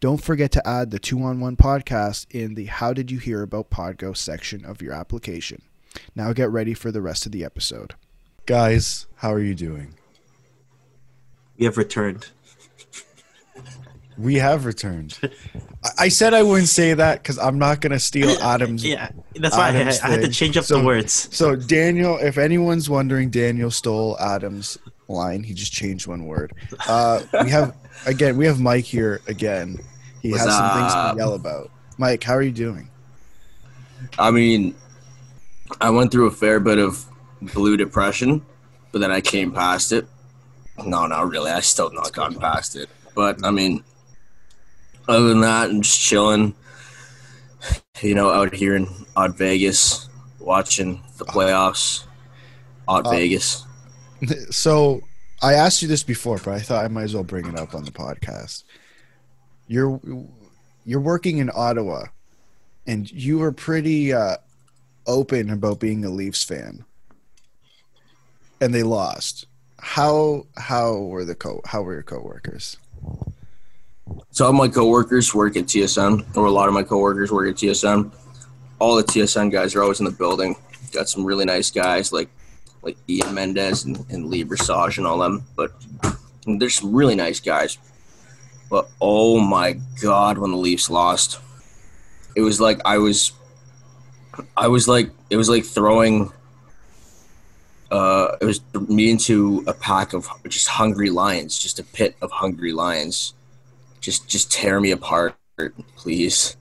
Don't forget to add the 2 on 1 podcast in the How Did You Hear About Podgo section of your application. Now get ready for the rest of the episode. Guys, how are you doing? We have returned. We have returned. I- I said I wouldn't say that because I'm not going to steal Adam's. Yeah, that's why I, I, I had to change up So- the words. So, Daniel, if anyone's wondering, Daniel stole Adam's line. He just changed one word. Uh, we have, again, we have Mike here again. He What's has some things to yell about. Mike, how are you doing? I mean, I went through a fair bit of blue depression, but then I came past it. No, not really. I still not gotten past it. But I mean, other than that, I'm just chilling. You know, out here in Odd Vegas, watching the playoffs. Odd Uh, Vegas. So, I asked you this before, but I thought I might as well bring it up on the podcast. You're you're working in Ottawa, and you were pretty uh, open about being a Leafs fan, and they lost. How how were the co how were your coworkers? So all my coworkers work at TSN, or a lot of my coworkers work at TSN. All the TSN guys are always in the building. Got some really nice guys like like Ian Mendes and, and Lee Brissage and all them. But there's some really nice guys. But oh my god, when the Leafs lost, it was like I was, I was like it was like throwing. Uh, it was me into a pack of just hungry lions, just a pit of hungry lions just just tear me apart, please.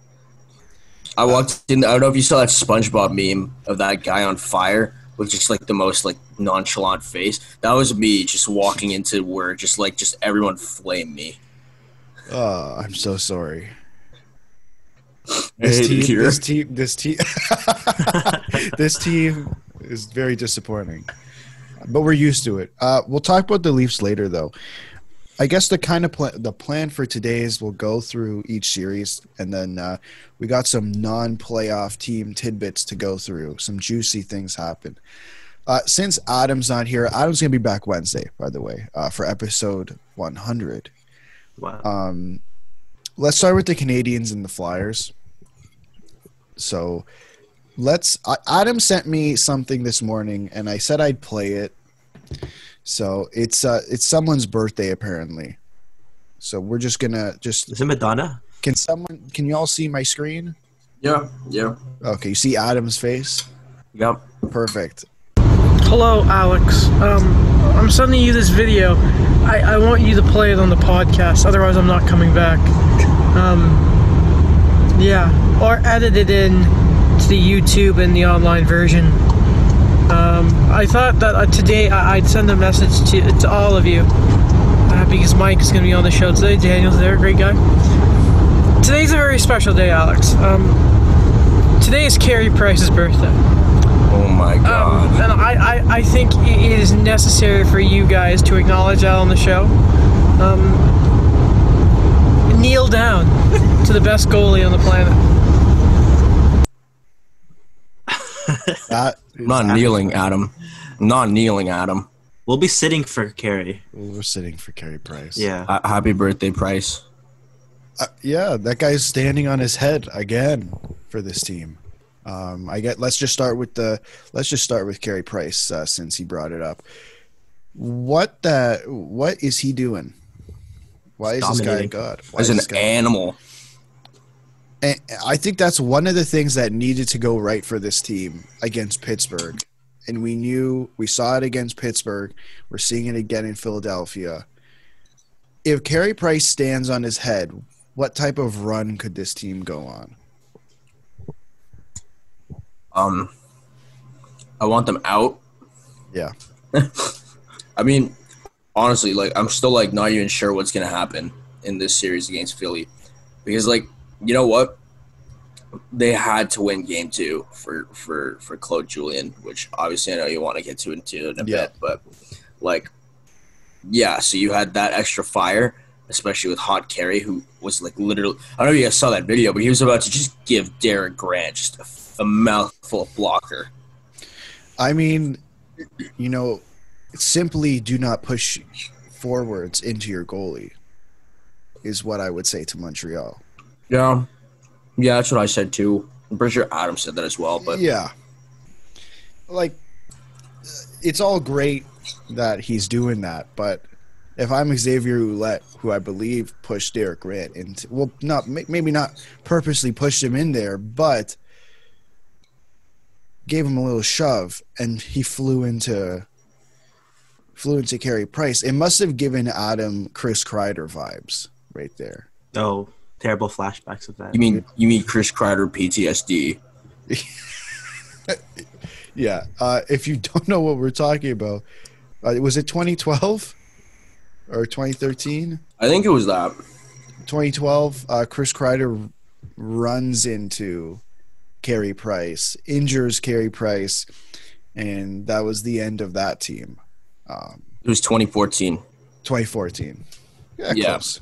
I walked in. I don't know if you saw that SpongeBob meme of that guy on fire with just like the most like nonchalant face. That was me just walking into where just like just everyone flame me. Oh, I'm so sorry. This team, here. this team, this team, this team is very disappointing, but we're used to it. Uh, we'll talk about the Leafs later, though. I guess the kind of pla- the plan for today is we'll go through each series, and then uh, we got some non-playoff team tidbits to go through. Some juicy things happen. Uh, since Adam's not here, Adam's gonna be back Wednesday, by the way, uh, for episode 100. Wow. Um, let's start with the Canadiens and the Flyers. So let's. I Adam sent me something this morning, and I said I'd play it. So it's uh, it's someone's birthday apparently. So we're just gonna just. Is it Madonna? Can someone? Can you all see my screen? Yeah, yeah, Okay, you see Adam's face. yep. Perfect. Hello, Alex. Um, I'm sending you this video. I, I want you to play it on the podcast. Otherwise, I'm not coming back. Um, yeah, or edit it in to the YouTube and the online version. Um, I thought that uh, today I'd send a message to to all of you uh, because Mike is going to be on the show today. Daniel's there, great guy. Today's a very special day, Alex. Um, today is Carey Price's birthday. Oh my Um, god. and I, I, I think it is necessary for you guys to acknowledge that on the show. Um, kneel down to the best goalie on the planet. That I'm not kneeling, Adam. I'm not kneeling, Adam. We'll be sitting for Carey. we're sitting for Carey Price. Yeah. Ha- happy birthday, Price. Uh, yeah, that guy's standing on his head again for this team. Um, I get. Let's just start with the. Let's just start with Carey Price uh, since he brought it up. What the? What is he doing? Why is this guy a god? Why As is an this guy- animal. And I think that's one of the things that needed to go right for this team against Pittsburgh. And we knew we saw it against Pittsburgh. We're seeing it again in Philadelphia. If Carey Price stands on his head, what type of run could this team go on? Um, I want them out. Yeah. I mean, honestly, like I'm still like not even sure what's gonna happen in this series against Philly. because like you know what, they had to win game two for for for Claude Julien, which obviously I know you want to get to into in a Yeah. bit, but like yeah, so you had that extra fire, especially with Hot Carey, who was like literally I don't know if you guys saw that video, but he was about to just give Derek Grant just a, a mouthful of blocker. I mean, you know, simply do not push forwards into your goalie, is what I would say to Montreal. Yeah, yeah, that's what I said too. I'm pretty sure Adam said that as well, but yeah, like it's all great that he's doing that, but if I'm Xavier Ouellet, who I believe pushed Derek Grant into, well, not maybe not purposely pushed him in there, but gave him a little shove, and he flew into flew into Carey Price. It must have given Adam Chris Kreider vibes right there. Oh, terrible flashbacks of that. you mean you mean Chris Kreider PTSD? Yeah. Uh, if you don't know what we're talking about, uh, was it 2012 or 2013? I think it was that. 2012, uh, Chris Kreider runs into Carey Price, injures Carey Price, and that was the end of that team. Um, It was 2014 2014. Yeah, Yeah. close.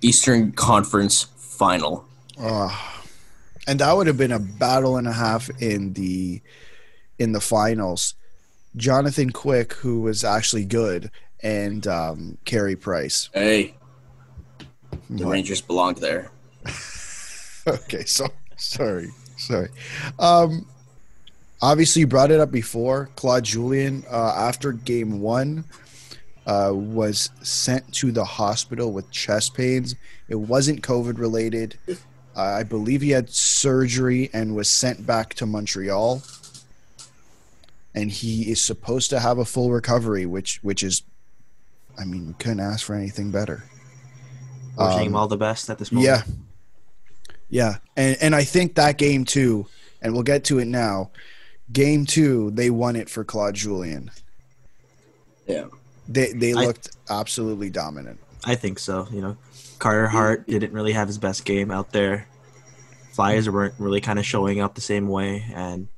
Eastern Conference Final. Ah. and that would have been a battle and a half in the in the finals. Jonathan Quick, who was actually good, and um, Carey Price. Hey, the What? Rangers belonged there. Okay, so sorry, sorry. Um, obviously, you brought it up before. Claude Julien, uh, after game one, uh, was sent to the hospital with chest pains. It wasn't COVID related. Uh, I believe he had surgery and was sent back to Montreal. And he is supposed to have a full recovery, which which is, I mean, couldn't ask for anything better. Wishing um, him all the best at this moment. Yeah. Yeah. And and I think that game too, and we'll get to it now. Game two, they won it for Claude Julien. Yeah. They they I- looked absolutely dominant. I think so. You know, Carter Hart didn't really have his best game out there. Flyers weren't really kind of showing up the same way, and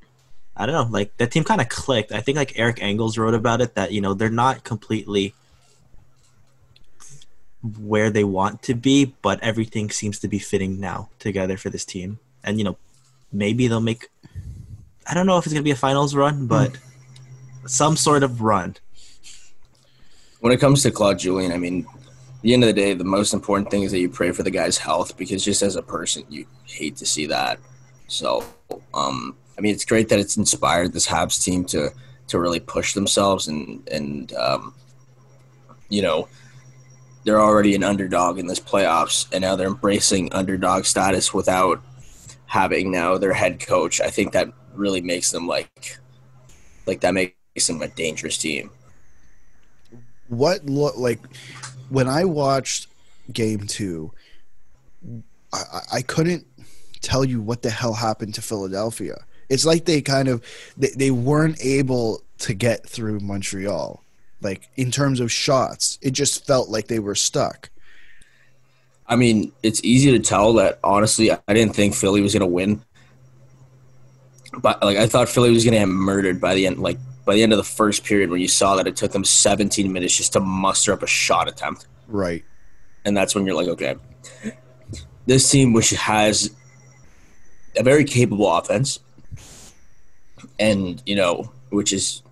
I don't know. Like that team kind of clicked. I think like Eric Engels wrote about it that you know they're not completely where they want to be, but everything seems to be fitting now together for this team. And you know, maybe they'll make. I don't know if it's gonna be a finals run, but some sort of run. When it comes to Claude Julien, I mean, at the end of the day, the most important thing is that you pray for the guy's health because just as a person, you hate to see that. So, um, I mean, it's great that it's inspired this Habs team to to really push themselves and and um, you know they're already an underdog in this playoffs, and now they're embracing underdog status without having now their head coach. I think that really makes them like like that makes them a dangerous team. What look like when I watched game two, I, I- couldn't tell you what the hell happened to Philadelphia. It's like they kind of they, they weren't able to get through Montreal. Like in terms of shots, it just felt like they were stuck. I mean, it's easy to tell that honestly, I didn't think Philly was gonna win. But like I thought Philly was gonna get murdered by the end like by the end of the first period when you saw that it took them 17 minutes just to muster up a shot attempt. Right. And that's when you're like, okay. This team which has a very capable offense and, you know, which is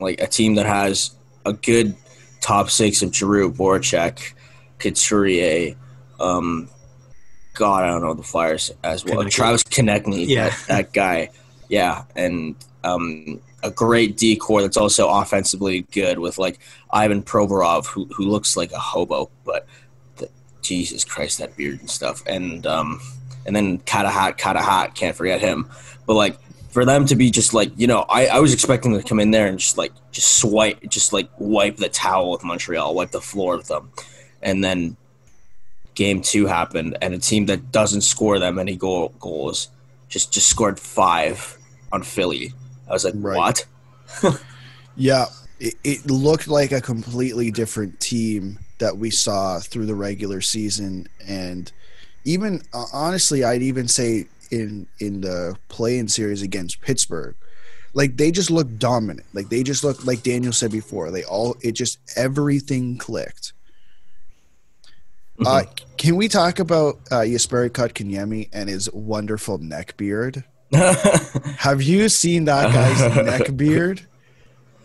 like a team that has a good top six of Giroux, Voracek, Couturier, um, God, I don't know the Flyers as well. Konecny. Travis Konecny, Yeah. that, that guy, yeah, and um, a great decor that's also offensively good with like Ivan Provorov, who who looks like a hobo, but the, Jesus Christ, that beard and stuff, and um, and then Katahat, Katahat, can't forget him, but like for them to be just like you know, I, I was expecting them to come in there and just like just swipe, just like wipe the towel with Montreal, wipe the floor with them, and then game two happened, and a team that doesn't score that many goal, goals just just scored five on Philly. I was like, Right. what? Yeah, it, it looked like a completely different team that we saw through the regular season, and even uh, honestly, I'd even say in in the play-in series against Pittsburgh, like they just looked dominant. Like they just looked like Daniel said before. They all it just everything clicked. Uh, can we talk about uh, Jesperi Kotkaniemi and his wonderful neck beard? Have you seen that guy's neck beard?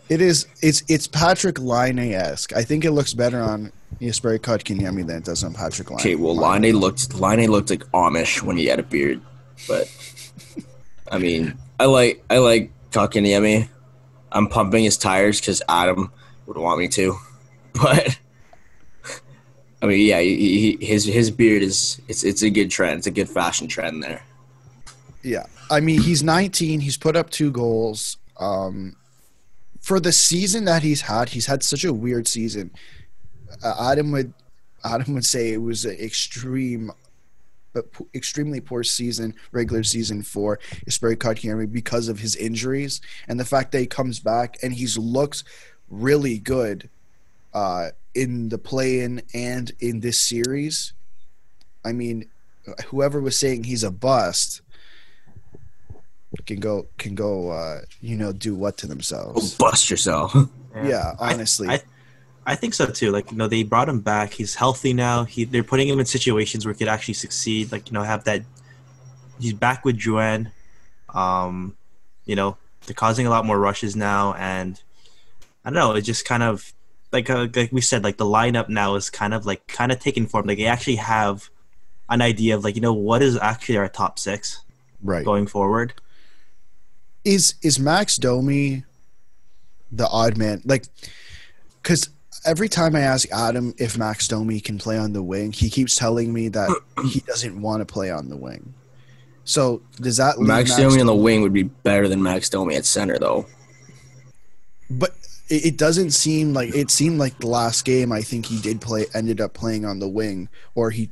It is it's it's Patrik Laine esque. I think it looks better on Jesperi Kotkaniemi than it does on Patrik Laine. Okay, well, Laine looked Laine looked like Amish when he had a beard, but I mean, I like I like Kotkaniemi. I'm pumping his tires because Adam would want me to, but I mean, yeah, he, he, his his beard is it's it's a good trend. It's a good fashion trend there. Yeah, I mean he's 19. He's put up two goals. Um, for the season that he's had, he's had such a weird season. Uh, Adam would Adam would say it was an extreme, but p- extremely poor season, regular season for Jesperi Kotkaniemi because of his injuries and the fact that he comes back and he's looked really good uh, in the play-in and in this series. I mean, whoever was saying he's a bust can go can go uh, you know do what to Go themselves. bust yourself. Yeah, honestly. I, I think so too. Like you know, they brought him back. He's healthy now. He they're putting him in situations where he could actually succeed. Like you know, have that. He's back with Juan. Um, you know, they're causing a lot more rushes now, and I don't know. It just kind of like uh, like we said, like the lineup now is kind of like kind of taking form. Like they actually have an idea of like you know what is actually our top six right. going forward. is is Max Domi the odd man? Like, because every time I ask Adam if Max Domi can play on the wing, he keeps telling me that he doesn't want to play on the wing. So does that leave Max Domi on the wing would be better than Max Domi at center, though. But it, it doesn't seem like it seemed like the last game. I think he did play, ended up playing on the wing, or he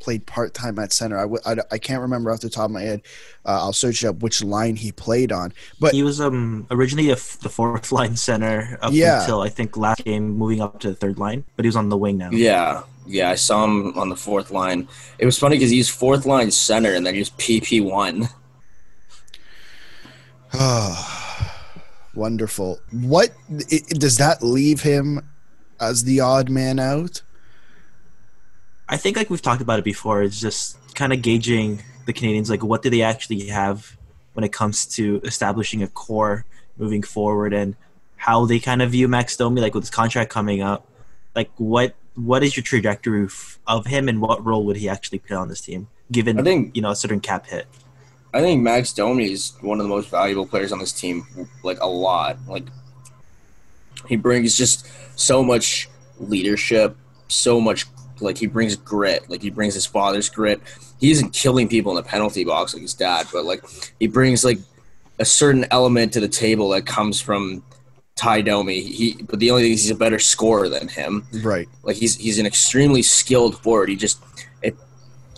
played part time at center. I, w- I, I can't remember off the top of my head. Uh, I'll search up which line he played on. But He was um originally a f- the fourth line center up Yeah. until I think last game, moving up to the third line. But he was on the wing now. Yeah, yeah, I saw him on the fourth line. It was funny because he's fourth line center, and then he's PP one. wonderful. What i does that leave him as the odd man out? I think like we've talked about it before. It's just kind of gauging the Canadiens. Like, what do they actually have when it comes to establishing a core moving forward, and how they kind of view Max Domi, like with his contract coming up. Like, what what is your trajectory f- of him, and what role would he actually play on this team, given I think- you know a certain cap hit? I think Max Domi is one of the most valuable players on this team, like a lot. Like he brings just so much leadership, so much like he brings grit. Like he brings his father's grit. He isn't killing people in the penalty box like his dad, but like he brings like a certain element to the table that comes from Ty Domi. He but the only thing is he's a better scorer than him. Right. Like he's he's an extremely skilled forward. He just it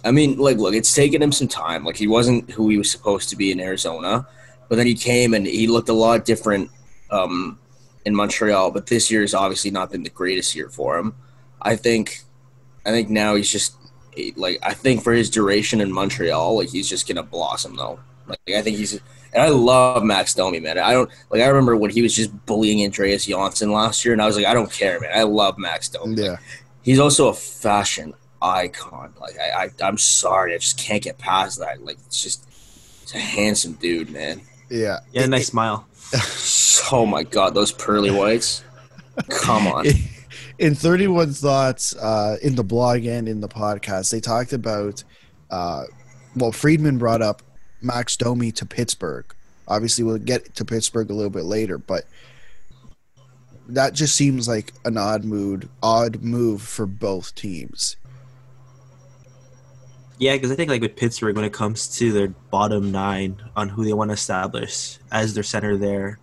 I mean, like look, it's taken him some time. Like he wasn't who he was supposed to be in Arizona. But then he came and he looked a lot different um, in Montreal. But this year has obviously not been the greatest year for him. I think I think now he's just like I think for his duration in Montreal, like he's just gonna blossom though. Like I think he's and I love Max Domi, man. I don't like I remember when he was just bullying Andreas Janssen last year, and I was like, I don't care, man. I love Max Domi. Like, Yeah. he's also a fashion icon. Like I, I I'm sorry, I just can't get past that. Like it's just it's a handsome dude, man. Yeah. Yeah, It- nice smile. Oh my god, those pearly whites. Come on. in 31 thoughts uh, in the blog and in the podcast they talked about uh, well friedman brought up max domi to pittsburgh. Obviously we'll get to pittsburgh a little bit later but that just seems like an odd mood odd move for both teams. Yeah, because I think like with Pittsburgh, when it comes to their bottom nine on who they want to establish as their center there,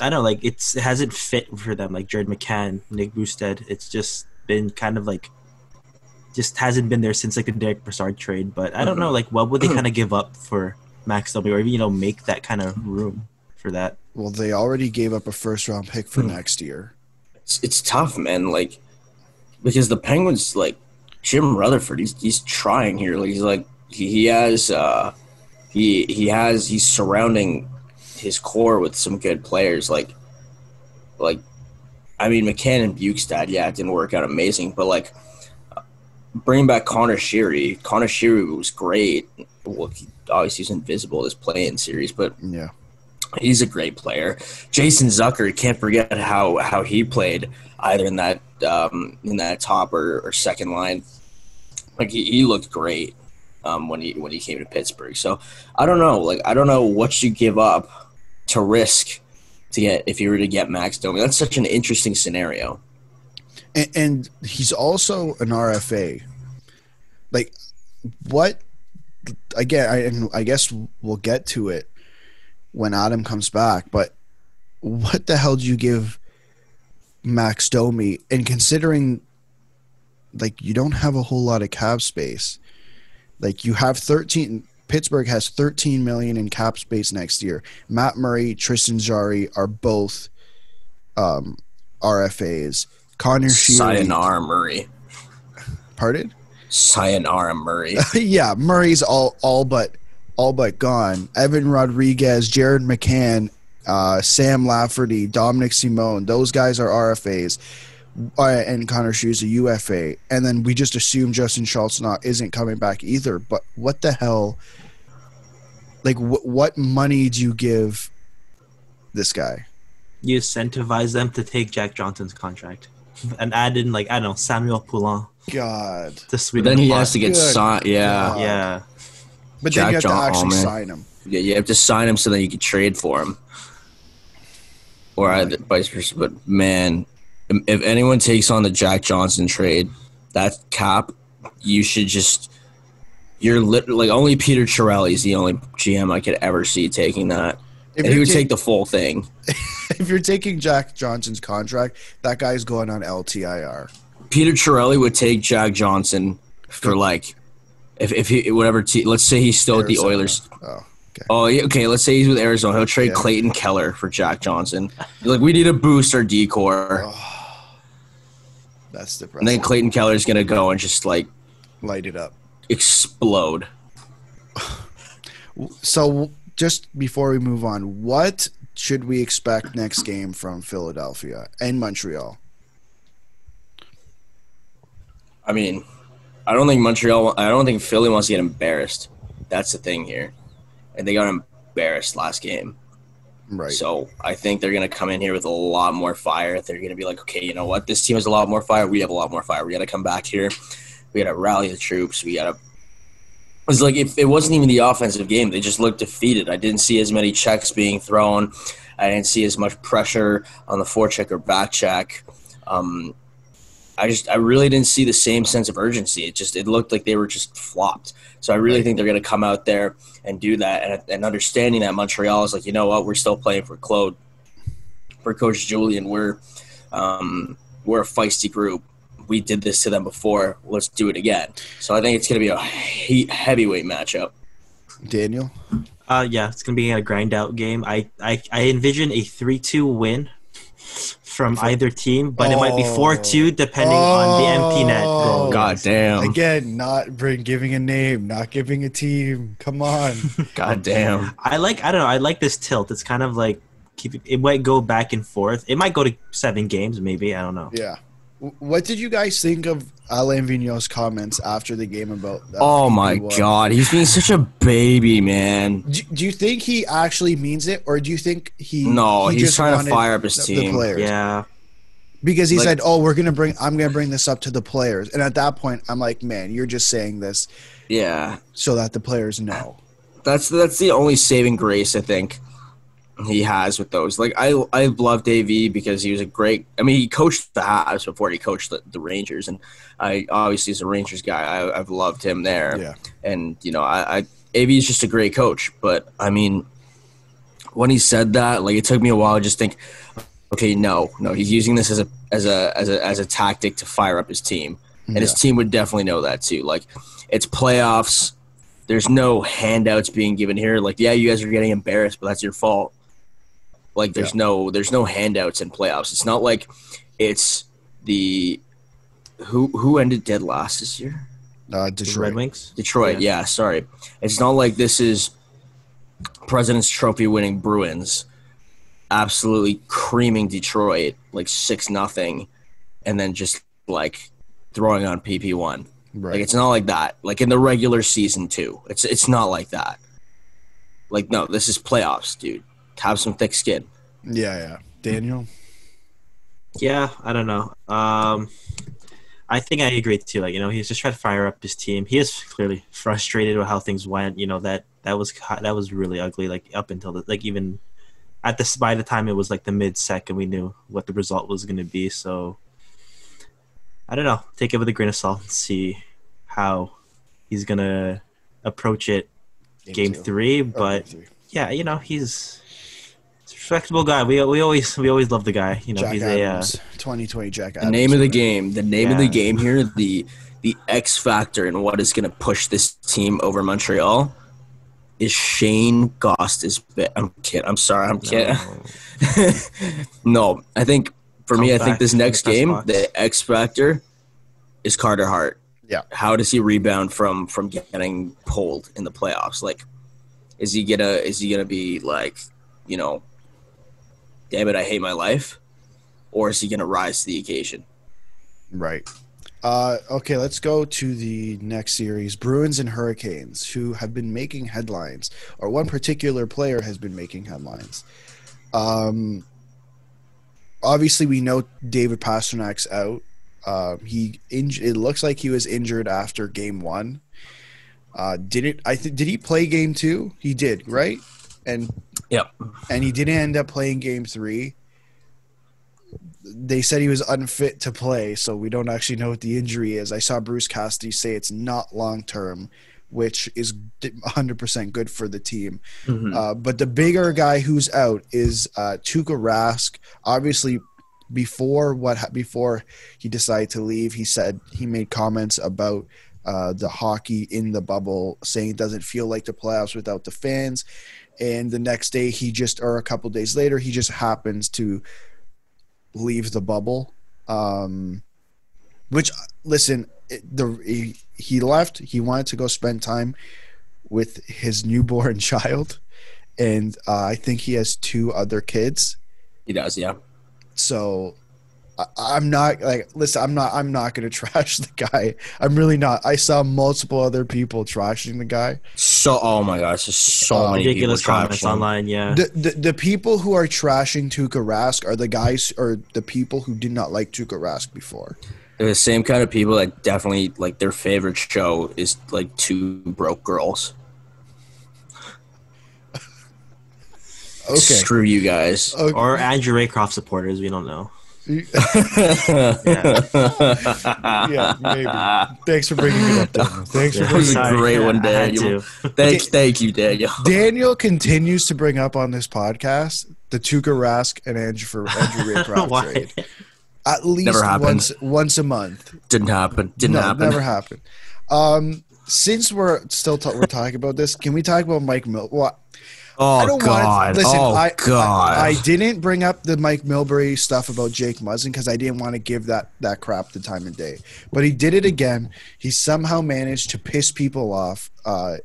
I don't know, like it's it hasn't fit for them. Like Jared McCann, Nick Bjugstad, it's just been kind of like just hasn't been there since like the Derek Brassard trade. But I don't know, like what would they kind of give up for Max W, or even you know make that kind of room for that? well they already gave up a first round pick for Hmm. next year It's, it's tough, man. Like because the Penguins like Jim Rutherford, he's he's trying here. Like he's like he, he has uh he he has he's surrounding his core with some good players like like I mean McCann and Bjugstad, yeah, it didn't work out amazing, but like bringing back Connor Sheary, Connor Sheary was great. Well, he, obviously he's invisible this play-in series, but Yeah. he's a great player. Jason Zucker, can't forget how how he played either in that um, in that top or, or second line. Like he, he looked great um, when he when he came to Pittsburgh. So I don't know. Like I don't know what you give up to risk to get if you were to get Max Domi. That's such an interesting scenario. And, and he's also an RFA. Like, what? Again, I, I guess we'll get to it when Adam comes back. But what the hell do you give Max Domi? And considering, like, you don't have a whole lot of cap space. Like, you have thirteen. Pittsburgh has 13 million in cap space next year. Matt Murray, Tristan Jarry are both um, RFAs. Connor Sheary, Sayonara Murray. pardon? Sayonara Murray. yeah, Murray's all all but all but gone. Evan Rodrigues, Jared McCann, uh, Sam Lafferty, Dominic Simone, those guys are RFAs. Uh, and Connor Shoes a UFA, and then we just assume Justin Schultz not isn't coming back either. But what the hell? Like, wh- what money do you give this guy? You incentivize them to take Jack Johnson's contract and add in like I don't know Samuel Poulin God, to sweeten then he pot. has to get Good signed. Yeah. God. Yeah, but Jack then you have John- to oh, actually man. sign him. Yeah, you have to sign him so that you can trade for him, or either vice versa. But man, if anyone takes on the Jack Johnson trade, that cap, you should just. You're lit- like only Peter Chiarelli is the only GM I could ever see taking that. If And he would ta- take the full thing. if you're taking Jack Johnson's contract, that guy's going on LTIR. Peter Chiarelli would take Jack Johnson for like, if if he whatever. Te- let's say he's still with the Oilers. Oh, okay. Oh, yeah, okay. Let's say he's with Arizona. He'll trade Yeah. Clayton Keller for Jack Johnson. Like we need to boost our decor. Oh, that's depressing. And then Clayton Keller's gonna go and just like Light it up. Explode. So, just before we move on, what should we expect next game from Philadelphia and Montreal? I mean, I don't think Montreal. I don't think Philly wants to get embarrassed. That's the thing here, and they got embarrassed last game. Right. So I think they're gonna come in here with a lot more fire. They're gonna be like, okay, you know what? This team has a lot more fire. We have a lot more fire. We gotta come back here. We gotta rally the troops. We gotta. It's like if it wasn't even the offensive game, they just looked defeated. I didn't see as many checks being thrown. I didn't see as much pressure on the forecheck or back check. Um, I just I really didn't see the same sense of urgency. It just it looked like they were just flopped. So I really think they're going to come out there and do that, and, and understanding that Montreal is like, you know what, we're still playing for Claude, for Coach Julien. We're um, we're a feisty group. We did this to them before. Let's do it again. So I think it's going to be a he- heavyweight matchup. Daniel? uh, yeah, it's gonna be a grind out game. I I, I envision a three two win from either team, but it might be four two depending on the empty net Oh. goal. God damn. Again, not bring giving a name, not giving a team. Come on. God damn. I like I don't know. I like this tilt. It's kind of like keep it, it might go back and forth. It might go to seven games, maybe. I don't know. yeah. What did you guys think of Alain Vigneault's comments after the game about? uh, Oh my he? God, he's being such a baby, man. Do, do you think he actually means it, or do you think he? No, he he's trying to fire up his the- team. The players. Yeah, because he Like- said, "Oh, we're gonna bring. I'm gonna bring this up to the players." And at that point, I'm like, "Man, you're just saying this Yeah, so that the players know." that's that's the only saving grace I think he has with those. Like I I love Davey because he was a great. I mean, he coached the Habs before he coached the, the Rangers, and I obviously as a Rangers guy, I, I've loved him there. Yeah. and you know, I, I Av is just a great coach. But I mean, when he said that, like it took me a while to just think, okay, no, no, he's using this as a as a as a as a tactic to fire up his team, and his team would definitely know that too. Like it's playoffs. There's no handouts being given here. Like, yeah, you guys are getting embarrassed, but that's your fault. Like, there's no there's no handouts in playoffs. It's not like it's the who who ended dead last this year? Uh, The Detroit. Red Wings. Detroit. Yeah. sorry. It's not like this is President's Trophy winning Bruins absolutely creaming Detroit like six nothing, and then just like throwing on PP one. Right. Like it's not like that. Like in the regular season too. It's it's not like that. Like no, this is playoffs, dude. Have some thick skin. yeah, yeah. Daniel. Yeah, I don't know. Um, I think I agree too. Like you know, he's just trying to fire up his team. He is clearly frustrated with how things went. You know that that was that was really ugly. Like up until the, like even at this by the time it was like the mid second, we knew what the result was going to be. So I don't know. Take it with a grain of salt and see how he's gonna approach it game, two. three. Or But game three. yeah, you know he's. He's a Respectable guy. We, we always we always love the guy. You know Jack he's a uh, 2020 Jack Adams, The name of the game, the name of the game here, the the X factor and what is going to push this team over Montreal is Shane Gost is. I'm kidding. I'm sorry. I'm kidding. no, I think for me, I think this in the next game, box. the X factor is Carter Hart. Yeah. How does he rebound from from getting pulled in the playoffs? Like, is he gonna is he gonna be like, you know, damn it, I hate my life, or is he gonna rise to the occasion? Right. Uh, okay, let's go to the next series Bruins and Hurricanes, who have been making headlines, or one particular player has been making headlines. Um, obviously, we know David Pastrnak's out. Uh, he inj- It looks like he was injured after game one. Uh, did it? I think did he play game two? He did, right? And Yep. and he didn't end up playing game three. They said he was unfit to play, so we don't actually know what the injury is. I saw Bruce Cassidy say it's not long term, which is 100% good for the team. Mhm. Uh, but the bigger guy who's out is uh, Tuukka Rask. Obviously, before what before he decided to leave, he said he made comments about uh, the hockey in the bubble, saying it doesn't feel like the playoffs without the fans. And the next day, he just or a couple days later, he just happens to leave the bubble. Um, which listen, the he, he left. He wanted to go spend time with his newborn child, and uh, I think he has two other kids. He does, yeah. So I'm not like listen. I'm not. I'm not gonna trash the guy. I'm really not. I saw multiple other people trashing the guy. So, oh my gosh, there's so Uh, many ridiculous people comments trashing online. Yeah, The, the the people who are trashing Tuukka Rask are the guys or the people who did not like Tuukka Rask before. They're the same kind of people that definitely like their favorite show is like two broke girls. Okay. Screw you guys. Okay. or Andrew Raycroft supporters. We don't know. yeah, maybe. Thanks for bringing it up, Daniel. Thanks for bringing a it up. great one, Daniel. to. Thank, thank you, Daniel. Daniel continues to bring up on this podcast the Tuukka Rask and Andrew for Andrew Raycroft trade. At least Never happened. once once a month. Didn't happen. Didn't no, happen. never happened. Um, since we're still ta- we're talking about this, can we talk about Mike Mil? Well, Oh I don't God! want. Listen, oh I, God! I, I didn't bring up the Mike Milbury stuff about Jake Muzzin because I didn't want to give that that crap the time of day. But he did it again. He somehow managed to piss people off. Uh,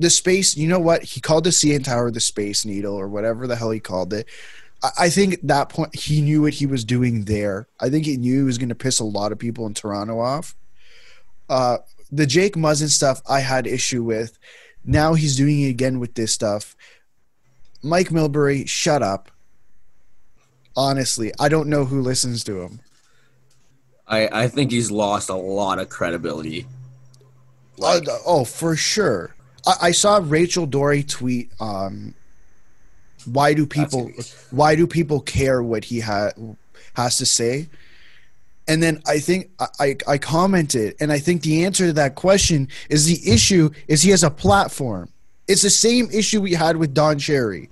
the space, you know what? He called the CN Tower the Space Needle or whatever the hell he called it. I, I think at that point he knew what he was doing there. I think he knew he was going to piss a lot of people in Toronto off. Uh, the Jake Muzzin stuff I had issue with. Now he's doing it again with this stuff. Mike Milbury, shut up. Honestly, I don't know who listens to him. I, I think he's lost a lot of credibility. Uh, oh, for sure. I, I saw Rachel Doerrie tweet. Um, why do people? Why do people care what he ha- has to say? And then I think I, I, I commented, and I think the answer to that question is the issue is he has a platform. It's the same issue we had with Don Cherry.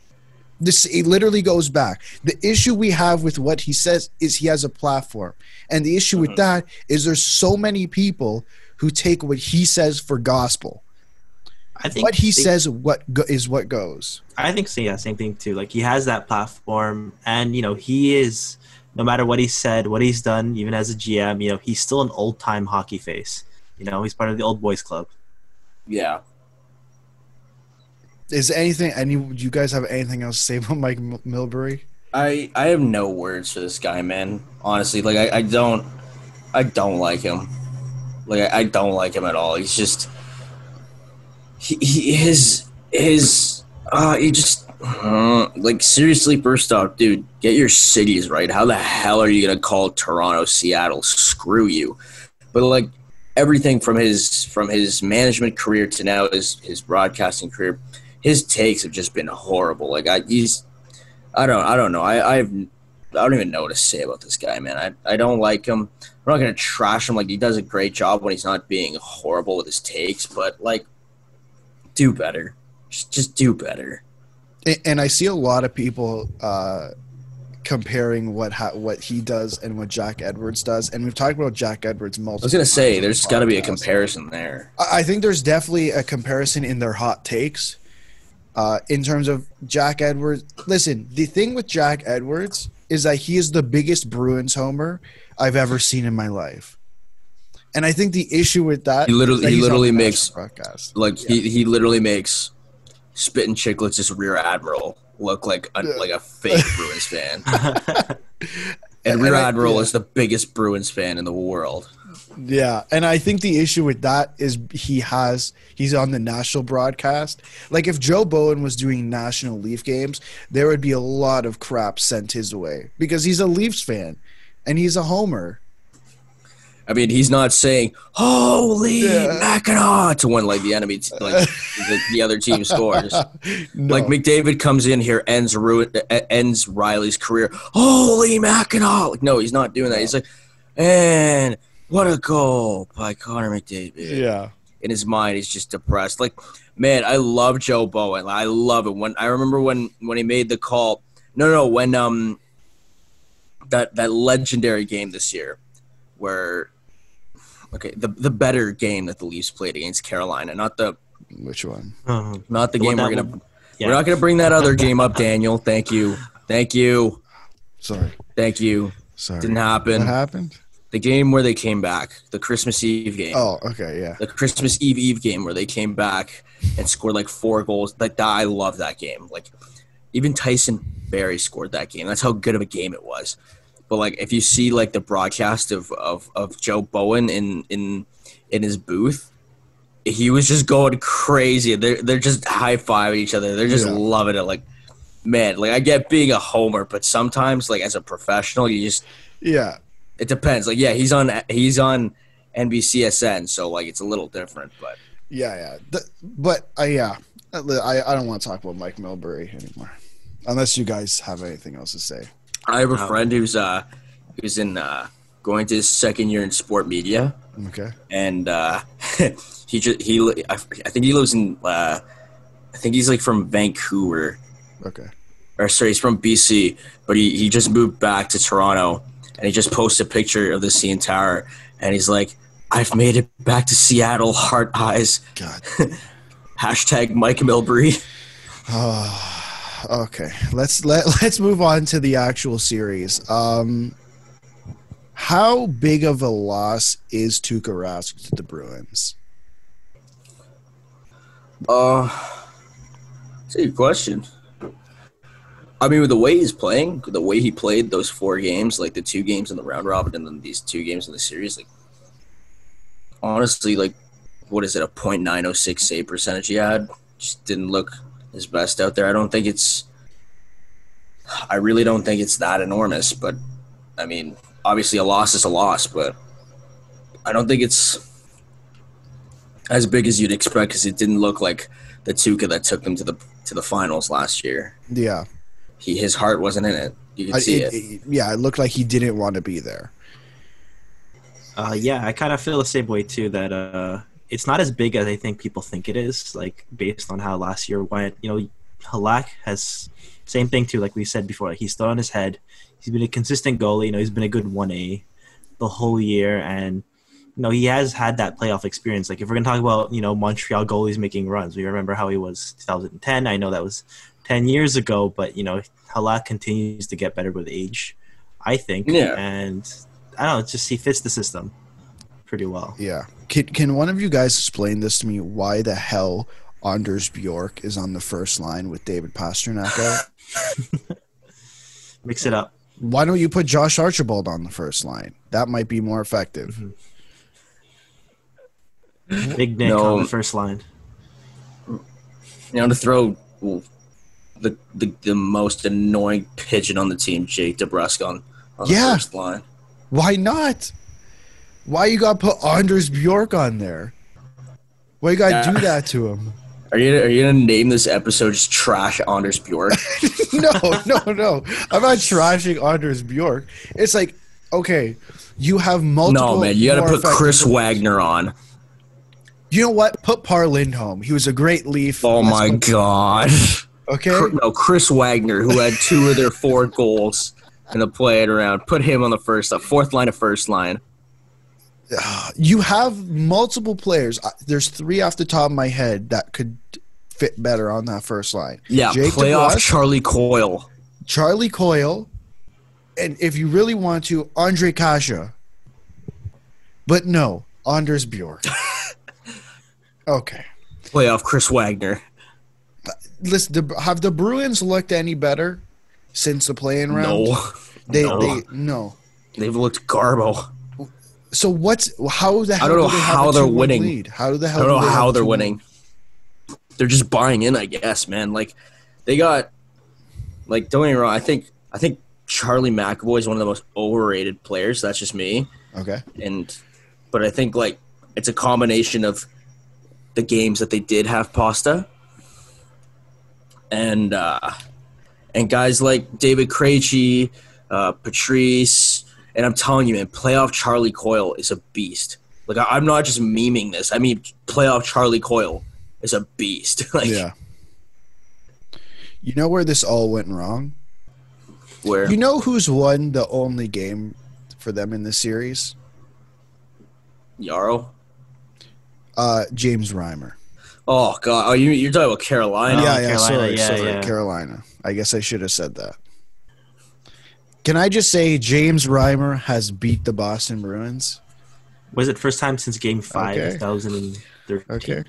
This it literally goes back. The issue we have with what he says is he has a platform, and the issue with mm-hmm. that is there's so many people who take what he says for gospel. I think What he they- says what go- is what goes. I think so. Yeah, same thing too. Like he has that platform, and you know he is no matter what he said, what he's done, even as a GM, you know, he's still an old time hockey face. You know, he's part of the old boys club. Yeah. Is anything? Any? Do you guys have anything else to say about Mike Mil- Milbury? I I have no words for this guy, man. Honestly, like I, I don't I don't like him. Like I, I don't like him at all. He's just he, he his his uh he just uh, like seriously first off, dude, get your cities right. How the hell are you gonna call Toronto, Seattle? Screw you. But like everything from his from his management career to now his his broadcasting career, his takes have just been horrible. Like I he's I don't I don't know. I I've I don't even know what to say about this guy, man. I, I don't like him. I'm not gonna trash him. Like he does a great job when he's not being horrible with his takes, but like, do better. Just just do better. A- And I see a lot of people uh, comparing what ha- what he does and what Jack Edwards does, and we've talked about Jack Edwards multiple. I was gonna say there's the got to be a comparison there. I I think there's definitely a comparison in their hot takes. Uh, in terms of Jack Edwards, listen, the thing with Jack Edwards is that he is the biggest Bruins homer I've ever seen in my life, and I think the issue with that He literally- is that he literally makes- national broadcast. Like he, he literally makes spitting Chiclets' rear admiral look like a, Yeah. like a fake Bruins fan, and And rear admiral yeah. is the biggest Bruins fan in the world. Yeah, and I think the issue with that is he has he's on the national broadcast. Like if Joe Bowen was doing national Leaf games, there would be a lot of crap sent his way because he's a Leafs fan and he's a homer. I mean, he's not saying oh, "Holy Yeah. Mackinaw" to when like the enemy, t- like the, the other team scores. No. Like McDavid comes in here, ends ruin, ends Rielly's career. Oh, Holy Mackinaw! Like, no, he's not doing that. He's like, and what a goal by Connor McDavid. yeah. In his mind, he's just depressed. Like, man, I love Joe Bowen. I love it. When I remember when when he made the call. No, no, when um that that legendary game this year, where okay, the the better game that the Leafs played against Carolina, not the Which one? Um, not the The game we're gonna. would- yeah. We're not gonna bring that other game up, Daniel. Thank you, thank you, Sorry. thank you. Sorry. Didn't happen. What happened? The game where they came back, the Christmas Eve game, Oh, okay, yeah. the Christmas Eve Eve game where they came back and scored like four goals. Like that, I love that game. Like even Tyson Barrie scored that game. That's how good of a game it was. But like if you see like the broadcast of of, of Joe Bowen in in in his booth, he was just going crazy. They're they're just high fiving each other. They're just Yeah. loving it. Like man, like I get being a homer, but sometimes like as a professional, you just Yeah. It depends. Like yeah, he's on he's on NBCSN, so like it's a little different, but. Yeah, yeah. The, but uh, yeah, I, I don't want to talk about Mike Milbury anymore. Unless you guys have anything else to say. I have a friend who's uh who's in uh going to his second year in sport media, Okay. and uh, he just he I, I think he lives in uh, I think he's like from Vancouver Okay. or sorry he's from BC, but he he just moved back to Toronto, and he just posts a picture of the CN Tower, and he's like, "I've made it back to Seattle, heart eyes." God. Hashtag Mike Milbury. Oh, okay. Let's let let's move on to the actual series. Um, how big of a loss is Tuukka Rask to the Bruins? Uh, that's a good question. I mean, with the way he's playing, the way he played those four games, like the two games in the round robin and then these two games in the series, like honestly, like what is it, a .906 save percentage he had? Just didn't look his best out there. I don't think it's. I really don't think it's that enormous, but I mean, obviously a loss is a loss, but I don't think it's as big as you'd expect because it didn't look like the Tuukka that took them to the to the finals last year. Yeah. He his heart wasn't in it. You could I, see it, it. it- yeah, it looked like he didn't want to be there. Uh, yeah, I kind of feel the same way too. That uh, it's not as big as I think people think it is. Like based on how last year went, you know, Halak has same thing too. Like we said before, like he's still on his head. He's been a consistent goalie. You know, he's been a good one A the whole year, and you know he has had that playoff experience. Like if we're gonna talk about you know Montreal goalies making runs, we remember how he was 2010. I know that was 10 years ago, but you know Halak continues to get better with age. I think. Yeah. And I don't know, it's just he fits the system pretty well. Yeah. Can, can one of you guys explain this to me? Why the hell Anders Bjork is on the first line with David Pastrnak out? Mix it up. Why don't you put Josh Archibald on the first line? That might be more effective. Mm-hmm. Big Nick No. on the first line. You know, to throw the the, the most annoying pigeon on the team, Jake DeBrusk on, on Yeah. the first line. Why not? Why you gotta put Anders Bjork on there? Why you gotta Yeah. do that to him? Are you are you gonna name this episode just trash Anders Bjork? no, no, no. I'm not trashing Anders Bjork. It's like, okay, you have multiple. no, man, you got to put Chris Wagner on. You know what? Put Par Lindholm. He was a great Leaf. Oh my god. Okay. No, Chris Wagner, who had two of their four goals in the play it around. Put him on the first, uh, fourth line of first line. You have multiple players. There's three off the top of my head that could fit better on that first line. Yeah, Jake playoff Charlie Coyle. Charlie Coyle, and if you really want to, Ondrej Kase. But no, Anders Bjork. okay. Playoff Chris Wagner. Listen, have the Bruins looked any better since the playing round? No, They, no. they, no. they've looked garbo. So what's how the hell don't know do they how they're winning. Lead? How do the I don't know do they how they're 2-1? winning. They're just buying in, I guess, man. Like they got, like don't get me wrong. I think I think Charlie McAvoy is one of the most overrated players. That's just me. Okay. and but I think like it's a combination of the games that they did have pasta and uh and guys like David Krejci, uh, Patrice, and I'm telling you, man, playoff Charlie Coyle is a beast. Like I, I'm not just memeing this. I mean, playoff Charlie Coyle is a beast. like Yeah. You know where this all went wrong? where You know who's won the only game for them in this series? Yarrow. Uh, James Reimer. Oh god, oh you you're talking about Carolina. yeah, yeah, Carolina, sorry, yeah, sorry, yeah. Carolina. I guess I should have said that. Can I just say James Reimer has beat the Boston Bruins? Was it first time since game five, Okay. 2013? Okay.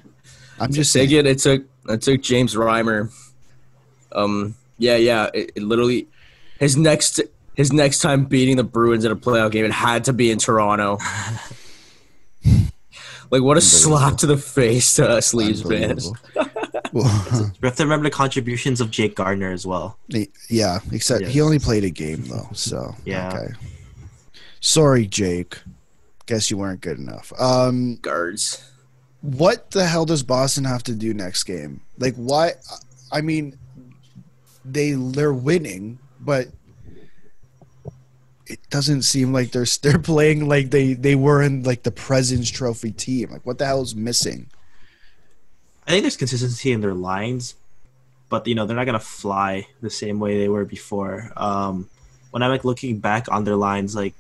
I'm just saying. it. It took it took James Reimer. Um. Yeah. Yeah. It, it literally his next his next time beating the Bruins in a playoff game it had to be in Toronto. like what a slap to the face to us Leafs fans. Unbelievable. We have to remember the contributions of Jake Gardiner as well. yeah, except he only played a game though, so Yeah. okay. Sorry, Jake. Guess you weren't good enough. Um, Guards. what the hell does Boston have to do next game? Like, why? I mean, they they're winning, but it doesn't seem like they're they're playing like they they were in like the President's Trophy team. Like, what the hell is missing? I think there's consistency in their lines, but you know they're not gonna fly the same way they were before. Um, when I'm like looking back on their lines, like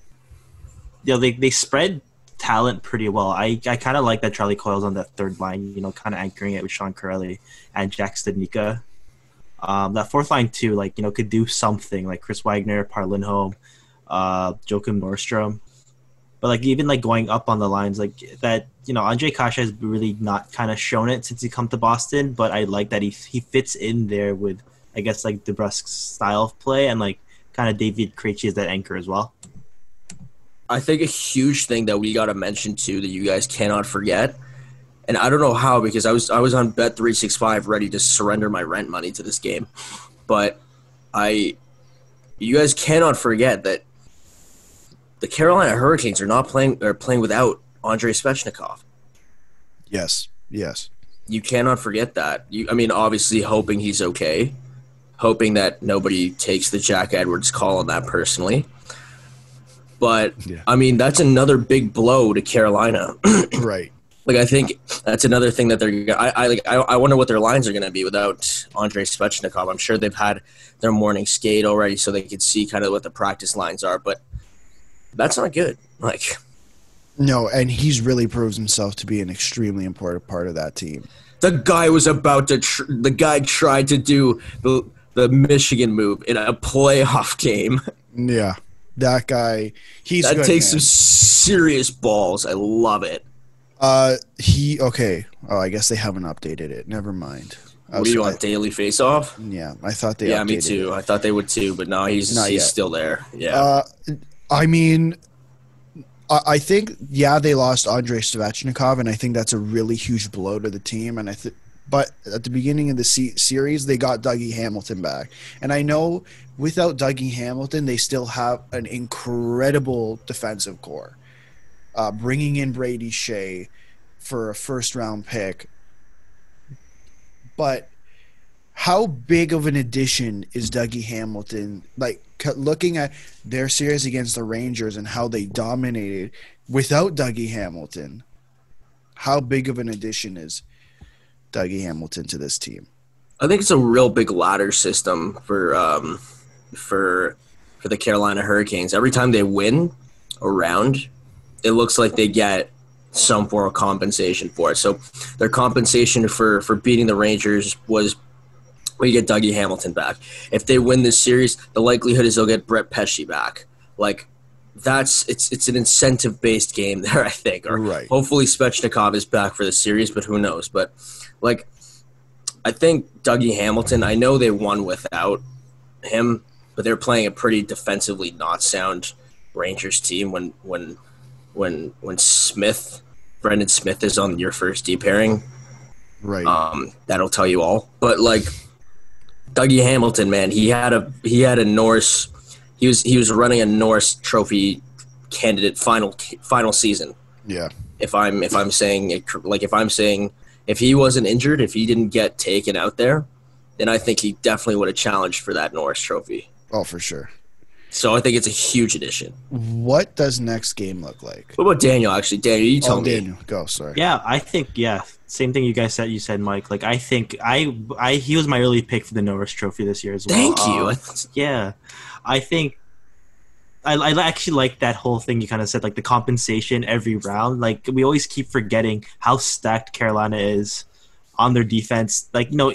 you know they they spread talent pretty well. I I kind of like that Charlie Coyle's on that third line, you know, kind of anchoring it with Sean Kuraly and Jack Studnicka. Um, that fourth line too, like you know, could do something like Chris Wagner, Par Lindholm, uh, Joakim Nordstrom. But like even like going up on the lines, like that, you know, Ondrej Kase has really not kind of shown it since he come to Boston. But I like that he he fits in there with, I guess, like DeBrusk's style of play and like kind of David Krejci as that anchor as well. I think a huge thing that we got to mention too that you guys cannot forget, and I don't know how because I was I was on Bet three six five ready to surrender my rent money to this game, but I, you guys cannot forget that the Carolina Hurricanes are not playing are playing without Andrei Svechnikov. Yes, yes, You cannot forget that. You, I mean, obviously hoping he's okay, hoping that nobody takes the Jack Edwards call on that personally. But Yeah. I mean, that's another big blow to Carolina. right. like I think that's another thing that they're. I, I like. I, I wonder what their lines are going to be without Andrei Svechnikov. I'm sure they've had their morning skate already, so they could see kind of what the practice lines are. But that's not good. Like No, and he's really proves himself to be an extremely important part of that team. the guy was about to. Tr- the guy tried to do the the Michigan move in a playoff game. Yeah, that guy, he's that good, takes man. some serious balls. I love it. Uh, he okay. Oh, I guess they haven't updated it. Never mind. I What do you want? Daily face off? yeah, I thought they. Yeah, me too. it. I thought they would too, but no, he's Not he's yet. still there. Yeah. Uh, I mean, I, think yeah, they lost Andrei Svechnikov, and I think that's a really huge blow to the team. And I think, but at the beginning of the se- series, they got Dougie Hamilton back, and I know without Dougie Hamilton, they still have an incredible defensive core. Uh, bringing in Brady Skjei for a first round pick, but how big of an addition is Dougie Hamilton? Like looking at their series against the Rangers and how they dominated without Dougie Hamilton. How big of an addition is Dougie Hamilton to this team? I think it's a real big ladder system for um, for for the Carolina Hurricanes. Every time they win a round, it looks like they get some form of compensation for it. So their compensation for for beating the Rangers was we get Dougie Hamilton back. If they win this series, the likelihood is they'll get Brett Pesce back. Like that's it's it's an incentive based game there. I think. Or Right. hopefully Svechnikov is back for the series, but who knows? But like I think Dougie Hamilton, I know they won without him, but they're playing a pretty defensively not sound Rangers team when when when when Smith Brendan Smith is on your first D pairing. Right. Um, that'll tell you all. But like Dougie Hamilton, man, he had a he had a Norris he was he was running a Norris trophy candidate final final season yeah. if I'm if I'm saying it, like if I'm saying if he wasn't injured, if he didn't get taken out there, then I think he definitely would have challenged for that Norris Trophy. Oh, for sure. So I think it's a huge addition. What does next game look like? What about Daniel? Actually, Daniel, you oh, tell Oh, me. Daniel, go. Sorry. Yeah, I think yeah, same thing you guys said. You said Mike. Like I think I I he was my early pick for the Norris Trophy this year as well. Thank you. Um, yeah, I think I, I actually like that whole thing you kind of said, like the compensation every round. Like we always keep forgetting how stacked Carolina is on their defense. Like you know,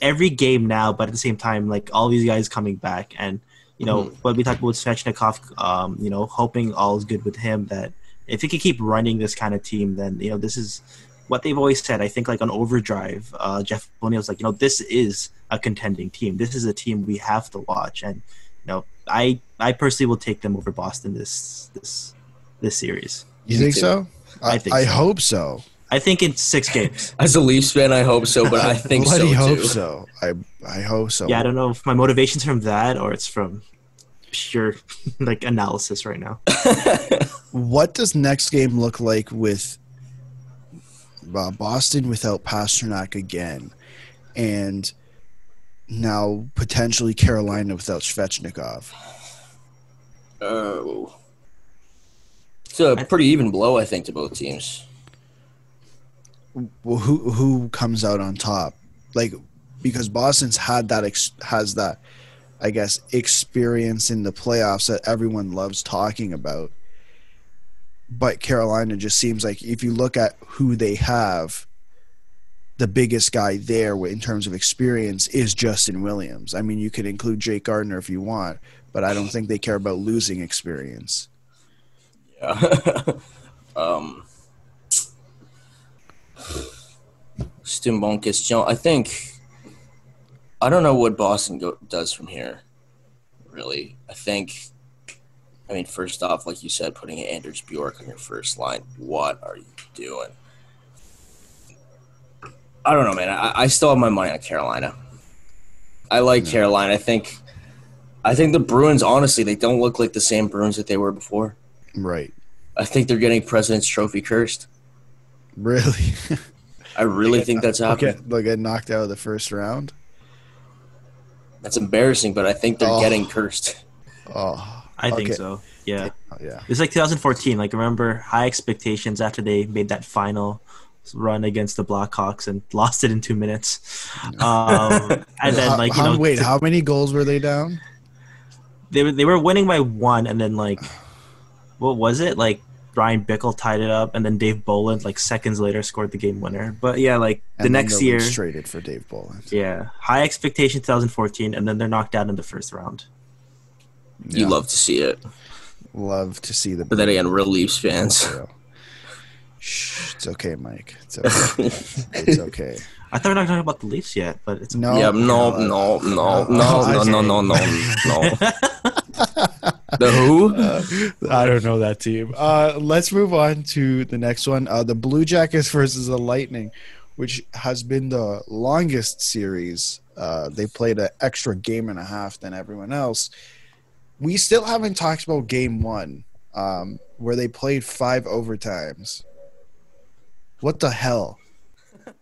every game now, but at the same time, like all these guys coming back, and you know Mhm. what we talked about Svechnikov. Um, you know, hoping all is good with him. That if he could keep running this kind of team, then you know this is what they've always said. I think like on Overdrive, uh, Jeff O'Neill's like, you know, this is a contending team. This is a team we have to watch, and you know, I I personally will take them over Boston this this this series. You think so? I think I so. hope so. I think in six games. As a Leafs fan, I hope so, but I think so Bloody hope too. so. I I hope so. Yeah, I don't know if my motivation's from that or it's from pure like analysis right now. What does next game look like with uh, Boston without Pastrnak again, and now potentially Carolina without Svechnikov? Oh. It's a pretty even blow, I think, to both teams. Well, who who comes out on top? Like because Boston's had that ex- has that, I guess, experience in the playoffs that everyone loves talking about. But Carolina just seems like if you look at who they have, the biggest guy there in terms of experience is Justin Williams. I mean, you could include Jake Gardiner if you want, but I don't think they care about losing experience. Yeah. um, une. I think I don't know what Boston go, does from here. Really, I think. I mean, first off, like you said, putting Anders Bjork on your first line. What are you doing? I don't know, man. I, I still have my money on Carolina. I like Yeah. Carolina. I think. I think the Bruins, honestly, they don't look like the same Bruins that they were before. Right. I think they're getting President's Trophy cursed. Really? I really think that's They'll happening. get, they'll get knocked out of the first round. That's embarrassing, but I think they're Oh. getting cursed. Oh, I think Okay. so. Yeah. yeah. It's like 2014. Like remember high expectations after they made that final run against the Blackhawks and lost it in two minutes. Um, and then like you how- know wait, how many goals were they down? they were they were winning by one, and then like what was it like? Ryan Bickell tied it up, and then Dave Bolland like seconds later scored the game winner. But yeah, like the next year, traded for Dave Bolland. yeah, high expectation 2014, and then they're knocked out in the first round. You love to see it. Love to see the. But then again, real Leafs fans. Shh, it's okay, Mike. It's okay. it's okay. I thought we are not talking about the Leafs yet, but it's No. yeah, no, uh, no, no, uh, no, no, no, no, no, no. The who? I don't know that team. Uh, let's move on to the next one. Uh, the Blue Jackets versus the Lightning, which has been the longest series. Uh, they played an extra game and a half than everyone else. We still haven't talked about game one, um, where they played five overtimes. What the hell?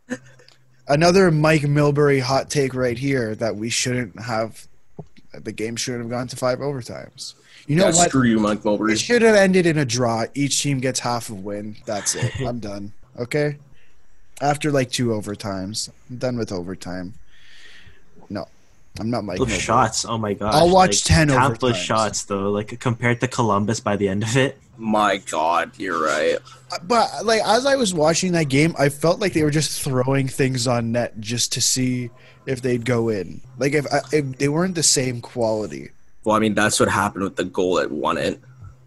Another Mike Milbury hot take right here that we shouldn't have. The game shouldn't have gone to five overtimes. You know Yeah, what? screw you, Mike It should have ended in a draw. Each team gets half a win. That's it. I'm done. Okay. After like two overtimes, I'm done with overtime. No, I'm not Mike. Those Milbury. shots. Oh my god! I'll watch 10 Tampa overtimes. shots though, like compared to Columbus by the end of it. My God, you're right. Uh, but like as I was watching that game, I felt like they were just throwing things on net just to see if they'd go in. Like if, uh, if they weren't the same quality. Well, I mean, that's what happened with the goal that won it.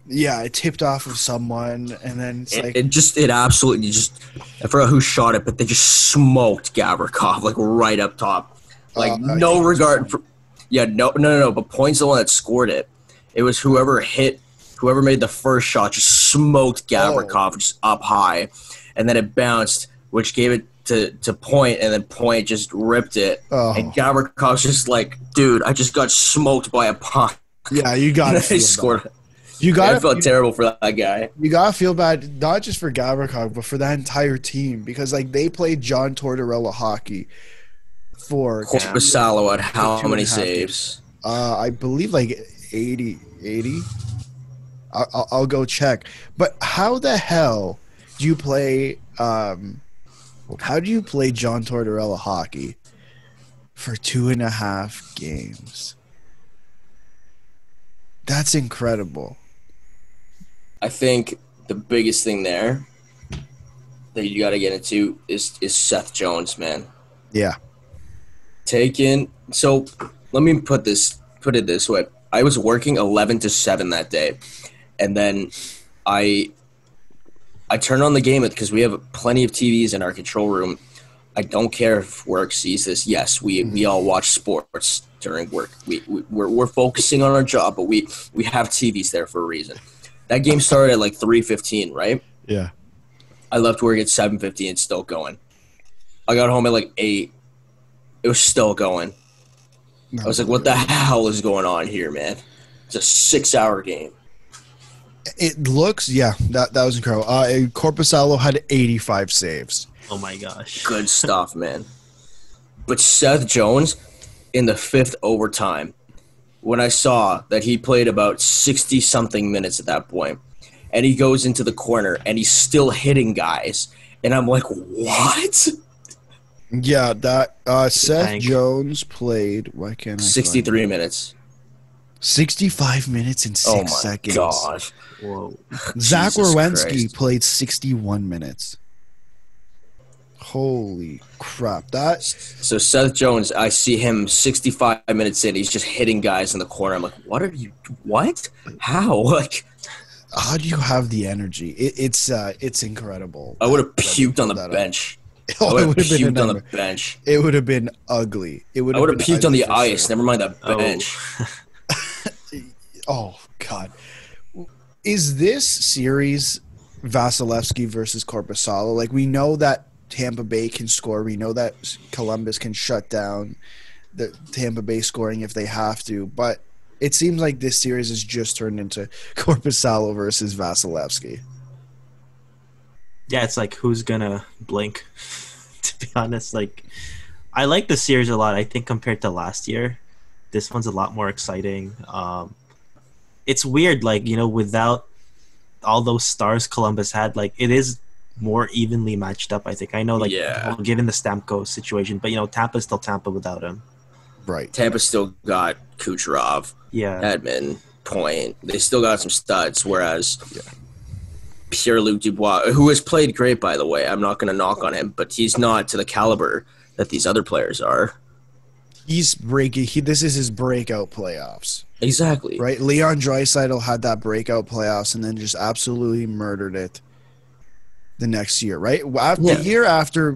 Yeah, it tipped off of someone, and then it's It, like it just, it absolutely just. I forgot who shot it, but they just smoked Gavrikov like right up top, like Uh, no regard for. Yeah, no, no, no, no. But Point's the one that scored it. It was whoever hit, whoever made the first shot, just smoked Gavrikov just up high, and then it bounced, which gave it to to Point, and then Point just ripped it, oh and Gavrikov's just like, dude, I just got smoked by a puck. yeah, you got to they scored. You Yeah, got I felt terrible for that guy. You gotta feel bad, not just for Gavrikov, but for that entire team because like they played John Tortorella hockey for Korpisalo had how many saves? uh, I believe like 80, 80. I'll, I'll, I'll go check. But how the hell do you play? Um, how do you play John Tortorella hockey for two and a half games? That's incredible. I think the biggest thing there that you got to get into is is Seth Jones, man. Yeah. Taken. So let me put this put it this way. I was working eleven to seven that day, and then I I turn on the game because we have plenty of TVs in our control room. I don't care if work sees this. Yes, we, mm-hmm. we all watch sports during work. We, we we're, we're focusing on our job, but we we have TVs there for a reason. That game started at like three fifteen, right? Yeah. I left work at seven fifty and still going. I got home at like eight. It was still going. I was like, "What the hell is going on here, man?" It's a six-hour game. It looks, yeah, that that was incredible. Uh, Korpisalo had 85 saves. Oh my gosh! Good stuff, man. But Seth Jones in the fifth overtime, when I saw that he played about sixty something minutes at that point, and he goes into the corner and he's still hitting guys, and I'm like, "What?" Yeah, that uh, Seth tank. Jones played. Why can't I? find- Sixty-three minutes. 65 minutes and six oh my seconds. gosh! Whoa! Zach Jesus Werenski Christ. played 61 minutes. Holy crap! That So Seth Jones, I see him 65 minutes in. He's just hitting guys in the corner. I'm like, what are you? What? How? Like, how do you have the energy? It, it's uh, it's incredible. I would have that- that puked on the pulled bench. up. Oh, would it would have been a puked on the bench. It would have been ugly. It would. I would have puked on the ice. sure. Never mind the Oh. bench. Oh God, is this series Vasilevskiy versus Korpisalo? Like we know that Tampa Bay can score. We know that Columbus can shut down the Tampa Bay scoring if they have to. But it seems like this series has just turned into Korpisalo versus Vasilevskiy. Yeah, it's like who's gonna blink? to be honest, like I like the series a lot. I think compared to last year, this one's a lot more exciting. Um, it's weird, like you know, without all those stars Columbus had, like it is more evenly matched up. I think. I know, like Yeah. well, given the Stamkos situation, but you know, Tampa's still Tampa without him. Right. Tampa still got Kucherov, Yeah, Hedman, Point. They still got some studs. Whereas Yeah. Pierre Luc Dubois, who has played great, by the way, I'm not going to knock on him, but he's not to the caliber that these other players are. He's breaking. He this is his breakout playoffs. Exactly. right? Leon Draisaitl had that breakout playoffs and then just absolutely murdered it the next year, right? After, Yeah. The year after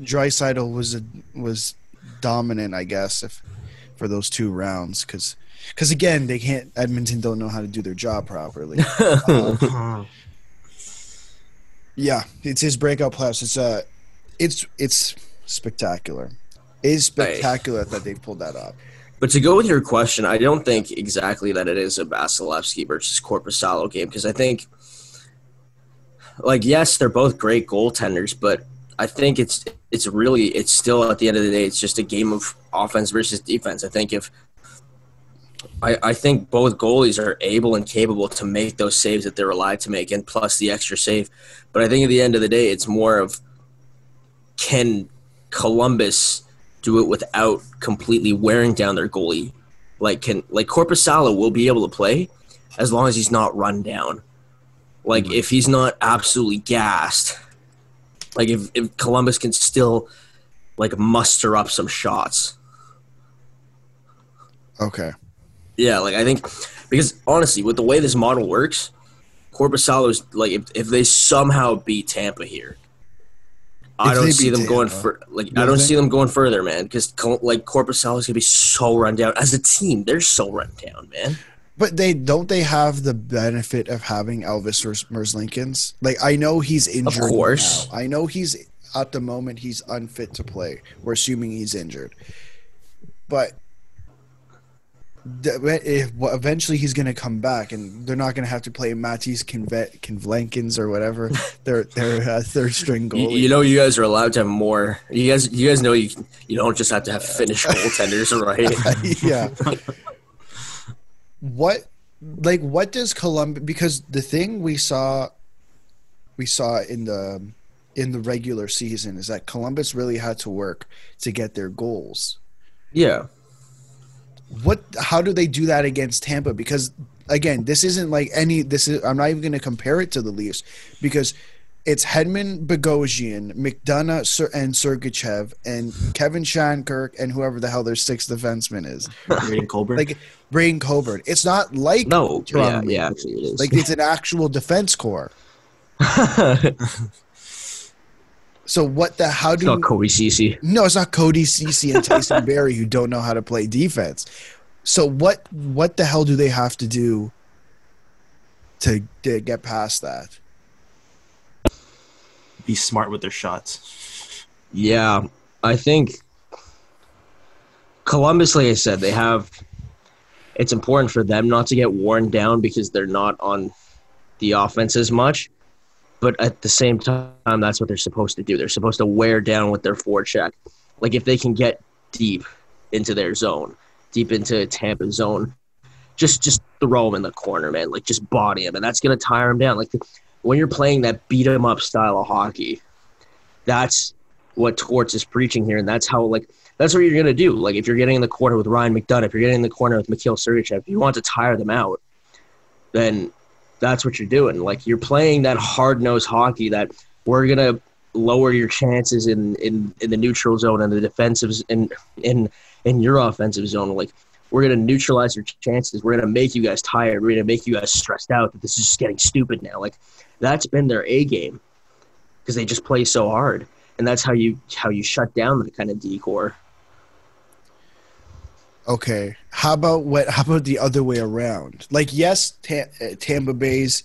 Draisaitl was a, was dominant, I guess, if for those two rounds, because because again they can't Edmonton don't know how to do their job properly. Um, yeah, it's his breakout playoffs. It's uh, it's it's spectacular. It is spectacular that they've pulled that off. But to go with your question, I don't think exactly that it is a Vasilevskiy versus Korpisalo game because I think, like, yes, they're both great goaltenders, but I think it's it's really it's still at the end of the day it's just a game of offense versus defense. I think if I, I think both goalies are able and capable to make those saves that they're allowed to make, and plus the extra save. But I think at the end of the day, it's more of can Columbus do it without completely wearing down their goalie? Like can like Korpisalo will be able to play as long as he's not run down. Like mm-hmm. if he's not absolutely gassed, like if, if Columbus can still like muster up some shots. Okay. Yeah, like I think because honestly, with the way this model works, Korpisalo is like if, if they somehow beat Tampa here, I don't see them going Tampa, for like I don't see them going further, man. Because like Korpisalo is gonna be so run down as a team. They're so run down, man. But they don't they have the benefit of having Elvis Merzlikins? Like I know he's injured. course. now. I know he's at the moment he's unfit to play. We're assuming he's injured, but if, well, eventually he's going to come back, and they're not going to have to play Matisse Conve- Convlenkins or whatever their their uh, third string You, goalie. you know, you guys are allowed to have more. You guys, you guys know you you don't just have to have Finnish goaltenders, right? yeah. what like what does Columbus because the thing we saw we saw in the in the regular season is that Columbus really had to work to get their goals. yeah. What how do they do that against Tampa because again, this isn't like any this is I'm not even going to compare it to the Leafs because it's Hedman, Bogosian, McDonagh, Ser- and Sergachev, and Kevin Shattenkirk, and whoever the hell their sixth defenseman is. Braydon Coburn. like Brain Coburn. It's not like No. Yeah. Yeah. Actually, it is. like it's an actual defense core. So what the how do it's do not Cody Cece. no? It's not Cody Cece and Tyson Barrie who don't know how to play defense. So what what the hell do they have to do to, to get past that? be smart with their shots. Yeah, I think Columbus, like I said, they have. It's important for them not to get worn down because they're not on the offense as much. But at the same time, that's what they're supposed to do. They're supposed to wear down with their forecheck. Like if they can get deep into their zone, deep into Tampa zone, just just throw them in the corner, man. Like just body them, and that's gonna tire them down. Like when you're playing that beat beat 'em up style of hockey, that's what Torts is preaching here, and that's how like that's what you're gonna do. Like if you're getting in the corner with Ryan McDonagh, if you're getting in the corner with Mikhail Sergachev, if you want to tire them out, then that's what you're doing. Like you're playing that hard nosed hockey that we're gonna lower your chances in, in, in the neutral zone and the defensive s- in in in your offensive zone. Like we're gonna neutralize your chances. We're gonna make you guys tired. We're gonna make you guys stressed out that this is just getting stupid now. Like that's been their A game because they just play so hard, and that's how you how you shut down that kind of decor. Okay, how about what? How about the other way around? Like, yes, Ta- uh, Tampa Bay's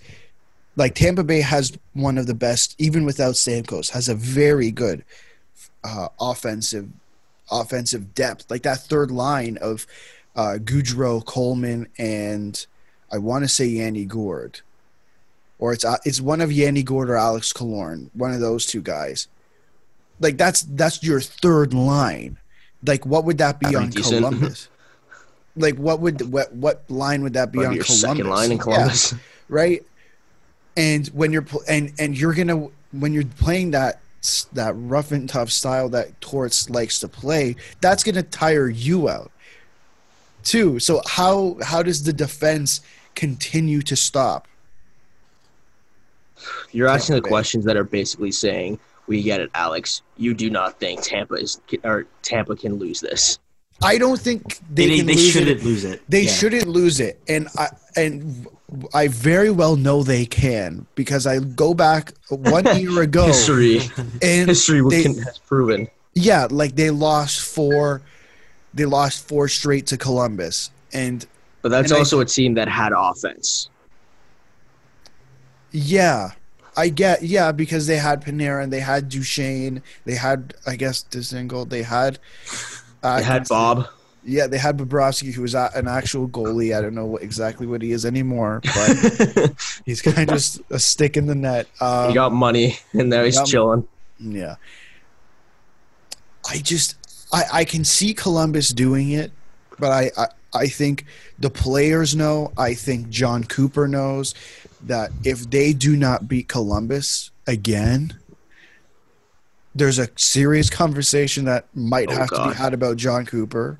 like Tampa Bay has one of the best, even without Stamkos, has a very good uh, offensive offensive depth. Like that third line of uh, Goodrow, Coleman, and I want to say Yanni Gourde, or it's uh, it's one of Yanni Gourde or Alex Killorn, one of those two guys. Like that's that's your third line. Like what would that be on. Columbus? Like what would what what line would that be on your Columbus? second line in Yeah Columbus. right? And when you're and and you're gonna when you're playing that that rough and tough style that Torts likes to play, that's gonna tire you out too. So how how does the defense continue to stop? You're asking the questions that are basically saying, "We get it, Alex. You do not think Tampa is or Tampa can lose this." I don't think they, They, they, can they lose shouldn't it. lose it. They Yeah. shouldn't lose it, and I and I very well know they can because I go back one year ago History, and history they- can, has proven. yeah, like they lost four, they lost four straight to Columbus, and But that's And also a team that had offense. yeah, I get yeah because they had Panarin and they had Duchene, they had I guess Dzingel, they had. Uh, They had Bob. Yeah, they had Bobrovsky, who was an actual goalie. I don't know what, exactly what he is anymore, but he's kind of just a stick in the net. Um, he got money, and now he's got- chilling. Yeah. I just I, I can see Columbus doing it, but I, I I think the players know, I think Jon Cooper knows that if they do not beat Columbus again, there's a serious conversation that might Oh, have to be had about Jon Cooper.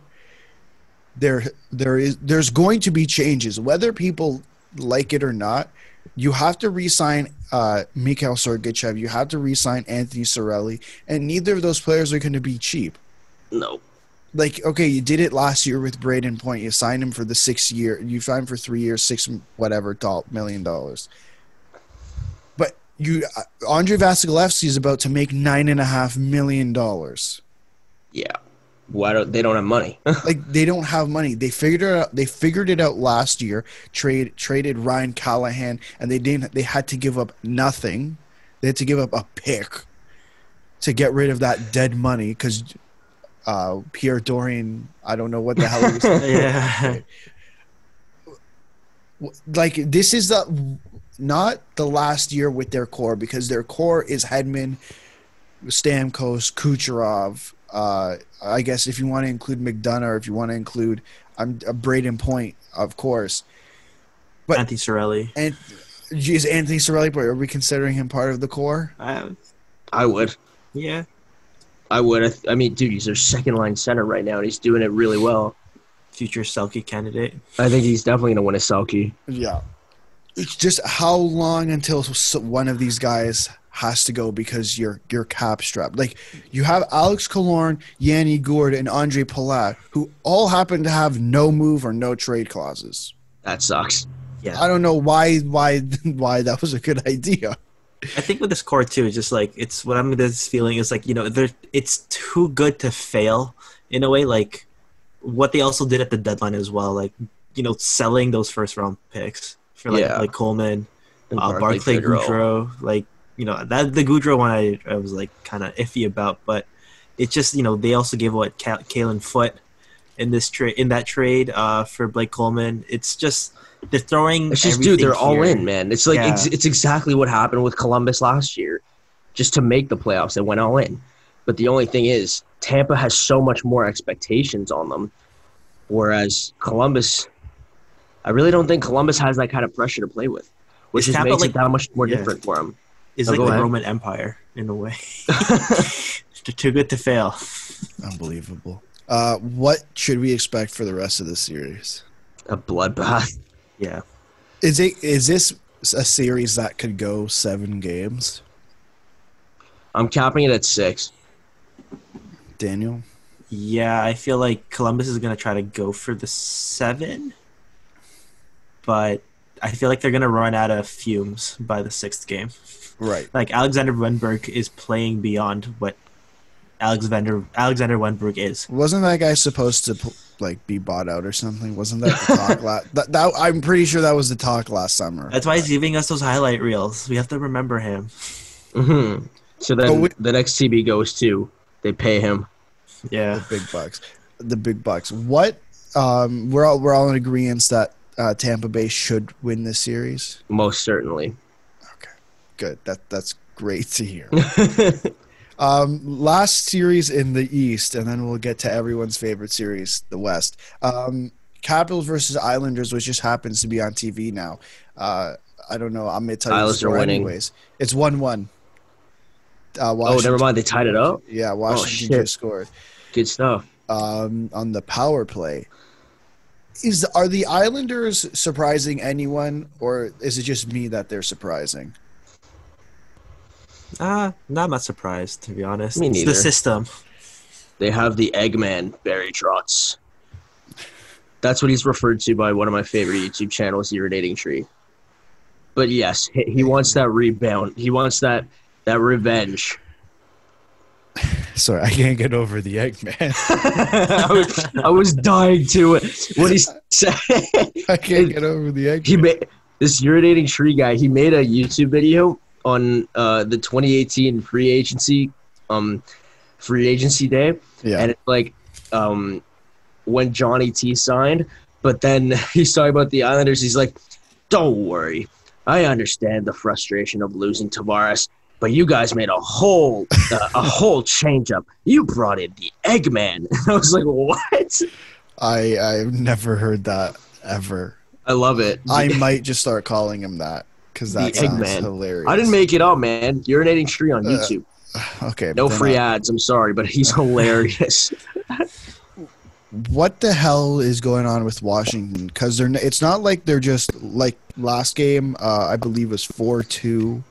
There there is there's going to be changes, whether people like it or not. You have to re-sign uh, Mikhail Sergachev. You have to re-sign Anthony Cirelli, and neither of those players are going to be cheap. No, Like, okay, you did it last year with Brayden Point. You signed him for the six year. You signed for three years, six whatever doll- million dollars. But you, uh, Andre Vasilevskiy is about to make nine and a half million dollars. yeah. Why don't they don't have money? like they don't have money. They figured it out. They figured it out last year. Trade traded Ryan Callahan, and they didn't. They had to give up nothing. They had to give up a pick to get rid of that dead money because uh, Pierre Dorian. I don't know what the hell he was. Yeah. like this is the not the last year with their core because their core is Hedman, Stamkos, Kucherov. Uh, I guess if you want to include McDonagh, or if you want to include I'm a Brayden Point, of course. But- Anthony Cirelli. And is Anthony Cirelli? but Are we considering him part of the core? Uh, I would. yeah. I would. I, I mean, dude, he's their second line center right now, and he's doing it really well. Future Selke candidate. I think he's definitely going to win a Selke. Yeah. It's just how long until one of these guys has to go because you're you're cap strapped. Like you have Alex Killorn, Yanni Gourde, and Ondrej Palat, who all happen to have no move or no trade clauses. That sucks. Yeah. I don't know why why why that was a good idea. I think with this core too, it's just like it's what I'm just feeling is like you know there it's too good to fail in a way. Like what they also did at the deadline as well, like you know selling those first round picks for like Yeah. like Coleman, And uh, Barclay. Goodrow, like you know that the Goodrow one I, I was like kind of iffy about, but it's just you know they also gave what Ka- Kalen Foote in this trade in that trade uh, for Blake Coleman. It's just they're throwing. It's just, dude, they're all in, man. It's like ex- it's exactly what happened with Columbus last year. Just to make the playoffs, they went all in. But the only thing is, Tampa has so much more expectations on them, whereas Columbus, I really don't think Columbus has that kind of pressure to play with, which Is just makes like- it that much more yeah. different for him. It's Oh, like the ahead. Roman Empire in a way. They're too good to fail. Unbelievable. Uh, what should we expect for the rest of the series? A bloodbath. Yeah. Is it is this a series that could go seven games? I'm capping it at six. Daniel, Yeah, I feel like Columbus is going to try to go for the seven, but I feel like they're going to run out of fumes by the sixth game. right? Like Alexander Wennberg is playing beyond what Alexander Alexander Wennberg is. Wasn't that guy supposed to like be bought out or something? Wasn't that the talk last? That, that I'm pretty sure that was the talk last summer. That's why he's giving us those highlight reels. We have to remember him. hmm So then we- the next TB goes to they pay him. Yeah. the big bucks. The big bucks. What? Um, we're all we're all in agreement that uh, Tampa Bay should win this series. Most certainly. Okay, good. That that's great to hear. Um, last series in the East, and then we'll get to everyone's favorite series, the West. Um, Capitals versus Islanders, which just happens to be on TV now. Uh, I don't know. I'm gonna tell you the Islanders score winning. anyways. It's one-one. Uh, oh, never mind. They tied it up. Yeah, Washington shit. just scored Good stuff. um, on the power play. Is are the Islanders surprising anyone, or is it just me that they're surprising? Uh, no, I'm not surprised to be honest. Me It's the system. they have the Eggman Barry Trotz. That's what he's referred to by one of my favorite YouTube channels, Irritating Tree. But yes, he, he wants that rebound. He wants that that revenge. Sorry, I can't get over the Eggman. I, was, I was dying to it. What he said. I can't get over the Eggman. he made this irritating tree guy. He made a YouTube video on uh, the 2018 free agency, um, free agency day, yeah. and it's like um, when Johnny T signed. But then he's talking about the Islanders. He's like, "Don't worry, I understand the frustration of losing Tavares." But you guys made a whole uh, a whole change up. You brought in the Eggman. I was like, "What?" I I've never heard that ever. I love it. I might just start calling him that because that The sounds Eggman. hilarious. I didn't make it up, man. Urinating tree on Uh, YouTube. Okay, No free I- ads. I'm sorry, but he's hilarious. what the hell is going on with Washington? Because they're it's not like they're just like last game. Uh, I believe was four two.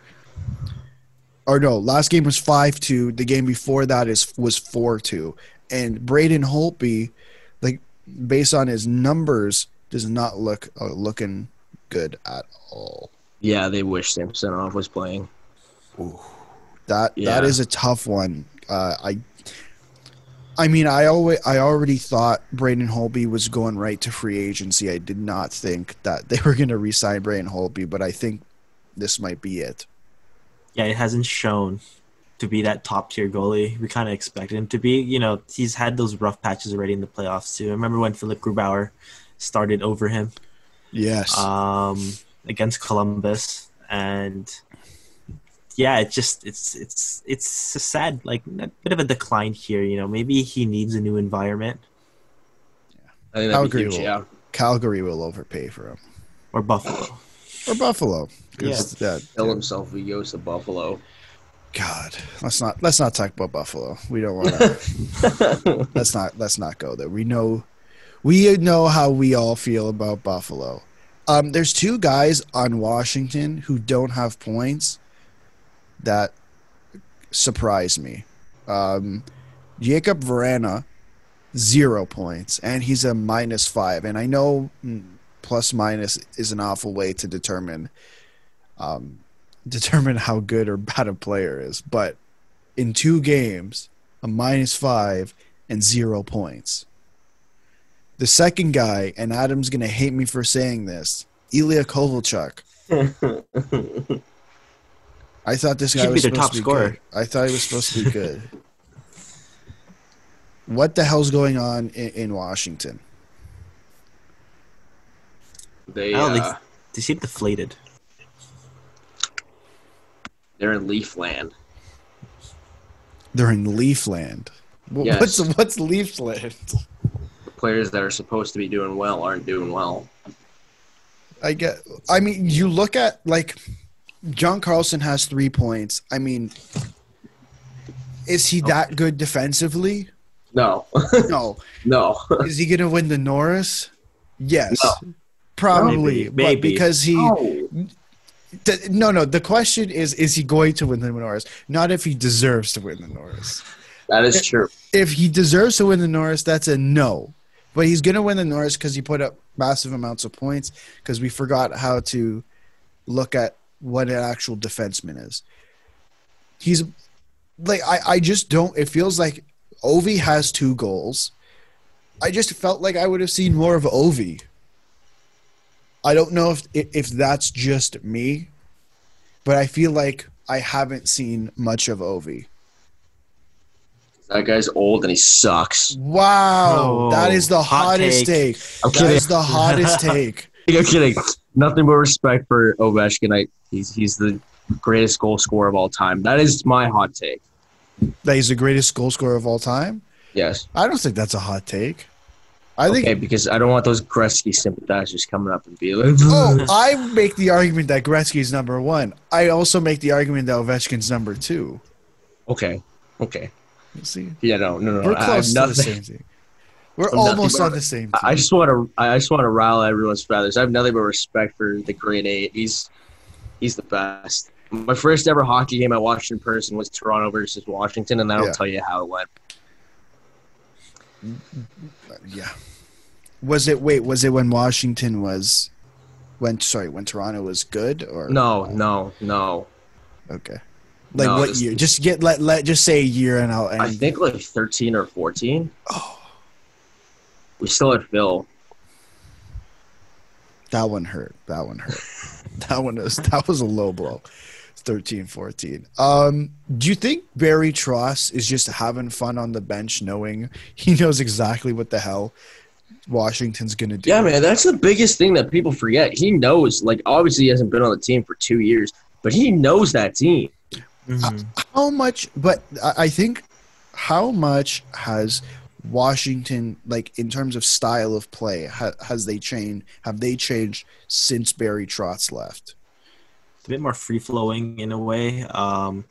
Or no, last game was five two. The game before that is was four two. And Braden Holtby, like based on his numbers, does not look uh, looking good at all. yeah, they wish Samsonov was playing. Ooh, That Yeah. that is a tough one. Uh, I I mean, I always I already thought Braden Holtby was going right to free agency. I did not think that they were going to re-sign Braden Holtby, but I think this might be it. Yeah, it hasn't shown to be that top tier goalie we kind of expected him to be. You know, he's had those rough patches already in the playoffs too. I remember when Philip Grubauer started over him Yes. um, against Columbus, and yeah, it just it's it's it's a sad like a bit of a decline here. You know, maybe he needs a new environment I think I'll agree huge. with- Yeah, Calgary will overpay for him or Buffalo. or Buffalo. 'Cause that- kill himself if he goes to Buffalo. God, let's not let's not talk about Buffalo. We don't want to. let's not let's not go there. We know we know how we all feel about Buffalo. Um, there's two guys on Washington who don't have points that surprise me. Um, Jakub Vrana, zero points, and he's a minus five. And I know mm, plus minus is an awful way to determine um, determine how good or bad a player is, but in two games, a minus five and zero points. The second guy, and Adam's gonna hate me for saying this, Ilya Kovalchuk. I thought this guy Should be was their supposed top to be scorer. good. I thought he was supposed to be good. what the hell's going on in, in Washington? They I don't uh, think they seem deflated. They're in Leafland. They're in Leafland. Yes. What's what's Leafland? The players that are supposed to be doing well aren't doing well. I get. I mean, you look at like John Carlson has three points. I mean, is he that good defensively? No, No. no. Is he gonna win the Norris? Yes, No. probably. Maybe, But because he No. No no. The question is, is he going to win the Norris? Not if he deserves to win the Norris. That is true. If he deserves to win the Norris, that's a no. But he's gonna win the Norris because he put up massive amounts of points. Because we forgot how to look at what an actual defenseman is. He's like I, I just don't it feels like Ovi has two goals. I just felt like I would have seen more of Ovi. I don't know if if that's just me, but I feel like I haven't seen much of Ovi. That guy's old and he sucks. Wow, Oh, that is the hot hottest take. take. I'm That kidding. is the hottest take. I'm kidding. Nothing but respect for Ovechkin. I, he's he's the greatest goal scorer of all time. That is my hot take. That he's the greatest goal scorer of all time. Yes. I don't think that's a hot take. I think. okay, because I don't want those Gretzky sympathizers coming up and be like, Oh, I make the argument that Gretzky's number one. I also make the argument that Ovechkin's number two. okay, okay. You see, Yeah, no, no, no. we're close to the same thing. We're I'm almost but- on the same. I- I just want to, I just want to rile everyone's feathers. I have nothing but respect for the Green Eight. He's, he's the best. My first ever hockey game I watched in person was Toronto versus Washington, and that'll Yeah. tell you how it went. yeah. Was it wait? Was it when Washington was when sorry when Toronto was good or No, no, no. Okay. Like No, what year? Just get let let just say a year and I'll end. I think like 13 or 14. oh, We still had Phil. that one hurt. That one hurt. that one was that was a low blow. 13 14. Um do you think Barry Trotz is just having fun on the bench knowing he knows exactly what the hell Washington's going to do? Yeah, man, that's the biggest thing that people forget. He knows, like, obviously he hasn't been on the team for two years, but he knows that team. Mhm. how much but I I think how much has Washington like in terms of style of play ha, has they changed have they changed since Barry Trotz left It's a bit more free flowing in a way. Um,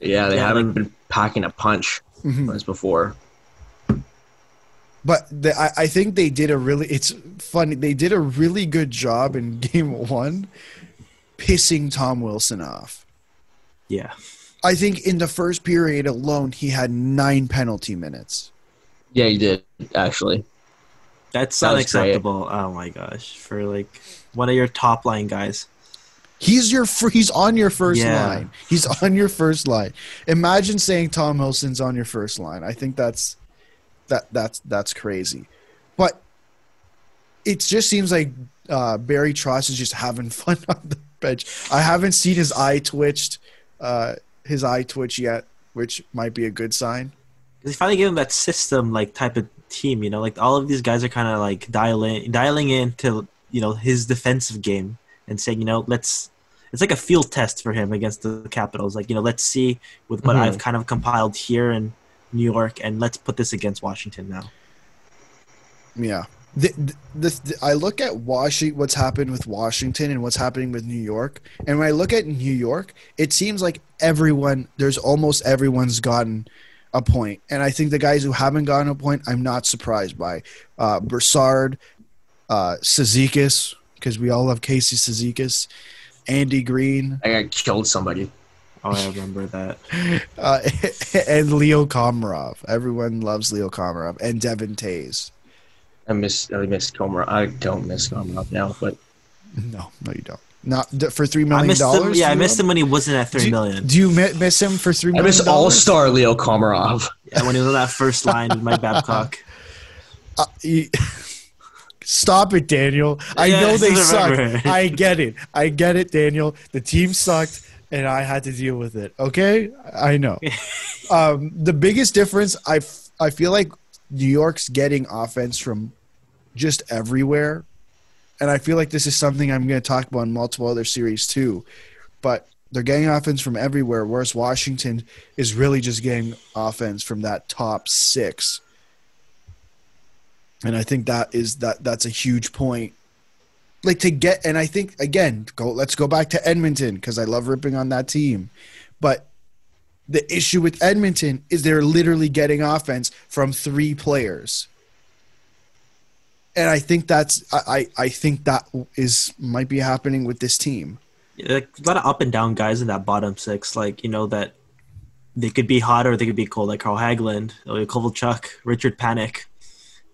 Yeah, they Yeah, haven't been packing a punch Mhm. as before. But the, I, I think they did a really it's funny they did a really good job in game one pissing Tom Wilson off yeah, I think in the first period alone he had nine penalty minutes Yeah, he did, actually. that's That unacceptable. Oh my gosh, for like one of your top line guys. He's your he's on your first Yeah. line. He's on your first line. Imagine saying Tom Wilson's on your first line. I think that's that that's that's crazy. But it just seems like uh, Barry Trotz is just having fun on the bench. I haven't seen his eye twitched, uh, his eye twitch yet, which might be a good sign. They finally gave him that system like type of team. You know, like all of these guys are kind of like dialing dialing into you know his defensive game and saying, you know, let's. It's like a field test for him against the Capitals. Like you know, let's see with what Mhm. I've kind of compiled here in New York, and let's put this against Washington now. Yeah. The, the, the, I look at Washington, what's happened with Washington and what's happening with New York. And when I look at New York, it seems like everyone, there's almost everyone's gotten a point. And I think the guys who haven't gotten a point, I'm not surprised by. Uh, Brassard, uh, Cizikas, because we all love Casey Cizikas, Andy Greene, I got killed somebody. Oh, I remember that. uh, and Leo Komarov. Everyone loves Leo Komarov and Devon Toews. I miss I miss Comer. I don't miss Comer now, but No, no, you don't. Not d- for three million I missed him. dollars. Yeah, I you missed know? him when he wasn't at three do, million. Do you mi- miss him for three I million? miss All Star Leo Komarov. Yeah, when he was on that first line with Mike Babcock. Uh, you- Stop it, Daniel. I Yeah, know they suck. I get it. I get it, Daniel. The team sucked, and I had to deal with it. Okay, I know. um, the biggest difference, I f- I feel like New York's getting offense from just everywhere, and I feel like this is something I'm going to talk about in multiple other series too. But they're getting offense from everywhere, whereas Washington is really just getting offense from that top six. And I think that is that that's a huge point. Like to get and I think again, go let's go back to Edmonton because I love ripping on that team. But the issue with Edmonton is they're literally getting offense from three players. And I think that's I, I think that is might be happening with this team. Yeah, like, a lot of up and down guys in that bottom six. Like you know that they could be hot or they could be cold. Like Carl Hagelin, Ilya Kovalchuk, Richard Panik.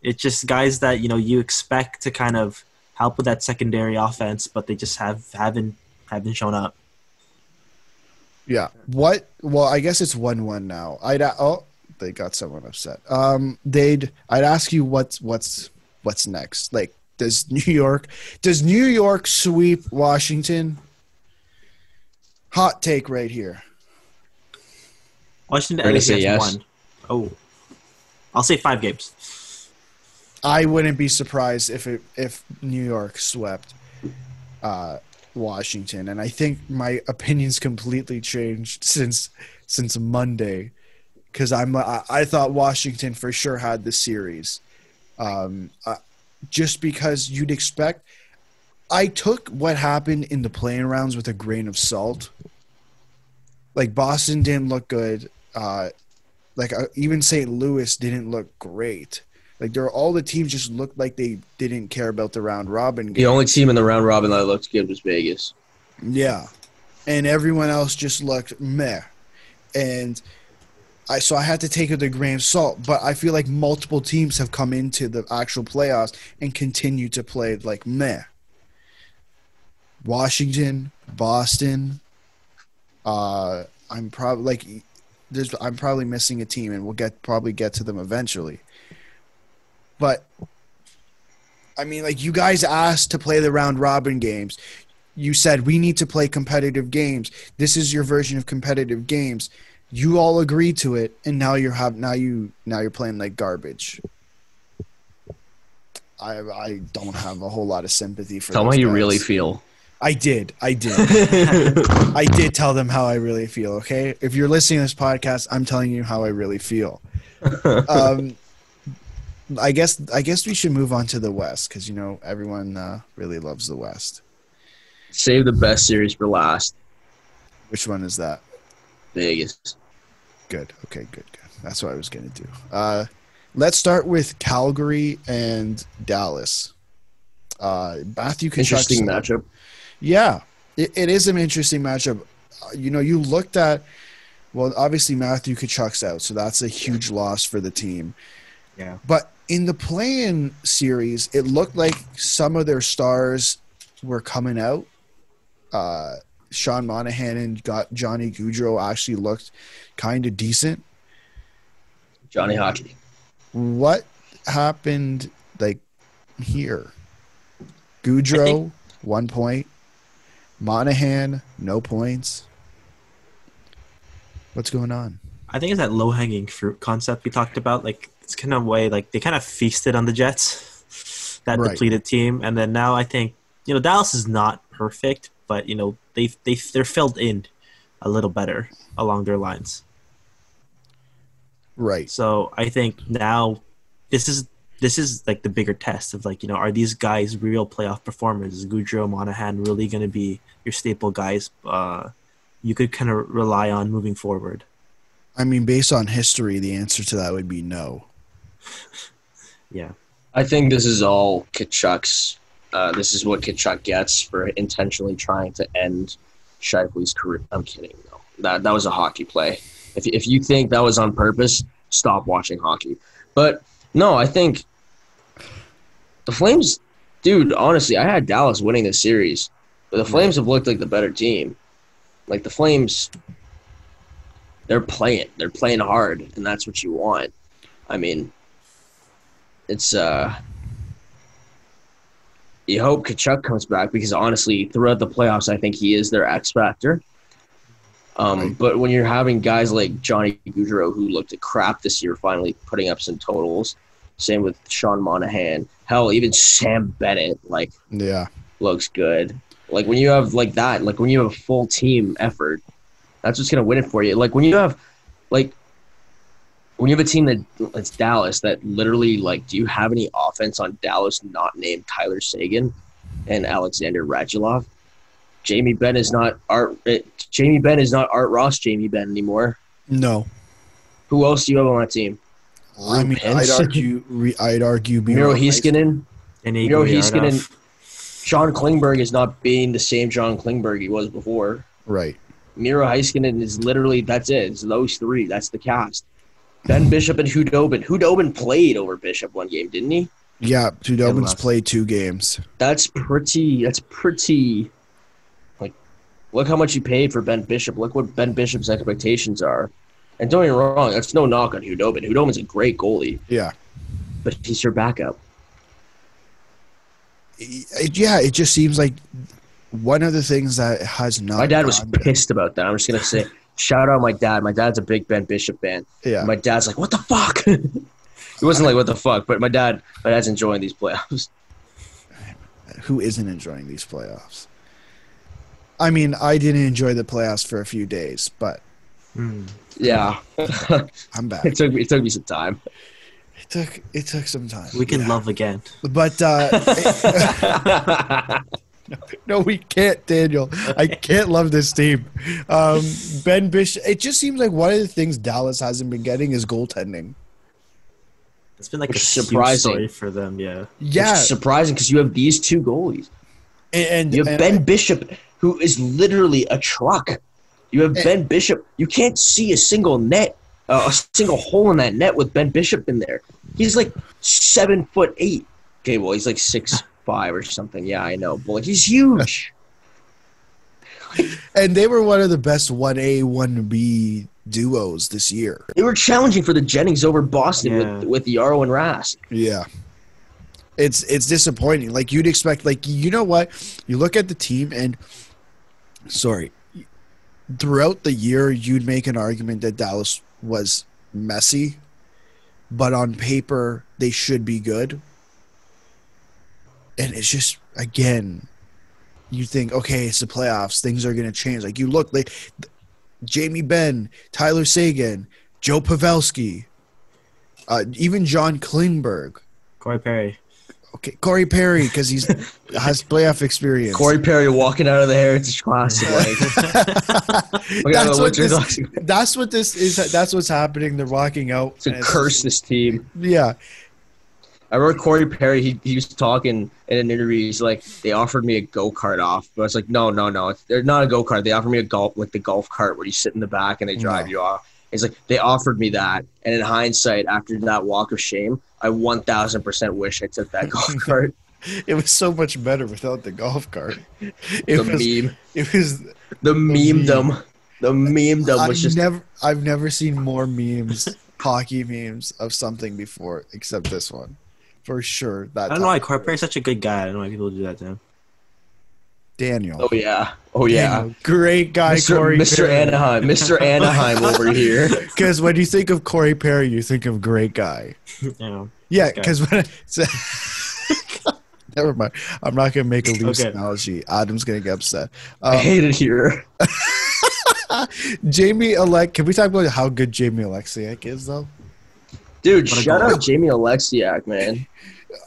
It's just guys that you know you expect to kind of help with that secondary offense, but they just have haven't haven't shown up. Yeah. What? Well, I guess it's one-one now. I'd oh, they got someone upset. Um, they'd I'd ask you what's what's what's next. Like, does New York does New York sweep Washington? Hot take right here. Washington, Ready gonna say yes. One. Oh, I'll say five games. I wouldn't be surprised if it if New York swept uh, Washington, and I think my opinions completely changed since since Monday because I'm I, I thought Washington for sure had the series, um, uh, just because you'd expect. I took what happened in the playing rounds with a grain of salt. Like Boston didn't look good. Uh, like uh, even St. Louis didn't look great. Like there, are all the teams just looked like they didn't care about the round robin The only team in the round robin that looked good was Vegas. Yeah, and everyone else just looked meh. And I so I had to take it with a grain of salt. But I feel like multiple teams have come into the actual playoffs and continue to play like meh. Washington, Boston. Uh, I'm probably like, there's I'm probably missing a team, and we'll get probably get to them eventually. But I mean, like you guys asked to play the round robin games. You said we need to play competitive games. This is your version of competitive games. You all agreed to it, and now you're have now you now you're playing like garbage. I I don't have a whole lot of sympathy for. Tell me those how you guys. really feel. I did. I did. I did tell them how I really feel. Okay, if you're listening to this podcast, I'm telling you how I really feel. Um, I guess I guess we should move on to the West because you know everyone uh, really loves the West. Save the best series for last. Which one is that? Vegas. Good. Okay. Good. Good. That's what I was gonna do. Uh, let's start with Calgary and Dallas. Uh, Matthew Tkachuk's- Interesting matchup. Yeah, it, it is an interesting matchup. Uh, You know, you looked at well, obviously Matthew Tkachuk's out, so that's a huge loss for the team. Yeah. But in the play-in series, it looked like some of their stars were coming out. Uh, Sean Monahan and got Johnny Gaudreau actually looked kind of decent. Johnny Hockey. What happened like here? Gaudreau, think- one point. Monahan, no points. What's going on? I think it's that low hanging fruit concept we talked about. Like it's kind of way like they kind of feasted on the Jets, that Right. depleted team, and then now I think you know Dallas is not perfect, but you know they they they're filled in a little better along their lines. Right. So I think now this is this is like the bigger test of like you know are these guys real playoff performers? Is Gaudreau, Monahan really going to be your staple guys? Uh, you could kind of rely on moving forward. I mean, based on history, the answer to that would be no. Yeah. I think this is all Tkachuk's. Uh, this is what Tkachuk gets for intentionally trying to end Scheifele's career. I'm kidding. No, that that was a hockey play. If if you think that was on purpose, stop watching hockey. But no, I think the Flames, dude. Honestly, I had Dallas winning this series, but the Flames have looked like the better team. Like the Flames, they're playing. They're playing hard, and that's what you want. I mean, it's uh you hope Tkachuk comes back because honestly, throughout the playoffs, I think he is their X factor. Um, But when you're having guys like Johnny Gaudreau who looked at crap this year, finally putting up some totals. Same with Sean Monahan. Hell, even Sam Bennett like Yeah. looks good. Like when you have like that, like when you have a full team effort, that's what's gonna win it for you. Like when you have like when you have a team that it's Dallas that literally like do you have any offense on Dallas not named Tyler Seguin and Alexander Radulov? Jamie Benn is not Art eh, Jamie Benn is not Art Ross Jamie Benn anymore. No. Who else do you have on that team? I mean, I'd argue. Re, I'd argue. Miro Miro Heiskanen, And Miro Igor Heiskanen, John Klingberg is not being the same John Klingberg he was before. Right. Miro Heiskanen is literally that's it. It's those three. That's the cast. Ben Bishop and Khudobin. Khudobin played over Bishop one game, didn't he? Yeah. Khudobin's last- played two games. That's pretty. That's pretty. Like, look how much you paid for Ben Bishop. Look what Ben Bishop's expectations are. And don't get me wrong, that's no knock on Khudobin. Khudobin's a great goalie, Yeah. but he's your backup. It, yeah. It just seems like one of the things that has not. My dad was pissed about that. I'm just gonna say, shout out my dad. My dad's a big Ben Bishop fan. Yeah. My dad's like, what the fuck? he wasn't like, what the fuck, but my dad, my dad's enjoying these playoffs. Who isn't enjoying these playoffs? I mean, I didn't enjoy the playoffs for a few days, but Hmm. Yeah, I'm back. it took me. It took me some time. It took it took some time. We can Yeah. love again. But uh, no, we can't, Daniel. I can't love this team. Um, ben Bishop. It just seems like one of the things Dallas hasn't been getting is goaltending. It's been like Which a is huge surprising. for them. Yeah. Yeah, It's surprising because you have these two goalies. and, and, You have and- Ben Bishop, who is literally a truck. You have Eh. Ben Bishop. You can't see a single net uh, a single hole in that net with Ben Bishop in there. He's like seven foot eight. Okay, well he's like six five or something. Yeah, I know, but like he's huge. And they were one of the best 1A, 1B duos this year. They were challenging for the Jennings over Boston Yeah. with with Yarrow and Rask. Yeah. It's it's disappointing. Like you'd expect like you know what? You look at the team and sorry. Throughout the year you'd make an argument that Dallas was messy, but on paper they should be good. And it's just again you think okay, it's the playoffs, things are going to change. Like you look like Jamie Benn, Tyler Seguin, Joe Pavelski, uh, even John Klingberg. Corey Perry. Okay, Corey Perry because he's has playoff experience. Corey Perry walking out of the Heritage Classic. Like, that's what this, that's what this is. That's what's happening. They're walking out. to curse this team. Yeah, I remember Corey Perry. He, he was talking in an interview. He's like, they offered me a go kart off, but I was like, no, no, no, it's, they're not a go kart. They offered me a golf like the golf cart where you sit in the back and they drive No. you off. He's like, they offered me that, and in hindsight, after that walk of shame, I one thousand percent wish I took that golf cart. it was so much better without the golf cart. It the was. meme, It was. the meme dumb, the meme dumb I've was just never. I've never seen more memes, hockey memes of something before, except this one, for sure. That I don't know why time. Corey Perry's such a good guy. I don't know why people do that to him. Daniel. oh yeah, oh yeah. Daniel, great guy, Mr. Corey. Mr. Anaheim, Mr. Anaheim over here. Because when you think of Corey Perry, you think of great guy. You know. Yeah, because when so, never mind. I'm not gonna make a loose Okay. analogy. Adam's gonna get upset. I Um, hate it here. Jamie Alec. Can we talk about how good Jamie Oleksiak is, though? Dude, What a shout out Jamie Oleksiak, man.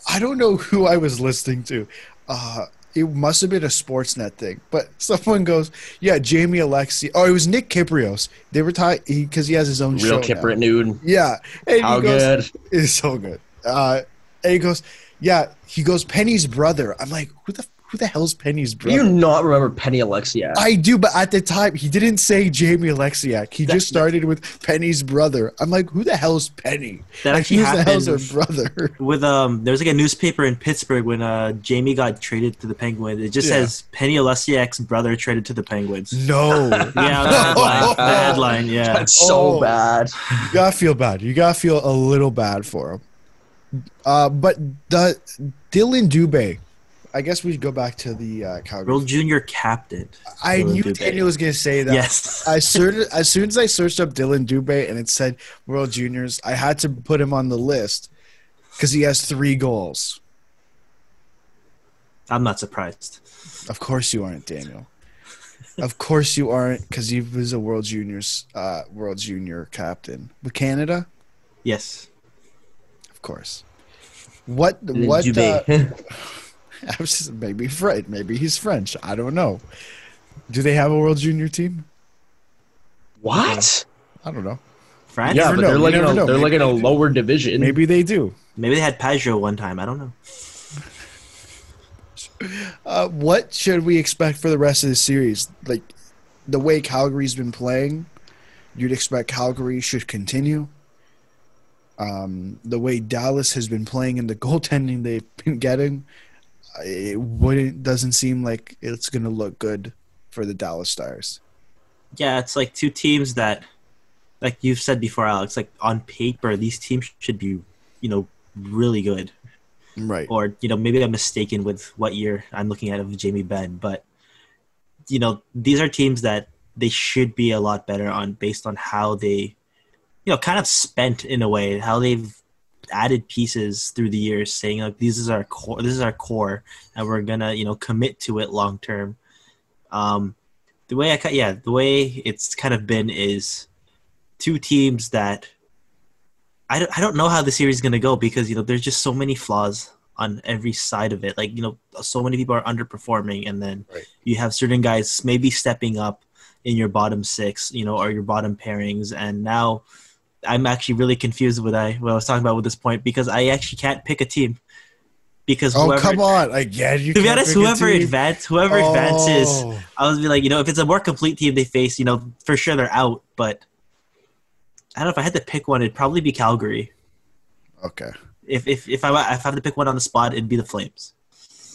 I don't know who I was listening to. Uh, it must have been a Sportsnet thing, but someone goes, "Yeah, Jamie Alexi." Oh, it was Nick Kypreos. They were tied because he, has his own Real show. Kipper at noon. Yeah, and How he goes, good? It's so good. Uh, and he goes, "Yeah." He goes, "Penny's brother." I'm like, "Who the who the hell's Penny's Do brother?" you not remember Penny Oleksiak? I do, but at the time he didn't say Jamie Oleksiak. He just started with Penny's brother. I'm like, who the hell's Penny? That like, actually who the hell's her brother? With um, there was like a newspaper in Pittsburgh when uh Jamie got traded to the Penguins. It just Yeah. says Penny Oleksiak's brother traded to the Penguins. No. Yeah, the headline. The headline. Yeah. That's so Oh. bad. you gotta feel bad. You gotta feel a little bad for him. Uh, but the Dylan Dubé, I guess we should go back to the uh, Calgary. World Junior captain. I Dylan knew Dubé. Daniel was gonna say that. Yes. As soon as soon as I searched up Dylan Dubé and it said World Juniors, I had to put him on the list because he has three goals. I'm not surprised. Of course you aren't, Daniel. of course you aren't, because he was a World Juniors, uh, World Junior captain with Canada. Yes. Of course. What? What? Uh, Dubé. I was just, maybe Fred. Maybe he's French. I don't know. Do they have a World Junior team? what? I don't know. France. Yeah, but know. they're like in a, know. they're like in a Maybe- lower division. Maybe they do. Maybe they had Pajot one time. I don't know. Uh, what should we expect for the rest of the series? Like the way Calgary's been playing, you'd expect Calgary should continue. Um, the way Dallas has been playing and the goaltending they've been getting, it wouldn't doesn't seem like it's going to look good for the Dallas Stars. Yeah, it's like two teams that, like you've said before, Alex. Like on paper, these teams should be, you know, really good. Right. or you know maybe I'm mistaken with what year I'm looking at of Jamie Benn, but you know these are teams that they should be a lot better on based on how they, you know, kind of spent in a way how they've added pieces through the years, saying like this is our core, this is our core, and we're gonna you know commit to it long term. Um, the way I yeah the way it's kind of been is two teams that I don't, I don't know how the series is to go because you know there's just so many flaws on every side of it like you know so many people are underperforming and then Right. you have certain guys maybe stepping up in your bottom six you know or your bottom pairings and now I'm actually really confused with I what I was talking about with this point because I actually can't pick a team because Oh whoever come on! Again, you to be can't honest whoever team? advance whoever advances Oh. I was be like, you know, if it's a more complete team they face, you know, for sure they're out. But I don't know if I had to pick one, it'd probably be Calgary. Okay. If if if I if I had to pick one on the spot, it'd be the Flames.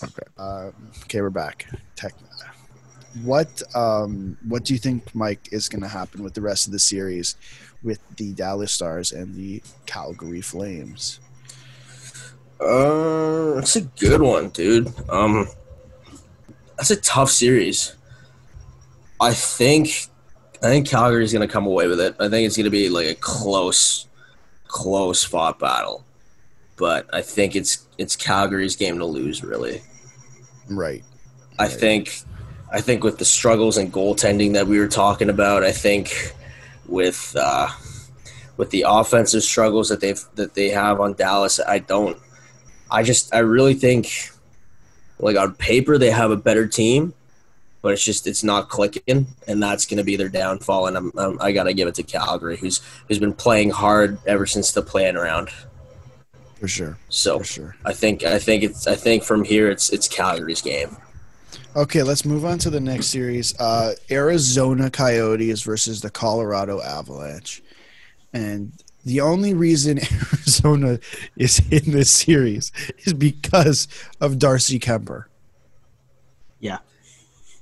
Okay. Uh, okay, we're back. Tech. What um what do you think, Mike, is going to happen with the rest of the series with the Dallas Stars and the Calgary Flames? Uh, that's a good one, dude. Um, that's a tough series. I think, I think Calgary's gonna come away with it. I think it's gonna be like a close, close fought battle, but I think it's it's Calgary's game to lose. Really, Right. I Right. think, I think with the struggles and goaltending that we were talking about, I think with uh, with the offensive struggles that they've that they have on Dallas, I don't. I just I really think like on paper they have a better team, but it's just it's not clicking, and that's going to be their downfall. And I'm, I'm I got to give it to Calgary, who's who's been playing hard ever since the playing around. For sure. So For sure. I think I think it's I think from here it's it's Calgary's game. Okay, let's move on to the next series. Uh, Arizona Coyotes versus the Colorado Avalanche. And the only reason Arizona is in this series is because of Darcy Kuemper. Yeah.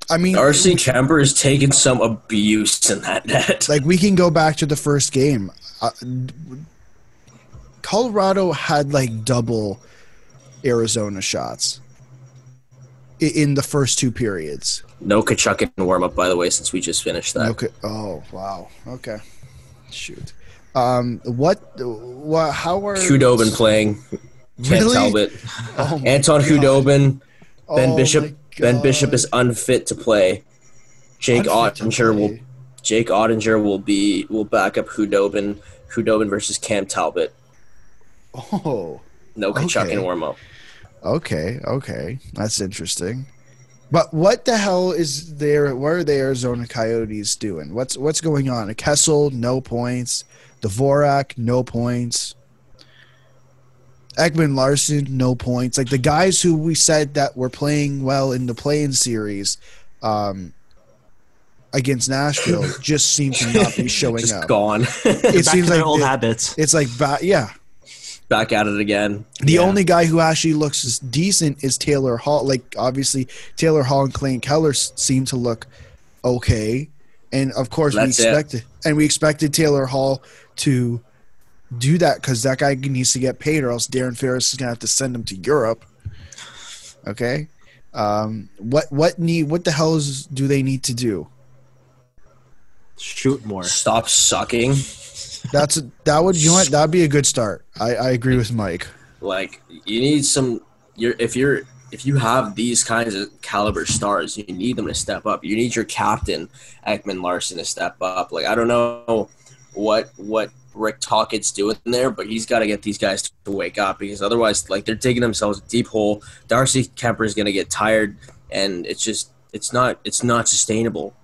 I mean, Darcy Kuemper has taken some abuse in that net. like we can go back to the first game. Uh, Colorado had like double Arizona shots i- in the first two periods. No Tkachuk in warm up, by the way, since we just finished that. Okay. Oh wow. Okay. Shoot. Um. What? What? How are Khudobin playing. Really? Talbot. Oh Anton God. Khudobin. Ben Oh Bishop. Ben Bishop is unfit to play. Jake Unfit Oettinger will. Jake Oettinger will be will back up Khudobin. Khudobin versus Cam Talbot. Oh. No Tkachuk Okay. in warm up. Okay. Okay. That's interesting. But what the hell is there? What are the Arizona Coyotes doing? What's what's going on? A Kessel, no points. Dvorak, no points. Ekman Larsson, no points. Like the guys who we said that were playing well in the playing series um, against Nashville just seem to not be showing Just up. gone. It Back seems to like old the- habits. it's like ba- yeah. Back at it again. The Yeah. only guy who actually looks decent is Taylor Hall. Like obviously Taylor Hall and Clayton Keller s- seem to look okay, and of course That's we it. expected and we expected Taylor Hall to do that because that guy needs to get paid, or else Darren Ferris is gonna have to send him to Europe. Okay, um, what what need what the hell is, do they need to do? Shoot more. Stop sucking. That's that would you that'd be a good start. I, I agree with Mike. Like you need some. You're if you're if you have these kinds of caliber stars, you need them to step up. You need your captain Ekman Larsson to step up. Like I don't know what what Rick Tocchet's doing there, but he's got to get these guys to wake up because otherwise, like they're digging themselves a deep hole. Darcy Kuemper is going to get tired, and it's just it's not it's not sustainable.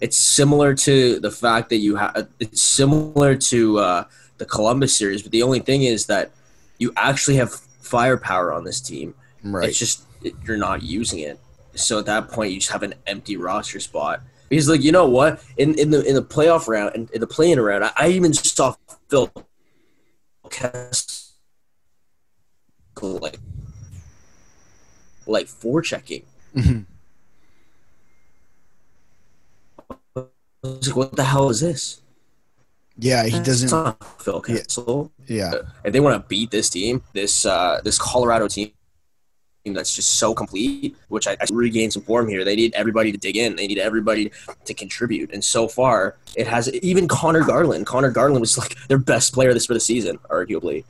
It's similar to the fact that you have. It's similar to uh, the Columbus series, but the only thing is that you actually have firepower on this team. Right. It's just it, you're not using it. So at that point, you just have an empty roster spot. Because like you know what, in in the in the playoff round and in, the playing round, I, I even saw Phil Kessel like like forechecking. Mhm. I was like, what the hell is this? Yeah, he doesn't. not Phil Yeah. Kessel. Yeah, if they want to beat this team, this uh, this Colorado team that's just so complete, which I, I regain some form here. They need everybody to dig in. They need everybody to contribute. And so far, it has even Conor Garland. Conor Garland was like their best player this for the season, arguably,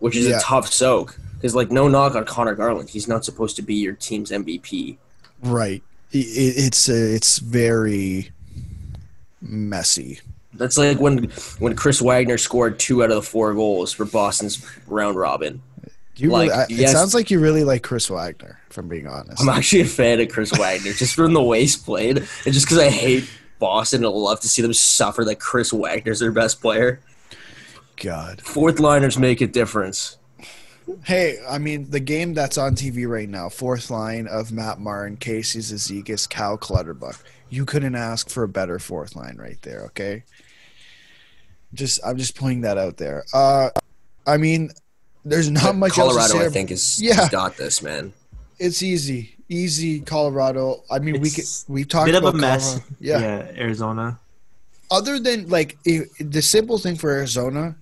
which is Yeah. a tough soak. Because like no knock on Conor Garland, he's not supposed to be your team's MVP. right. I- i- it's uh, it's very messy. That's like when when Chris Wagner scored two out of the four goals for Boston's round robin. You Like, really, I, yes. It sounds like you really like Chris Wagner, if I'm being honest. I'm actually a fan of Chris Wagner just from the way he's played, and just because I hate Boston and love to see them suffer that Chris Wagner's their best player. God. Fourth liners make a difference. Hey, I mean, the game that's on TV right now, fourth line of Matt Martin, Casey Cizikas, Cal Clutterbuck. You couldn't ask for a better fourth line right there, okay? Just I'm just putting that out there. Uh, I mean, there's not much else to Colorado, say I think, is Yeah. got this man. It's easy, easy. Colorado. I mean, we could It's we talked Bit of about a mess. Colorado. Yeah. Yeah. Arizona. Other than like i the simple thing for Arizona,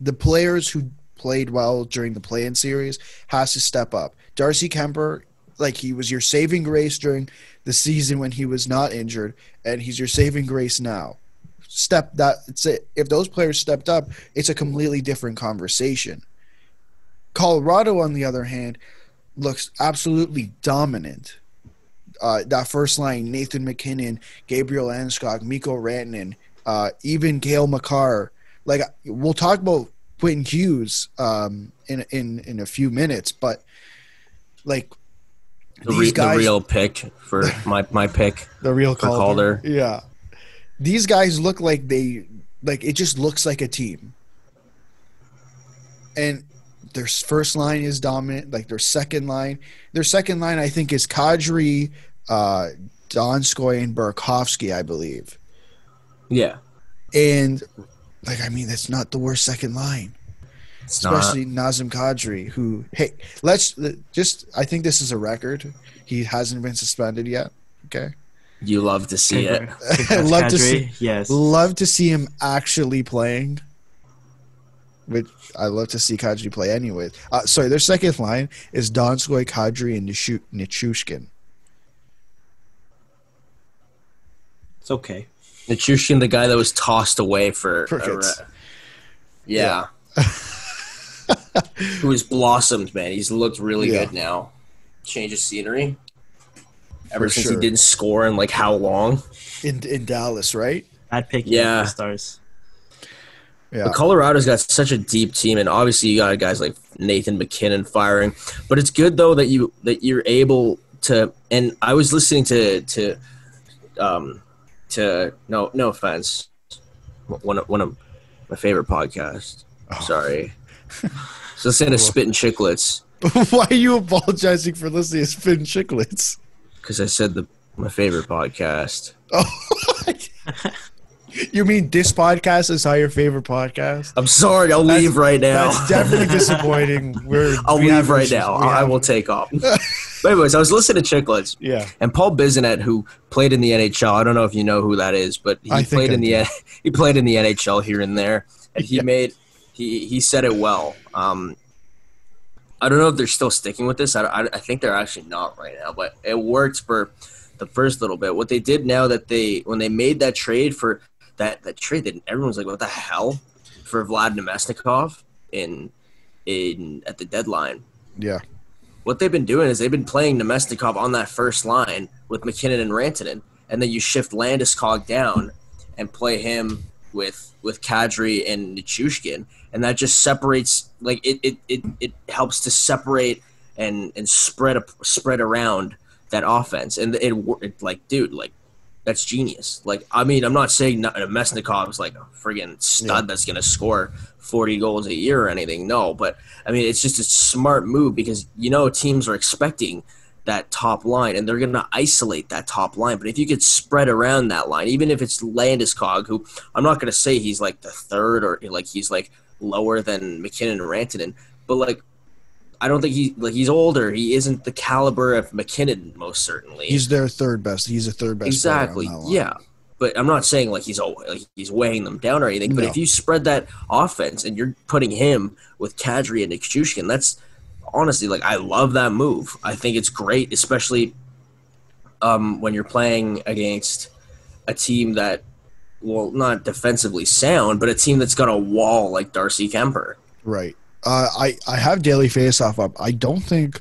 the players who played well during the play-in series has to step up. Darcy Kuemper, like he was your saving grace during the season when he was not injured, and he's your saving grace now. Step that. It's it. If those players stepped up, it's a completely different conversation. Colorado, on the other hand, looks absolutely dominant. Uh, that first line: Nathan MacKinnon, Gabriel Landeskog, Mikko Rantanen, uh, even Cale Makar. Like we'll talk about Quinn Hughes um, in in in a few minutes, but like The, re- guys, the real pick for my, my pick. the real Calder. Calder. Yeah, these guys look like they like it just looks like a team, and their first line is dominant. Like their second line, their second line I think is Kadri, uh, Donskoy, and Burakovsky, I believe. Yeah. And like I mean, that's not the worst second line. It's not. especially Nazem Kadri, who hey, let's just. I think this is a record. He hasn't been suspended yet. Okay, You love to see it. Congrats, Love to see- Yes. love to see him actually playing. Which I love to see Kadri play anyways. Uh, sorry, their second line is Donskoy, Kadri, and Nishu- Nichushkin. It's okay. Nichushkin, the guy that was tossed away for. Crickets. uh, yeah. Who has blossomed, man. He's looked really Yeah. good now. Change of scenery. Ever For since sure. he didn't score in like how long? in in Dallas, right? Bad pick. Yeah. Yeah. Stars. Yeah, But Colorado's got such a deep team, and obviously you got guys like Nathan MacKinnon firing. But it's good though that you that you're able to. And I was listening to to um to no no offense, one of one of my favorite podcasts. Oh. Sorry, so listening to Spitting Chicklets Why are you apologizing for listening to Spin Chicklets? because I said the my favorite podcast. Oh, you mean this podcast is how your favorite podcast? I'm sorry, I'll That's- leave right now. That's definitely disappointing. We're, I'll we leave right now. I will take off. but anyways, I was listening to Chicklets. Yeah, And Paul Bissonnette, who played in the NHL, I don't know if you know who that is, but he I played I in the he played in the NHL here and there, and he Yeah. made he he said it well. Um, I don't know if they're still sticking with this. I, I, I think they're actually not right now, but it worked for the first little bit. What they did now that they when they made that trade for that that trade, that everyone's like, "What the hell?" for Vlad Namestnikov in in at the deadline yeah, what they've been doing is they've been playing Namestnikov on that first line with MacKinnon and Rantanen, and then you shift Landeskog down and play him with with Kadri and Nichushkin, and that just separates like it it, it, it helps to separate and and spread a, spread around that offense, and it, it like dude like. That's genius. Like, I mean, I'm not saying not- Mesnikov is like a friggin' stud Yeah. that's going to score 40 goals a year or anything. No, but I mean, it's just a smart move because you know teams are expecting that top line and they're going to isolate that top line. But if you could spread around that line, even if it's Landeskog, who I'm not going to say he's like the third or like he's like lower than MacKinnon and Rantanen, but like I don't think he like he's older. He isn't the caliber of MacKinnon, most certainly. he's their third best. He's a third best. exactly. Yeah. But I'm not saying like he's al- like he's weighing them down or anything. But No. if you spread that offense and you're putting him with Kadri and Nichushkin, that's honestly like I love that move. I think it's great, especially um, when you're playing against a team that, well, not defensively sound, but a team that's got a wall like Darcy Kuemper. right. Uh, I I have daily faceoff up. I don't think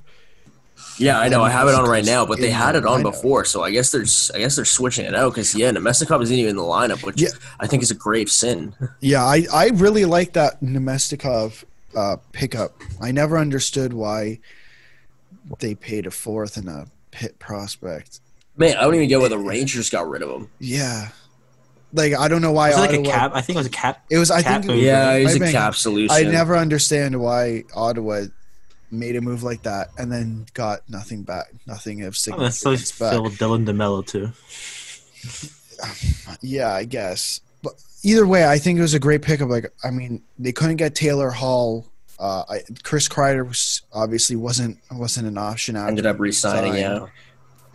Yeah, I know. I have it on right now, but they had it on before, so I guess they're I guess they're switching it out because yeah, Namestnikov isn't even in the lineup, which Yeah. I think is a grave sin. Yeah, I, I really like that Namestnikov uh, pickup. I never understood why they paid a fourth and a pit prospect. Man, I don't even get why the Rangers got rid of him. Yeah, like I don't know why. Was it like a Ottawa- cap? I think it was a cap. It was. I cap think. move, Yeah, it was a Maybe- cap solution. I never understand why Ottawa made a move like that and then got nothing back, nothing of Oh, that's so significance back. Phil Dylan DeMelo too. Yeah, I guess. But either way, I think it was a great pickup. Like, I mean, they couldn't get Taylor Hall. Uh, I, Chris Kreider was obviously wasn't wasn't an option. After Ended up re-signing, yeah.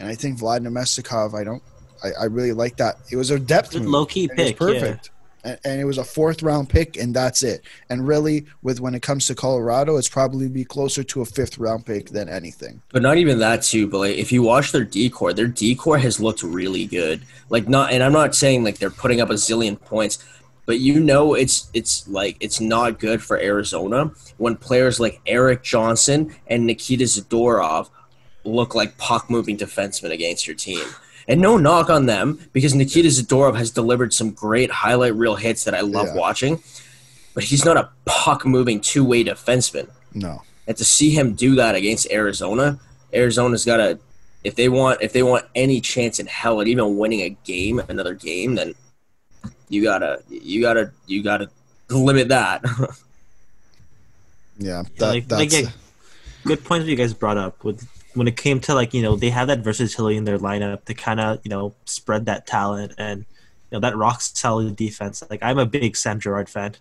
and I think Vladimir Mestikov. I don't. I, I really like that. It was a depth Good move. low-key and it was pick, yeah. perfect. And, and it was a fourth round pick, and that's it. And really, with when it comes to Colorado, it's probably be closer to a fifth round pick than anything. But not even that too. But like, if you watch their decor, their decor has looked really good. Like not, and I'm not saying like they're putting up a zillion points, but you know it's it's like it's not good for Arizona when players like Erik Johnson and Nikita Zadorov look like puck moving defensemen against your team. And no knock on them because Nikita Zadorov has delivered some great highlight reel hits that I love Yeah. watching, but he's not a puck moving two way defenseman. No. And to see him do that against Arizona, Arizona's got to if they want if they want any chance in hell at even winning a game, another game, then you gotta you gotta you gotta limit that. Yeah. Yeah, like, that's like, yeah, good points you guys brought up with when it came to like you know they have that versatility in their lineup to kind of you know spread that talent and you know that rock solid defense. Like I'm a big Sam Girard fan,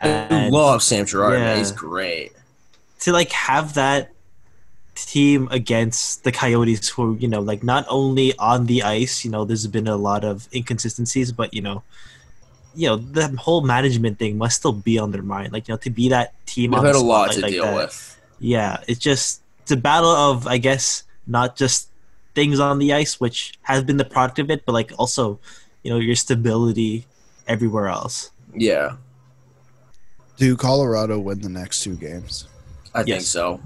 I love Sam Girard. man. Yeah. He's great. to like have that team against the Coyotes, who you know like not only on the ice, you know there's been a lot of inconsistencies, but you know. You know the whole management thing must still be on their mind. Like you know, to be that team We've had a lot to like deal that, with. yeah, it's just it's a battle of I guess not just things on the ice, which has been the product of it, but like also, you know, your stability everywhere else. Yeah, do Colorado win the next two games? I think so.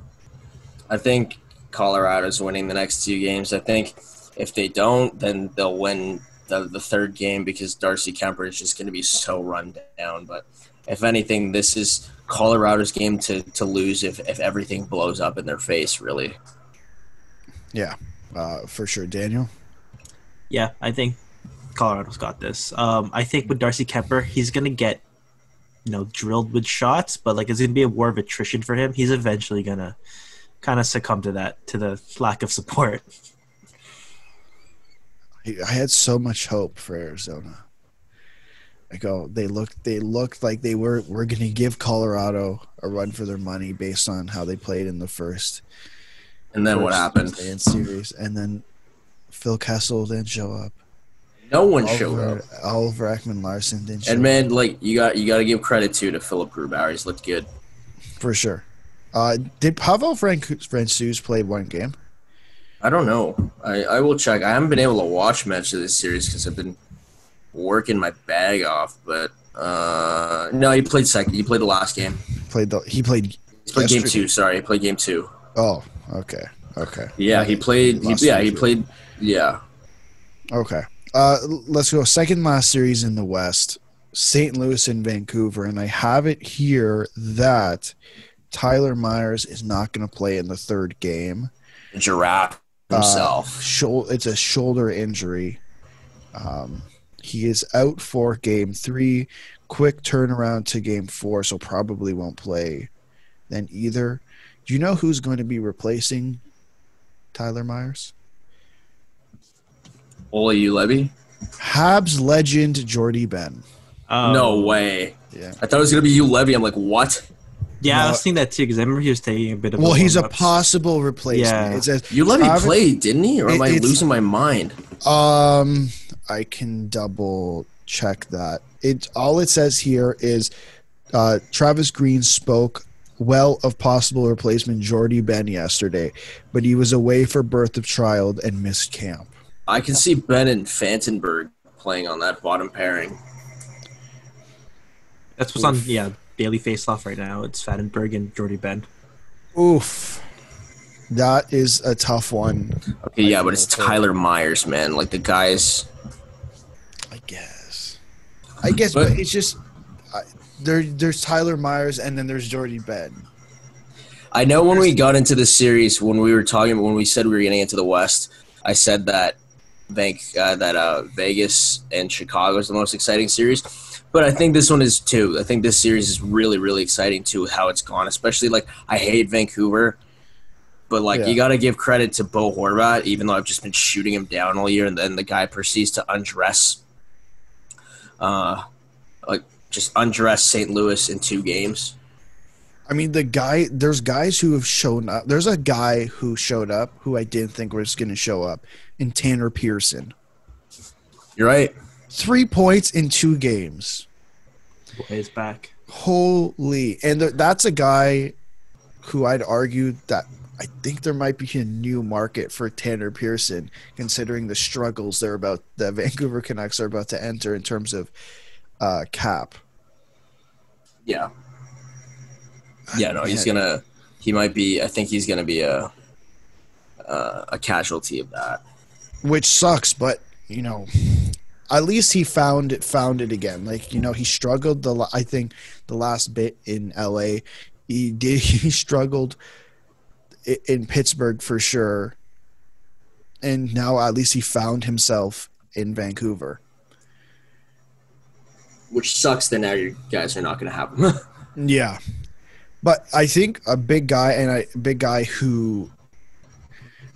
I think Colorado's winning the next two games. I think if they don't, then they'll win the, the third game because Darcy Kuemper is just going to be so run down. But if anything, this is Colorado's game to, to lose if, if everything blows up in their face, really. Yeah, uh, for sure, Daniel. Yeah, I think Colorado's got this. Um, I think with Darcy Kuemper, he's gonna get, you know, drilled with shots, but like it's gonna be a war of attrition for him. He's eventually gonna kind of succumb to that, to the lack of support. I I had so much hope for Arizona. Like, oh, they looked they looked like they were were going to give Colorado a run for their money based on how they played in the first. And then what happened? in series, and then Phil Kessel didn't show up. No one showed Oliver, up. Oliver Ekman Larsson didn't show And up man, like you got you got to give credit to to Philipp Grubauer. He's looked good. for sure. Uh, did Pavel Francouz play one game? I don't know. I, I will check. I haven't been able to watch much of this series because I've been working my bag off. But uh, no, he played second. He played the last game. Played the he played. He played game two. Sorry, he played game two. Oh, okay, okay. Yeah, he played. He, yeah, he played. Yeah, Okay. Uh, let's go. Second last series in the West, St. Louis and Vancouver, and I have it here that Tyler Myers is not going to play in the third game. giraffe Uh, himself. Shou- it's a shoulder injury. Um, he is out for game three. Quick turnaround to game four, so probably won't play then either. Do you know who's going to be replacing Tyler Myers? Ole Levy? Habs legend Jordie Benn. Um, no way. Yeah. I thought it was gonna be you, Levy. I'm like, what? Yeah, I No. was thinking that too because I remember he was taking a bit of. Well, he's a possible replacement. Yeah. It says Juolevi Travis- played, didn't he? Or am It- I losing my mind? Um, I can double check that. It all it says here is uh, Travis Green spoke well of possible replacement Jordie Benn yesterday, but he was away for birth of child and missed camp. I can see Benn and Fantenberg playing on that bottom pairing. That's what's on. Yeah, daily face off right now. It's Fantenberg and Jordie Benn. Oof, that is a tough one. Okay, yeah, but it's Tyler Myers, man. Like the guys. I guess. I guess, but, But- it's just I, there. There's Tyler Myers, and then there's Jordie Benn. I know when we got into the series, when we were talking, when we said we were getting into the West, I said that Bank, uh, that uh, Vegas and Chicago is the most exciting series. But I think this one is too. I think this series is really, really exciting too how it's gone. Especially like I hate Vancouver, but like Yeah. you got to give credit to Bo Horvat, even though I've just been shooting him down all year, and then the guy proceeds to undress uh, like just undress St. Louis in two games. I mean, the guy. There's guys who have shown up. There's a guy who showed up who I didn't think was going to show up, in Tanner Pearson. You're right. Three points in two games. Boy is back. Holy! And th- that's a guy who I'd argue that I think there might be a new market for Tanner Pearson, considering the struggles they're about the Vancouver Canucks are about to enter in terms of uh, cap. Yeah. Yeah, no, he's gonna. He might be. I think he's gonna be a uh, a casualty of that. which sucks but you know at least he found it found it again like you know he struggled the i think the last bit in la he did he struggled in pittsburgh for sure and now at least he found himself in vancouver Which sucks. That now you guys are not gonna have him. yeah but i think a big guy and a big guy who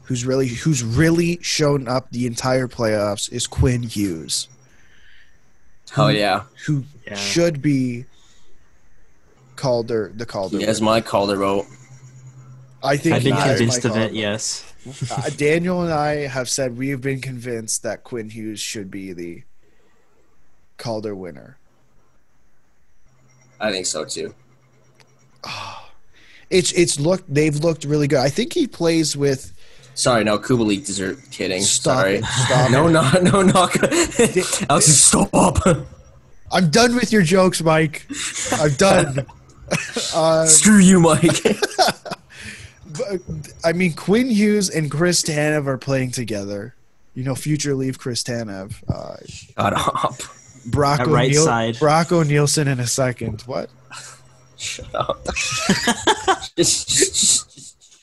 who's really who's really shown up the entire playoffs is quinn hughes Oh yeah. who Yeah. should be Calder the Calder. He has my Calder vote. I think I've been convinced of it. Yes. Uh, Daniel and I have said we have been convinced that Quinn Hughes should be the Calder winner. I think so too. It's it's looked they've looked really good. I think he plays with Sorry, no, Kubalik deserve kidding. Stop Sorry. it, stop no, it. no, no, not Alex, stop. I'm done with your jokes, Mike. I'm done. uh, Screw you, Mike. but, I mean, Quinn Hughes and Chris Tanev are playing together. You know, future leave Chris Tanev. Uh, Shut up. Brock At right O'Neil- side. Brock O'Neilson in a second. What? Shut up. just, just, just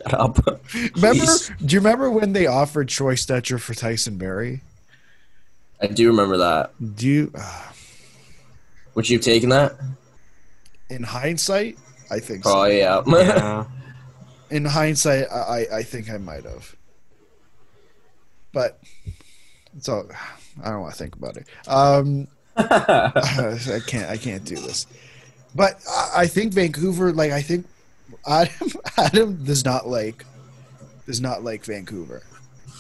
shut up. Remember? Do you remember when they offered Troy Stecher for Tyson Barrie? I do remember that. Do you? Uh, Would you have taken that? in hindsight, I think so. Probably, yeah. Yeah. In hindsight, I I, I think I might have. But it's all. I don't want to think about it. Um, I can't. I can't do this. But I, I think Vancouver. Like I think Adam. Adam does not like. Does not like Vancouver,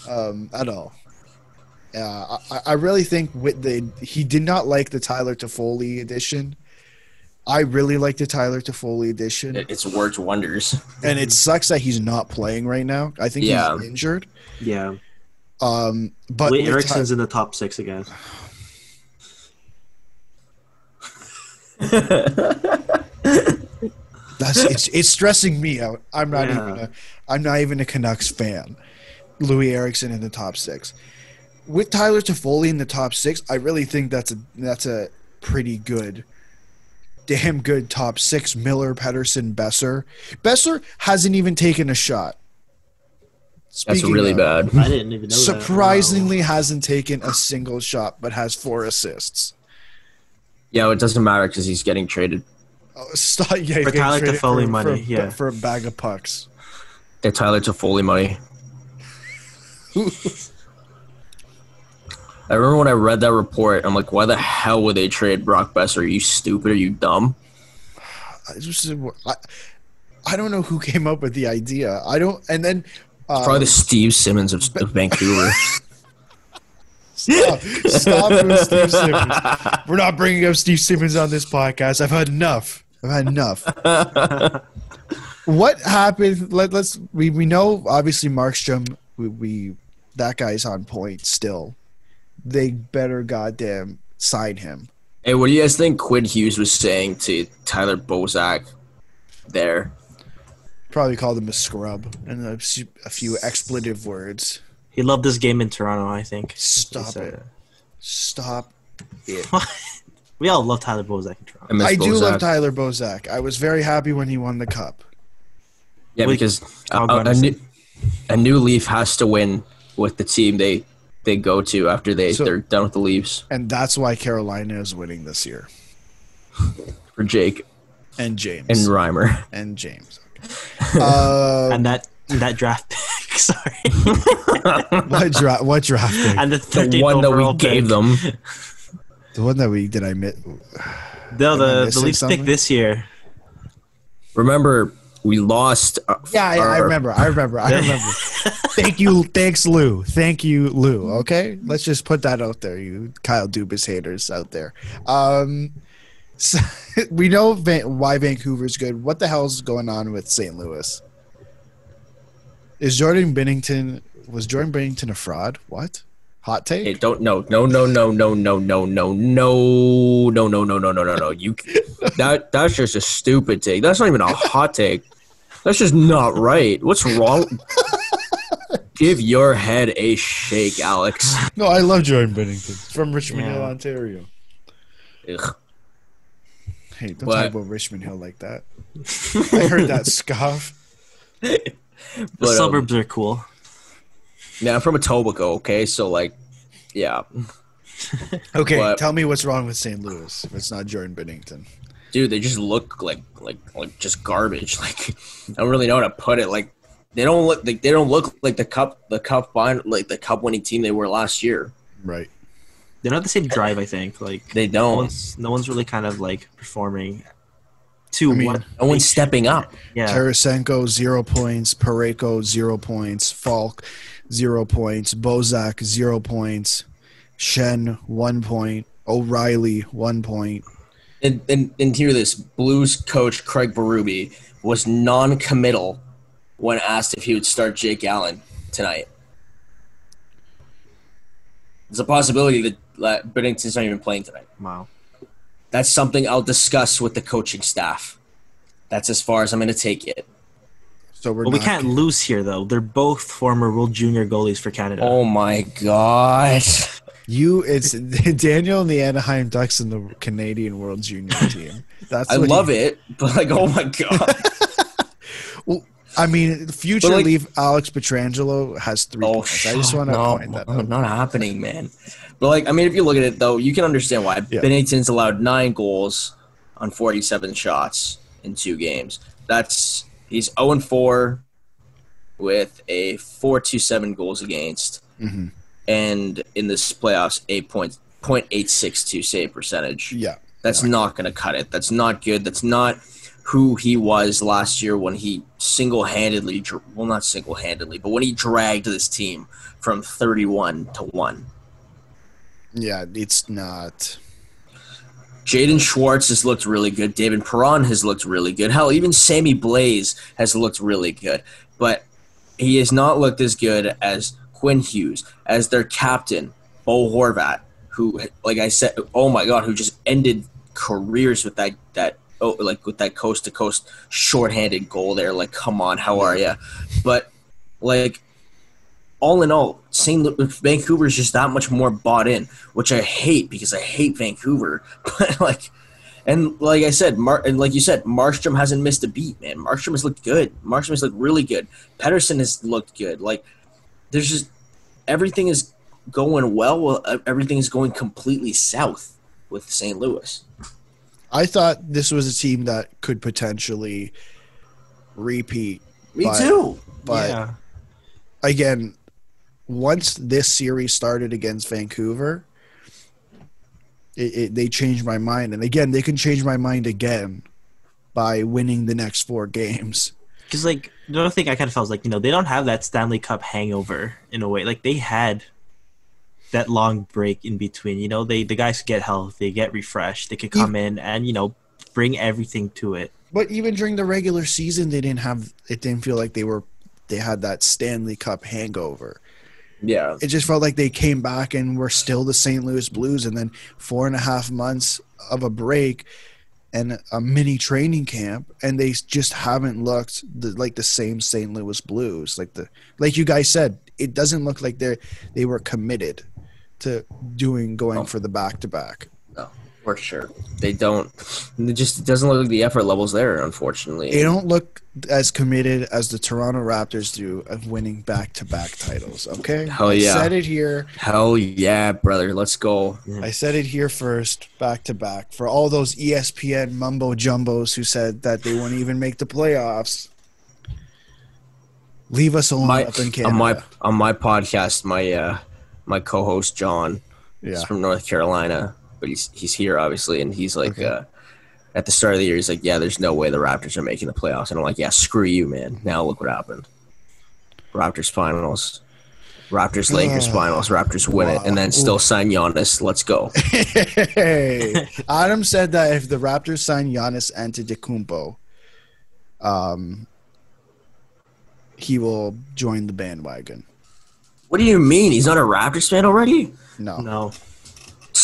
um, at all. Uh, I, I really think with the he did not like the Tyler Toffoli edition. I really like the Tyler Toffoli edition, It- it's worked wonders. and it sucks that he's not playing right now. I think Yeah. he's injured. Yeah. Um, but Lee with Ty- Eriksson's in the top six again. That's it's it's stressing me out. I'm not Yeah. even a I'm not even a Canucks fan. Loui Eriksson in the top six. With Tyler Toffoli in the top six, I really think that's a that's a pretty good, damn good top six. Miller, Pettersson, Boeser. Boeser hasn't even taken a shot. That's Speaking really of, bad. I didn't even know that. Surprisingly, hasn't taken a single shot, but has four assists. Yeah, it doesn't matter because he's getting traded. Oh, stop, yeah, For Tyler traded Toffoli for- money, for, yeah. for a bag of pucks. They're Tyler Toffoli money. I remember when I read that report, I'm like, why the hell would they trade Brock Boeser? Are you stupid? Are you dumb? I, just, I, I don't know who came up with the idea. I don't. And then uh, Probably the Steve Simmons of, of Vancouver. stop, stop with Steve Simmons. We're not bringing up Steve Simmons on this podcast. I've had enough. I've had enough. what happened? Let, let's. We we know obviously Markstrom. We, we that guy's on point still. They better goddamn sign him. hey, what do you guys think Quinn Hughes was saying to Tyler Bozak there? Probably called him a scrub and a few expletive words. He loved this game in Toronto, I think. Stop it. Stop it. We all love Tyler Bozak in Toronto. I, I do Bozak. love Tyler Bozak. I was very happy when he won the cup. Yeah, With because a, a, a new, a new Leaf has to win with the team they they go to after they So- they're done with the Leafs. And that's why Carolina is winning this year. For Jake And James. and Reimer. and James. Uh, and that that draft pick, sorry. what, dra- what draft pick? and the The 13th one that we overall gave pick. them. The one that we did I miss. No, Am I the the Leafs pick this year. Remember, we lost. uh, Yeah, I, I remember. I remember. I remember. Thank you. Thanks, Lou. Thank you, Lou. Okay, let's just put that out there, you Kyle Dubas haters out there. Um, so, we know Van- why Vancouver's good. What the hell's going on with St. Louis? Is Jordan Binnington was Jordan Binnington a fraud? What? Hot take? Hey, don't no no no no no no no no no no no no no no no no you that that's just a stupid take. That's not even a hot take. That's just not right. What's wrong? Give your head a shake, Alex. No, I love Jordan Binnington from Richmond Yeah. Hill, Ontario. Ugh. Hey, don't What? talk about Richmond Hill like that. I heard that scoff. The But, um, suburbs are cool. Yeah, I'm from Etobicoke, okay? So like yeah. Okay, What? tell me what's wrong with St. Louis if it's not Jordan Binnington. Dude, they just look like like like just garbage. Like I don't really know how to put it. Like they don't look like they don't look like the cup the cup fin like the cup winning team they were last year. Right. They don't have the same drive. I think. Like They don't. one's no one's really kind of like performing to I mean, what. No one's stepping up. Yeah. Tarasenko, zero points. Parayko, zero points. Faulk, zero points. Bozak, zero points. Schenn, one point. O'Reilly, one point. And, and and hear this: Blues coach Craig Berube was non-committal when asked if he would start Jake Allen tonight. There's a possibility that that Binnington's not even playing tonight. Wow. That's something I'll discuss with the coaching staff. That's as far as I'm going to take it. So we're But we can't lose here though. They're both former World Junior goalies for Canada. Oh my god! You, it's Daniel and the Anaheim Ducks and the Canadian World Junior team. That's I love he- it, but like, oh my god! I mean, future But, like- leave Alex Pietrangelo has three oh, points. I just want to no, point that no, out. not happening, man. But like, I mean, if you look at it though, you can understand why Yeah. Binnington's allowed nine goals on 47 shots in two games. That's he's 0 and 4 with a 4.27 goals against, Mhm. and in this playoffs, a point point eight six two save percentage. Yeah. That's not going to cut it. That's not good. That's not who he was last year when he single-handedly, well, not single-handedly, but when he dragged this team from 31 to 1. Yeah, it's not. Jaden Schwartz has looked really good. David Perron has looked really good. Hell, even Sammy Blais has looked really good. But he has not looked as good as Quinn Hughes, as their captain, Bo Horvat, who, like I said, oh my God, who just ended careers with that that oh like with that coast to coast shorthanded goal there. Like, come on, how are you? But like all in all, St. Lu- Vancouver's just that much more bought in, which I hate because I hate Vancouver. But like, and like I said, Mar- and like you said, Markstrom hasn't missed a beat, man. Markstrom has looked good. Markstrom has looked really good. Pettersson has looked good. Like, there's just everything is going well. Well, uh, everything is going completely south with St. Louis. I thought this was a team that could potentially repeat. Me But- too. But yeah. again, once this series started against Vancouver, it, it, they changed my mind. And again, they can change my mind again by winning the next four games. Because like the other thing I kind of felt was like you know they don't have that Stanley Cup hangover in a way. Like they had that long break in between. You know they the guys get healthy, they get refreshed. They could come in and you know bring everything to it. But even during the regular season, they didn't have. It didn't feel like they were. They had that Stanley Cup hangover. Yeah. It just felt like they came back and were still the St. Louis Blues, and then four and a half months of a break and a mini training camp, and they just haven't looked the, like the same St. Louis Blues. Like the like you guys said, it doesn't look like they're, they were committed to doing going Oh. for the back to back. For sure. They don't. It just it doesn't look like the effort levels there, unfortunately. They don't look as committed as the Toronto Raptors do of winning back to back titles. Okay, Hell yeah, I said it here. Hell yeah, brother. Let's go. I said it here first, back to back. For all those ESPN mumbo jumbos who said that they won't even make the playoffs, leave us alone My up in Canada. on my on my podcast, my uh my co-host John yeah, is from North Carolina. But he's he's here obviously, and he's like. Okay. Uh, at the start of the year, he's like, "Yeah, there's no way the Raptors are making the playoffs," and I'm like, "Yeah, screw you, man." Now look what happened. Raptors finals, Raptors Lakers Ah, finals, Raptors win it, and then still sign Giannis. Let's go. hey, Adam said that if the Raptors sign Giannis Antetokounmpo, um, he will join the bandwagon. What do you mean? He's not a Raptors fan already? No, No.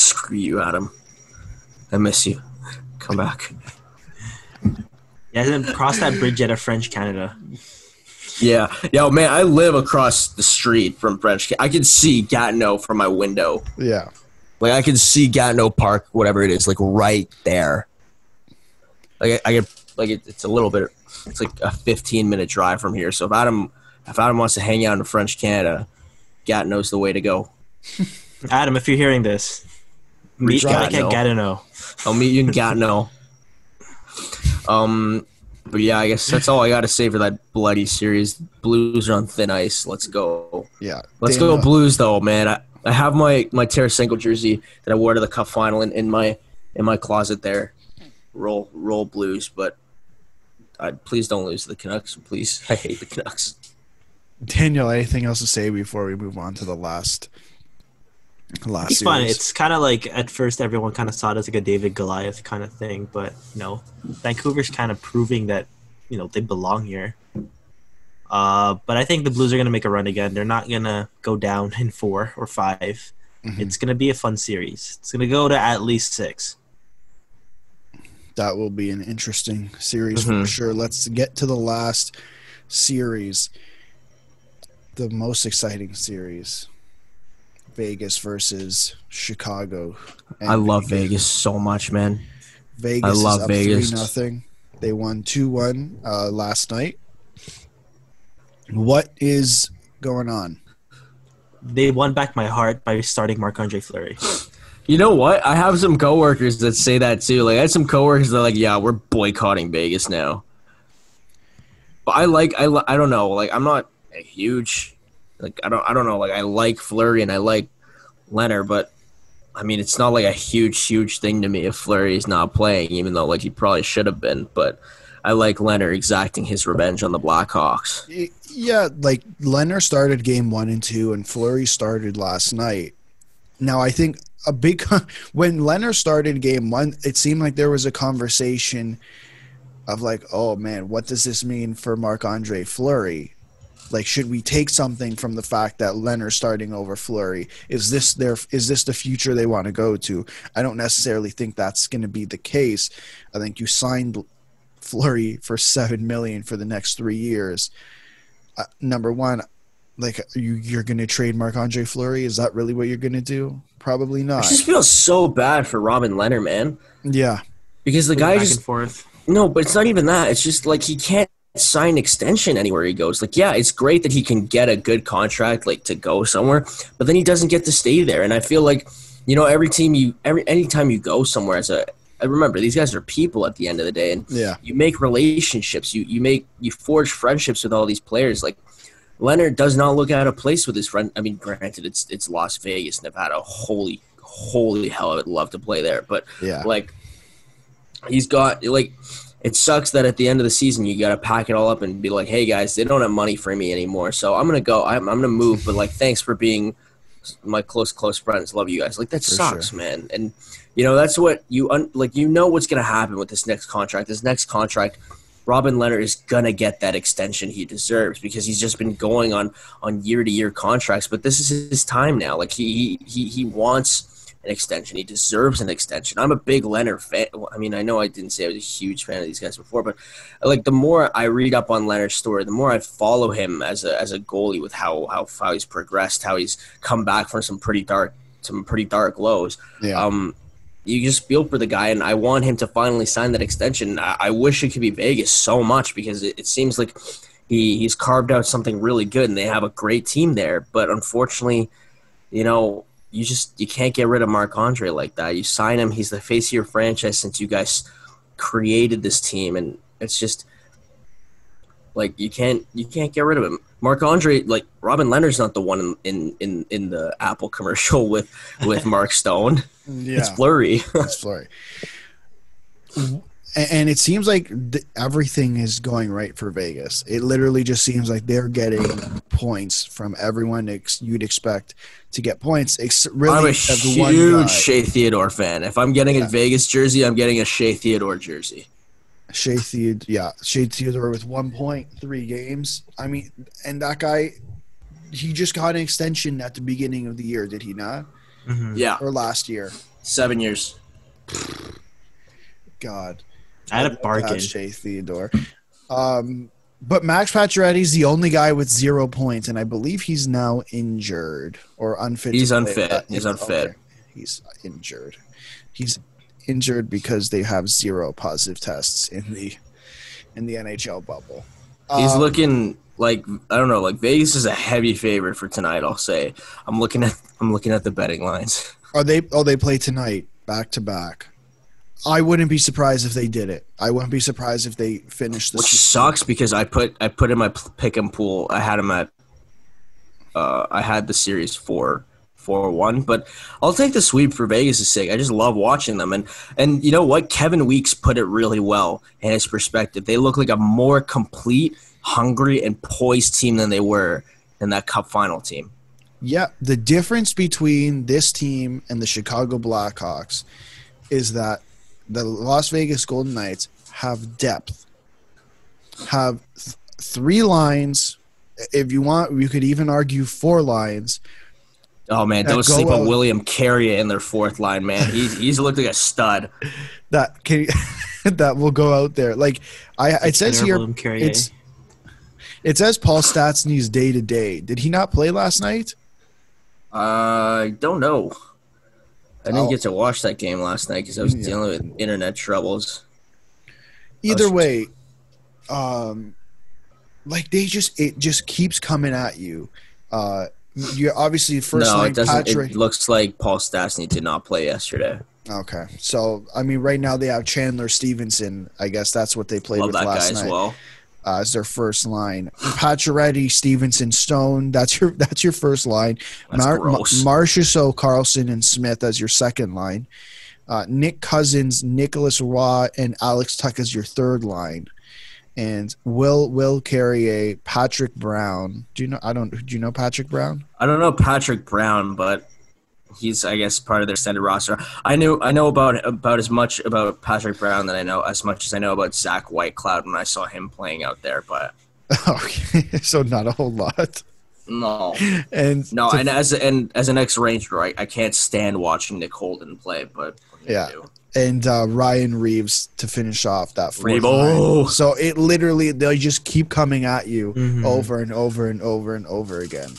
Screw you, Adam. I miss you. Come back. He hasn't crossed that bridge yet of French Canada. Yeah, yo, man, I live across the street from French. Ca- I can see Gatineau from my window. yeah, Like I can see Gatineau Park, whatever it is, like right there. Like I, I get, like it, it's a little bit. It's like a 15 minute drive from here. So if Adam, if Adam wants to hang out in French Canada, Gatineau's the way to go. Adam, if you're hearing this, meet out, Mike at. Gatineau. I'll meet you in Gatineau. Um, but yeah, I guess that's all I got to say for that bloody series. Blues are on thin ice. Let's go. yeah. Let's Dana- go Blues though, man. I, I have my my Tarasenko jersey that I wore to the Cup final in, in my in my closet there. Roll roll Blues, but I, please don't lose the Canucks, please. I hate the Canucks. Daniel, anything else to say before we move on to the last last It's fun. It's kind of like at first everyone kind of saw it as like a David Goliath kind of thing, but you know, Vancouver's kind of proving that you know they belong here. Uh, but I think the Blues are going to make a run again. They're not going to go down in four or 5 Mhm. It's going to be a fun series. It's going to go to at least six. that will be an interesting series Mhm. for sure. Let's get to the last series, the most exciting series. Vegas versus Chicago. I love Vegas so much, man. Vegas I love is up Vegas. three nothing. They won two one uh, last night. What is going on? They won back my heart by starting Marc Andre Fleury. You know what? I have some coworkers that say that too. Like I had some coworkers that are like, yeah, we're boycotting Vegas now. But I like I I don't know. Like I'm not a huge like I don't I don't know. Like I like Fleury and I like Lehner, but I mean it's not like a huge huge thing to me if Fleury is not playing, even though like he probably should have been. But I like Lehner exacting his revenge on the Blackhawks. Yeah, like Lehner started game one and two, and Fleury started last night. Now I think a big when Lehner started game one, it seemed like there was a conversation of like, oh man, what does this mean for Marc Andre Fleury? Like, should we take something from the fact that Lehner's starting over Fleury? Is this their is this the future they want to go to? I don't necessarily think that's going to be the case. I think you signed Fleury for seven million for the next three years. Uh, number one, like you you're going to trade Marc Andre Fleury? Is that really what you're going to do? Probably not. I not. just feel so bad for Robin Lehner, man. Yeah, Because the guy back just and forth. No, but it's not even that. It's just like he can't sign extension anywhere he goes. Like, yeah, it's great that he can get a good contract, like to go somewhere, but then he doesn't get to stay there. And I feel like, you know, every team you, every anytime you go somewhere as a, I remember these guys are people at the end of the day, and yeah, you make relationships. You you make you forge friendships with all these players. Like Lehner does not look out of place with his friend. I mean, granted, it's it's Las Vegas, Nevada. Holy holy hell, I would love to play there, but yeah. like he's got like it sucks that at the end of the season you got to pack it all up and be like hey guys they don't have money for me anymore so i'm gonna go i'm, I'm gonna move but like thanks for being my close close friends love you guys like that For sucks sure. man and you know that's what you un- like you know what's gonna happen with this next contract this next contract Robin Lehner is gonna get that extension he deserves because he's just been going on on year to year contracts. But this is his time now. Like he he he wants an extension. He deserves an extension. I'm a big Lehner fan. I mean, I know I didn't say I was a huge fan of these guys before, but like the more I read up on Lehner's story, the more I follow him as a as a goalie with how how, how he's progressed, how he's come back from some pretty dark some pretty dark lows Yeah. um, you just feel for the guy, and I want him to finally sign that extension. I, I wish it could be Vegas so much because it, it seems like he, he's carved out something really good, and they have a great team there. But unfortunately, you know, you just you can't get rid of Marc Andre like that. You sign him; he's the face of your franchise since you guys created this team, and it's just Like you can't you can't get rid of him. Marc Andre, like Robin Lehner's not the one in in in, in the Apple commercial with with Mark Stone. Yeah, It's blurry. it's blurry. And it seems like th- everything is going right for Vegas. It literally just seems like they're getting points from everyone ex- you'd expect to get points. Ex- really, I'm a except one huge Shea Theodore fan. If I'm getting Yeah. a Vegas jersey, I'm getting a Shea Theodore jersey. Shea Theodore, yeah, Shea Theodore with 1.3 games. I mean, and that guy, he just got an extension at the beginning of the year, did he not? Mhm. Yeah, Or last year? seven years. God, I had a Love bargain. Shea Theodore. Um, but Max Pacioretty's the only guy with zero points, and I believe he's now injured or unfit. He's unfit. Uh, He's unfit. He's injured. He's injured because they have zero positive tests in the in the NHL bubble. He's Um, looking like I don't know. Like Vegas is a heavy favorite for tonight. I'll say. I'm looking at I'm looking at the betting lines. Are they? Oh, they play tonight, back to back. I wouldn't be surprised if they did it. I wouldn't be surprised if they finished the which sucks because I put I put in my pick and pool. I had him at uh, I had the series four four one, but I'll take the sweep for Vegas' sake. I just love watching them, and and you know what? Kevin Weeks put it really well in his perspective. They look like a more complete, hungry, and poised team than they were in that Cup final team. Yeah, the difference between this team and the Chicago Blackhawks is that the Las Vegas Golden Knights have depth, have th- three lines. If you want, you could even argue four lines. Oh man, don't sleep on William Carrier in their fourth line, man. He's he's looked like a stud. That can that will go out there. Like I, it says here, it's it says Paul Stastny's day to day. Did he not play last night? Uh, I don't know. I didn't Oh. get to watch that game last night because I was Yeah. dealing with internet troubles. Either Us- way, um, like they just it just keeps coming at you. Uh, you obviously first no, line it doesn't. Patrick. It looks like Paul Stastny did not play yesterday. okay, so I mean, right now they have Chandler Stephenson. I guess that's what they played Love with that guy last as night well. Uh, as their first line. Pacioretty, Stephenson, Stone. That's your that's your first line. That's gross. So, Karlsson, and Smith as your second line. Uh, Nick Cousins, Nicolas Roy, and Alex Tuch as your third line. And Will Will Carrier, Patrick Brown. Do you know? I don't. Do you know Patrick Brown? I don't know Patrick Brown, but he's I guess part of their extended roster. I knew I know about about as much about Patrick Brown that I know as much as I know about Zach Whitecloud when I saw him playing out there. But okay, so not a whole lot. no, And no, to- and as and as an ex Ranger, I, I can't stand watching Nick Holden play. But what are you Yeah. do? and uh, Ryan Reaves to finish off that fourth Reebo. line. So it literally they just keep coming at you Mhm. over and over and over and over again.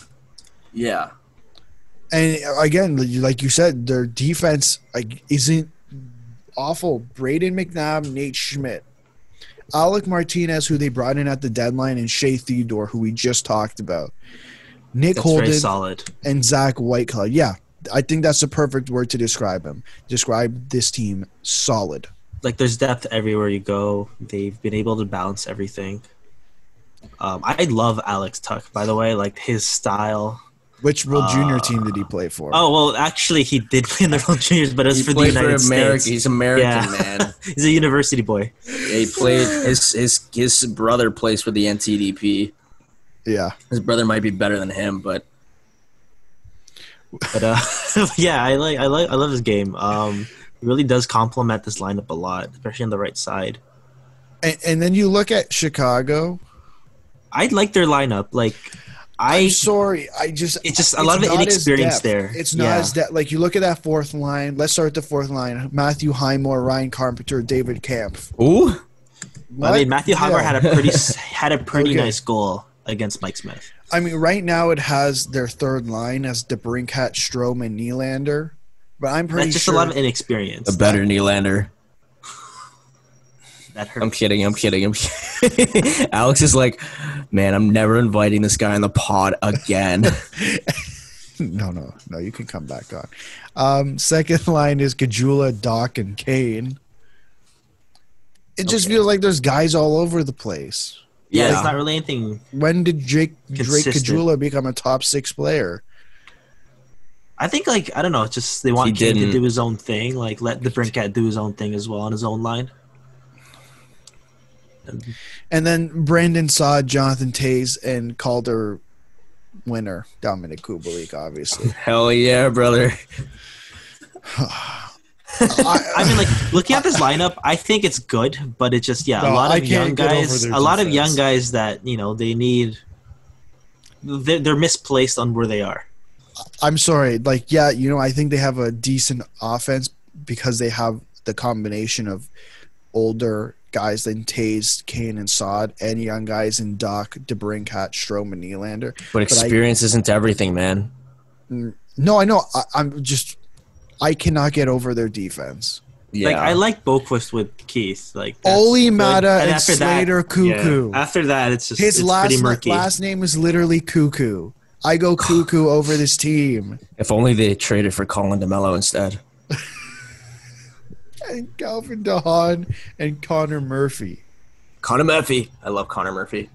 yeah. And again, like you said, their defense like isn't awful. Brayden McNabb, Nate Schmidt, Alec Martinez, who they brought in at the deadline, and Shea Theodore, who we just talked about. Nick That's Holden solid. and Zach Whitecloud. Yeah, I think that's the perfect word to describe him. Describe this team solid. Like there's depth everywhere you go. They've been able to balance everything. Um, I love Alex Tuch, by the way. Like his style. Which World Uh, Junior team did he play for? Oh well, actually he did play in the World Juniors, but it was He for the played United for America. States. He's American, Yeah. man. He's a university boy. Yeah, he played his his his brother plays for the NTDP. yeah. His brother might be better than him, but But uh, yeah, I like I like I love this game. Um, it really does complement this lineup a lot, especially on the right side. And, and then you look at Chicago. I like their lineup. Like I I'm sorry. I just It's just a lot of not inexperience there. It's not Yeah. as depth. Like you look at that fourth line. Let's start with the fourth line. Matthew Highmore, Ryan Carpenter, David Kampf. ooh, I mean Matthew Highmore Yeah. had a pretty had a pretty Okay. nice goal against Mike Smith. I mean, right now it has their third line as DeBrincat, Strome, and Nylander. But I'm pretty That's just sure a lot of inexperience. a better Nylander. That hurt. I'm kidding. I'm kidding. I'm kidding. Alex is like, man, I'm never inviting this guy on the pod again. no, no, no. You can come back on. Um, second line is Caggiula, Dach, and Kane. It just Okay. feels like there's guys all over the place. Yeah, Yeah. it's not really anything. When did Drake Drake Consistent. Caggiula become a top six player? I think like I don't know. It's just they want He Kane to didn't. do his own thing. Like let DeBrincat do his own thing as well on his own line. And And then Brandon Saad Jonathan Toews and Calder winner, Dominik Kubalik, obviously. Hell yeah, brother. I, I mean, like looking at this lineup, I think it's good, but it's just yeah, No, a lot of young guys, their a lot of young guys that you know they need. They're, they're misplaced on where they are. I'm sorry. Like, yeah, you know, I think they have a decent offense because they have the combination of older guys than Toews, Kane, and Saad, and young guys in Dach, DeBrincat, Strome, and Nylander. But I- experience isn't everything, man. No, I know. I, I'm just, I cannot get over their defense. Yeah. Like I like Boqvist with Keith. Like that's Olli good. Maatta and after that- Slater Koekkoek. Yeah, after that, it's just His it's last pretty murky. last name is literally Cuckoo. I go Cuckoo over this team. if only they traded for Colin DeMello instead. And Calvin DeHaan and Connor Murphy. Connor Murphy. I love Connor Murphy.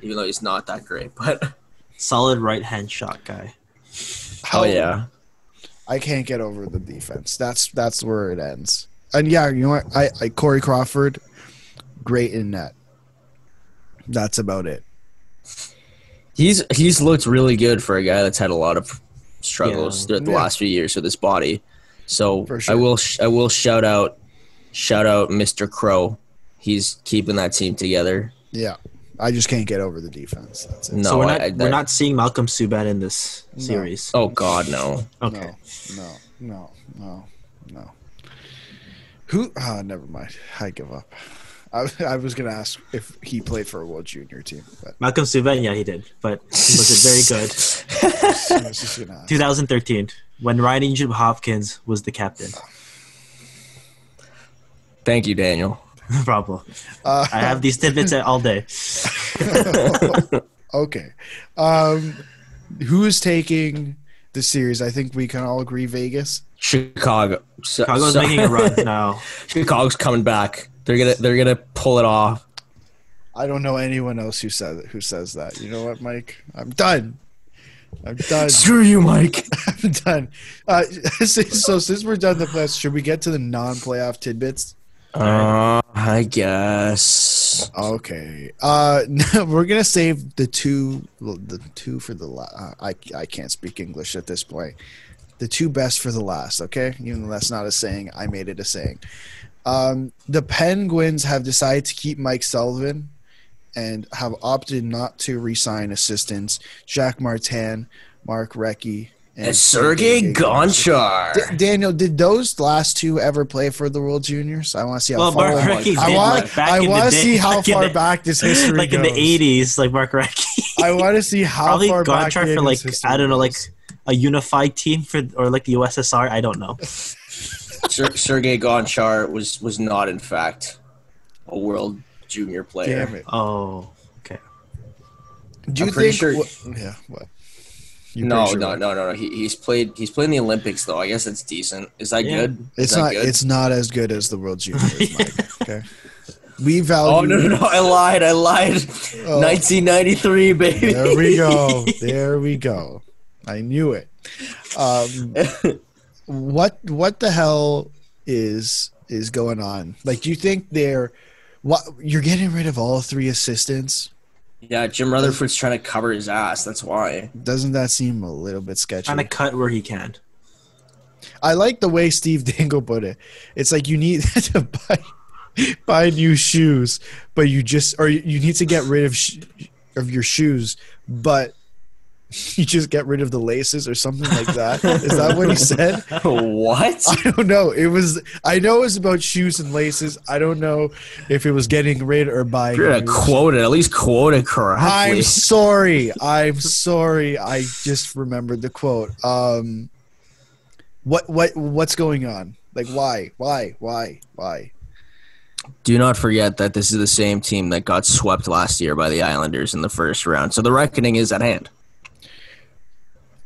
Even though he's not that great, but Solid right hand shot guy. oh yeah. I can't get over the defense. That's that's where it ends. And yeah, you know what? I, I Corey Crawford, great in net. That's about it. He's he's looked really good for a guy that's had a lot of struggles Yeah. throughout the Yeah. last few years with his body. So For sure. I will sh- I will shout out shout out Mr. Crow. He's keeping that team together. Yeah. I just can't get over the defense. That's it. No, so we're not I- we're not seeing Malcolm Subban in this No. series. Oh God, no. Okay. No, no, no, no, no. Who? Ah, never mind. I give up. I, I was gonna ask if he played for a World Junior team, but Malcolm Subban, yeah, he did, but he was very good. I was just gonna ask. 2013, when Ryan Nugent Hopkins was the captain. Thank you, Daniel. No problem. Uh, I have these tidbits all day. okay. Um, who is taking the series? I think we can all agree Vegas. Chicago. So, Chicago's so- making a run now. Chicago's coming back. They're gonna they're gonna pull it off. I don't know anyone else who says who says that. You know what, Mike? I'm done. I'm done. Screw you, Mike. I'm done. Uh, so since we're done the playoffs, should we get to the non-playoff tidbits? Uh, I guess. Okay. Uh, we're gonna save the two, the two for the last. I I can't speak English at this point. The two best for the last. Okay, even though that's not a saying, I made it a saying. Um, the Penguins have decided to keep Mike Sullivan, and have opted not to re-sign assistants Jacques Martin, Mark Recchi, And Sergey Gonchar. D- Daniel, did those last two ever play for the World Juniors? I want to see how Well, far. Mark Recchi God. I want. like back I want to day- see how like far the- back this history like in goes. the 80s, like Mark Recchi. I want to see how Probably far back Gonchar in for like I don't know, like a unified team for or like the USSR. I don't know. Ser- Sergey Gonchar was was not, in fact, a world junior player. Damn it! Oh, okay. Do you I'm pretty think? sure- what- yeah. What? You're No, sure no, what? no, no, no. He, he's played. He's played in the Olympics, though. I guess that's decent. Is that Yeah. good? Is It's that not. good? It's not as good as the World Juniors, Mike. Okay. We value. Oh no, no, no! I lied. I lied. Oh. 1993, baby. There we go. There we go. I knew it. Um, what what the hell is is going on? Like, do you think they're what you're getting rid of all three assistants? yeah, Jim Rutherford's trying to cover his ass. That's why. Doesn't that seem a little bit sketchy? Trying to cut where he can. I like the way Steve Dangle put it. It's like you need to buy buy new shoes, but you just or you need to get rid of sh- of your shoes, but you just get rid of the laces or something like that. Is that what he said? what? I don't know. It was. I know it was about shoes and laces. I don't know if it was getting rid or buying. You're gonna quote it. At least quote it correctly. I'm sorry. I'm sorry. I just remembered the quote. Um, what what what's going on? Like why why why why? Do not forget that this is the same team that got swept last year by the Islanders in the first round. So the reckoning is at hand.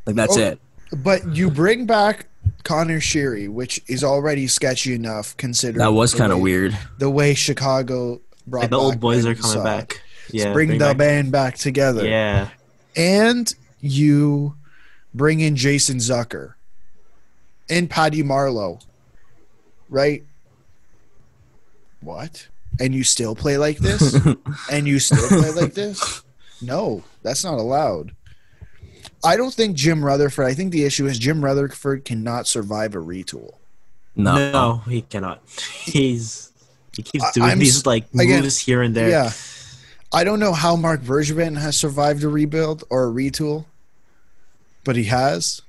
Like that's Oh, it. But you bring back Connor Sheary, which is already sketchy enough considering That was kind of weird. The way Chicago brought Like the old back boys are coming Saad. back. Yeah, bring, the back- band back together. Yeah, And you bring in Jason Zucker and Patty Marleau. Right? What? And you still play like this? and you still play like this? No, that's not allowed. I don't think Jim Rutherford. I think the issue is Jim Rutherford cannot survive a retool. No. no, he cannot. He's he keeps doing I'm these s- like again, moves here and there. Yeah. I don't know how Marc Bergevin has survived a rebuild or a retool, but he has.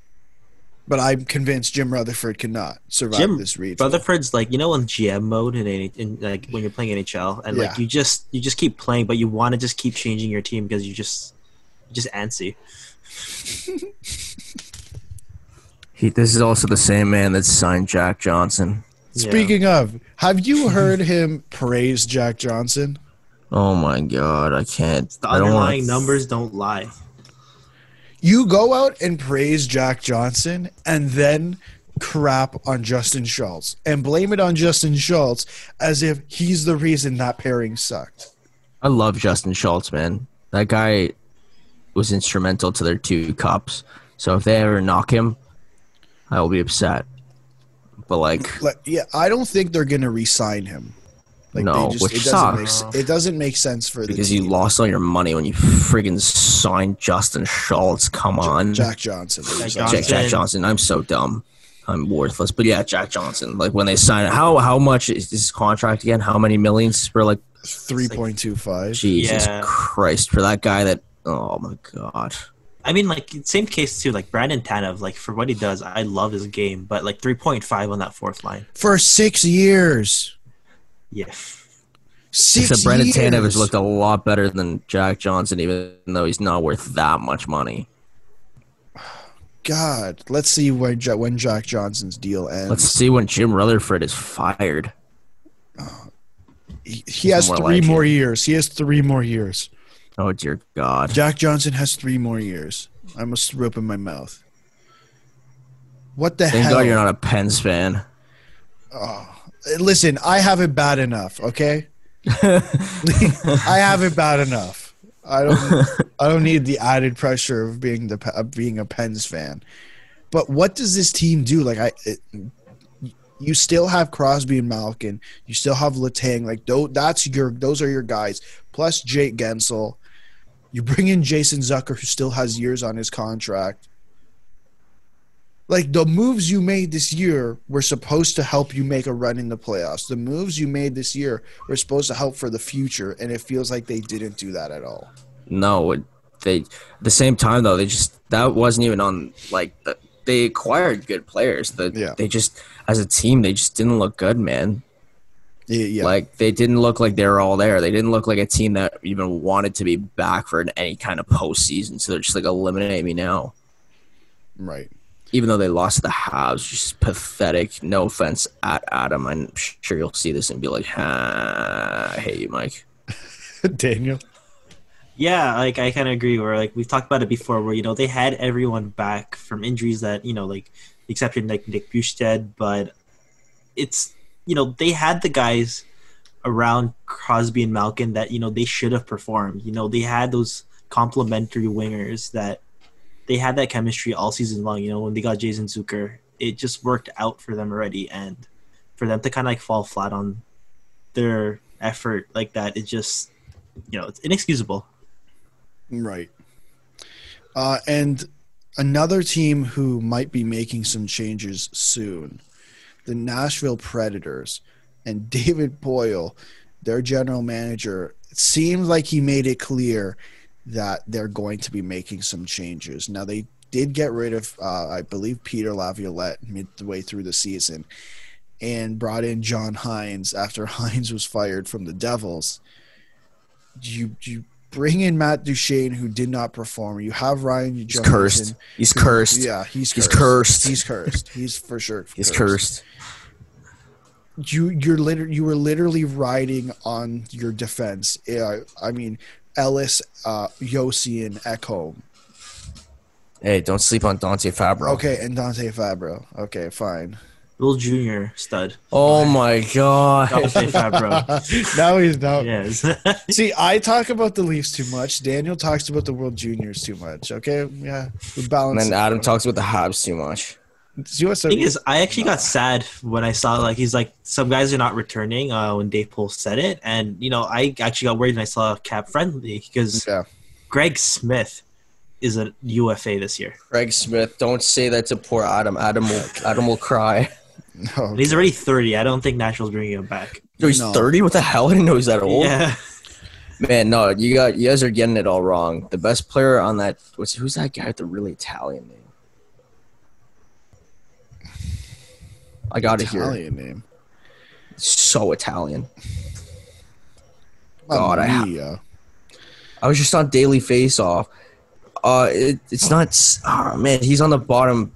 But I'm convinced Jim Rutherford cannot survive Jim this retool. Rutherford's like you know in GM mode in, any, in like when you're playing NHL and Yeah. like you just you just keep playing but you want to just keep changing your team because you just you're just antsy. He, this is also the same man that signed Jack Johnson. Yeah. Speaking of, have you heard him praise Jack Johnson? Oh my god, I can't. the I don't underlying want. numbers don't lie. You go out and praise Jack Johnson and then crap on Justin Schultz and blame it on Justin Schultz as if he's the reason that pairing sucked. I love Justin Schultz, man. That guy was instrumental to their two cups. So if they ever knock him, I will be upset. But like, Like, yeah, I don't think they're gonna re-sign him. Like, No, which it doesn't make sucks. it doesn't make sense for because team. you lost all your money when you friggin' signed Justin Schultz. Come on, Jack Johnson. Jack Jack, Jack Johnson. Johnson. I'm so dumb. I'm worthless. But yeah, Jack Johnson. Like when they sign it, how how much is his contract again? How many millions for like Three point two five. Jesus Yeah. Christ for that guy that oh my god. I mean, like same case too. Like Brandon Tanev, like for what he does, I love his game, but like three point five on that fourth line. For six years. Yeah, Six Except Brandon years. Tanev has looked a lot better than Jack Johnson, even though he's not worth that much money. God, let's see when Ja- when Jack Johnson's deal ends. Let's see when Jim Rutherford is fired. Uh, he, he has more three like more it. years. He has three more years. Oh dear God. Jack Johnson has three more years. I must up in my mouth. What the Thank hell? God you're not a Pens fan. Oh, listen, I have it bad enough. Okay, I have it bad enough. I don't. I don't need the added pressure of being the of being a Pens fan. But what does this team do? Like I, it, you still have Crosby and Malkin. You still have Letang. Like that's your. Those are your guys. Plus Jake Guentzel. You bring in Jason Zucker, who still has years on his contract. Like the moves you made this year were supposed to help you make a run in the playoffs. The moves you made this year were supposed to help for the future, and it feels like they didn't do that at all. No, they. At the same time though, they just that wasn't even on like the, they acquired good players. The, Yeah. They just as a team they just didn't look good, man. Yeah, yeah. Like they didn't look like they were all there. They didn't look like a team that even wanted to be back for any kind of postseason. So they're just like eliminate me now. right. Even though they lost the halves, just pathetic. No offense at Adam. I'm sure you'll see this and be like, "Ha, I hate you, Mike." Daniel. yeah. Like I kind of agree. Where like we've talked about it before, where you know they had everyone back from injuries that you know like the exception like Nick Bjugstad, but it's you know they had the guys around Crosby and Malkin that you know they should have performed. You know they had those complementary wingers that they had that chemistry all season long. You know when they got Jason Zucker, it just worked out for them already, and for them to kind of like fall flat on their effort like that, it just you know it's inexcusable. Right. Uh, and another team who might be making some changes soon, the Nashville Predators, and David Poile, their general manager, it seems like he made it clear that they're going to be making some changes. Now they did get rid of, uh, I believe, Peter Laviolette midway through the season, and brought in John Hynes after Hynes was fired from the Devils. You you bring in Matt Duchene, who did not perform. You have Ryan He's Johnson. cursed. He's who- cursed. Yeah, he's He's cursed. cursed. He's cursed. He's for sure. He's cursed. You you're liter- you were literally riding on your defense. Yeah, I mean Ellis, uh, Josi, and Ekholm. Hey, don't sleep on Dante Fabbro. Okay, and Dante Fabbro. Okay, fine. Will Junior stud. Oh my god. Dante Fabbro. now he's now. Yes. See, I talk about the Leafs too much. Daniel talks about the World Juniors too much. Okay, yeah, we And then. Adam talks about the Habs too much. See what's thing is, I actually got sad when I saw like he's like some guys are not returning. Uh, when Dave Poile said it, and you know I actually got worried when I saw CapFriendly because Yeah. Craig Smith is a UFA this year. Craig Smith, don't say that to poor Adam. Adam will Adam will cry. No, And he's already thirty. I don't think Nashville's bringing him back. No, he's No. 30? What the hell? I didn't know he's that old. Yeah, Man, no, you got you guys are getting it all wrong. The best player on that what's who's that guy with the really Italian name? I got it here. Italian name. So Italian. Mamma God, I I was just on Daily Face Off. Uh, it, it's not. Oh, man, he's on the bottom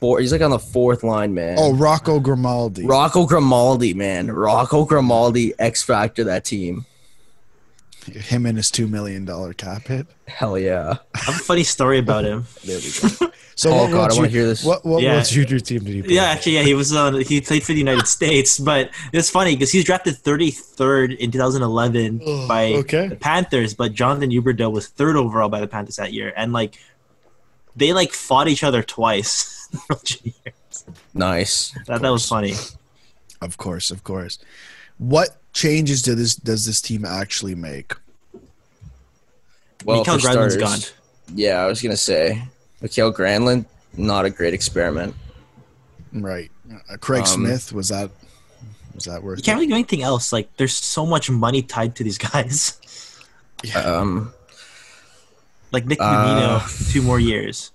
four. He's like on the fourth line, man. Oh, Rocco Grimaldi. Rocco Grimaldi, man. Rocco Grimaldi, X Factor that team. Him and his two million dollar cap hit. Hell yeah. I have a funny story about him. There we go. So Oh, what God, World I wanna hear this. What what Yeah. World Junior team did he play? Yeah, actually, yeah, he was on. He played for the United States, but it's funny because he was drafted 33rd in 2011 Oh, by okay. the Panthers, but Jonathan Huberdeau was third overall by the Panthers that year, and like they like fought each other twice. in World Juniors. Nice. that that was funny. Of course, of course. What changes do this does this team actually make? Well, Mikael for Granlund's starters, gone. Yeah, I was gonna say, Mikael Granlund, not a great experiment. Right. Uh, Craig Um, Smith was that was that worth You can't it? really do anything else. Like there's so much money tied to these guys. Yeah. Um, Like Nick Uh, two more years.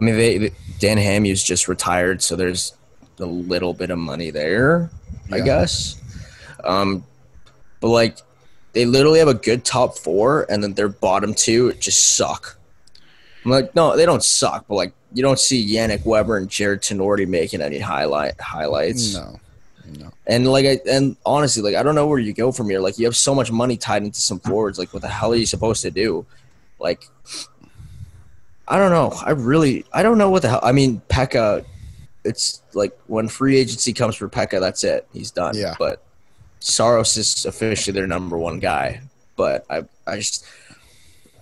I mean, they, Dan Hamhuis just retired, so there's a little bit of money there, I guess. Um, but like, they literally have a good top four, and then their bottom two just suck. I'm like, no, they don't suck, but like, you don't see Yannick Weber and Jarred Tinordi making any highlight highlights. no. No. And like, I, and honestly, like, I don't know where you go from here. Like, you have so much money tied into some forwards. Like, what the hell are you supposed to do? Like, I don't know. I really, I don't know what the hell. I mean, Pekka, it's like when free agency comes for Pekka, that's it. He's done. Yeah. But Saros is officially their number one guy. But I, I just,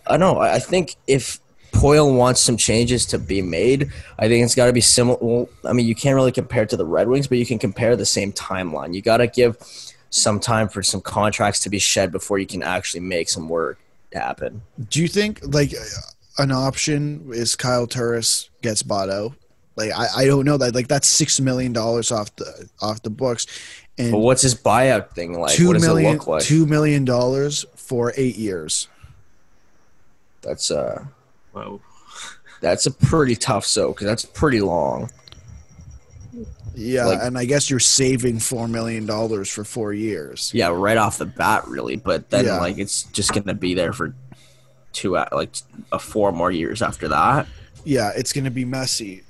I don't know. I I think if Poile wants some changes to be made, I think it's got to be similar. Well, I mean, you can't really compare it to the Red Wings, but you can compare the same timeline. You got to give some time for some contracts to be shed before you can actually make some work happen. Do you think like an option is Kyle Turris gets bought out? Like I, I don't know that like that's six million dollars off the off the books, and But what's his buyout thing like? two what does million it look like? two million dollars for eight years. That's uh, Whoa. that's a pretty tough so because that's pretty long. Yeah, Like- and I guess you're saving four million dollars for four years. Yeah, right off the bat, really. But then Yeah. like it's just gonna be there for two uh, like uh, four more years after that. Yeah, it's gonna be messy.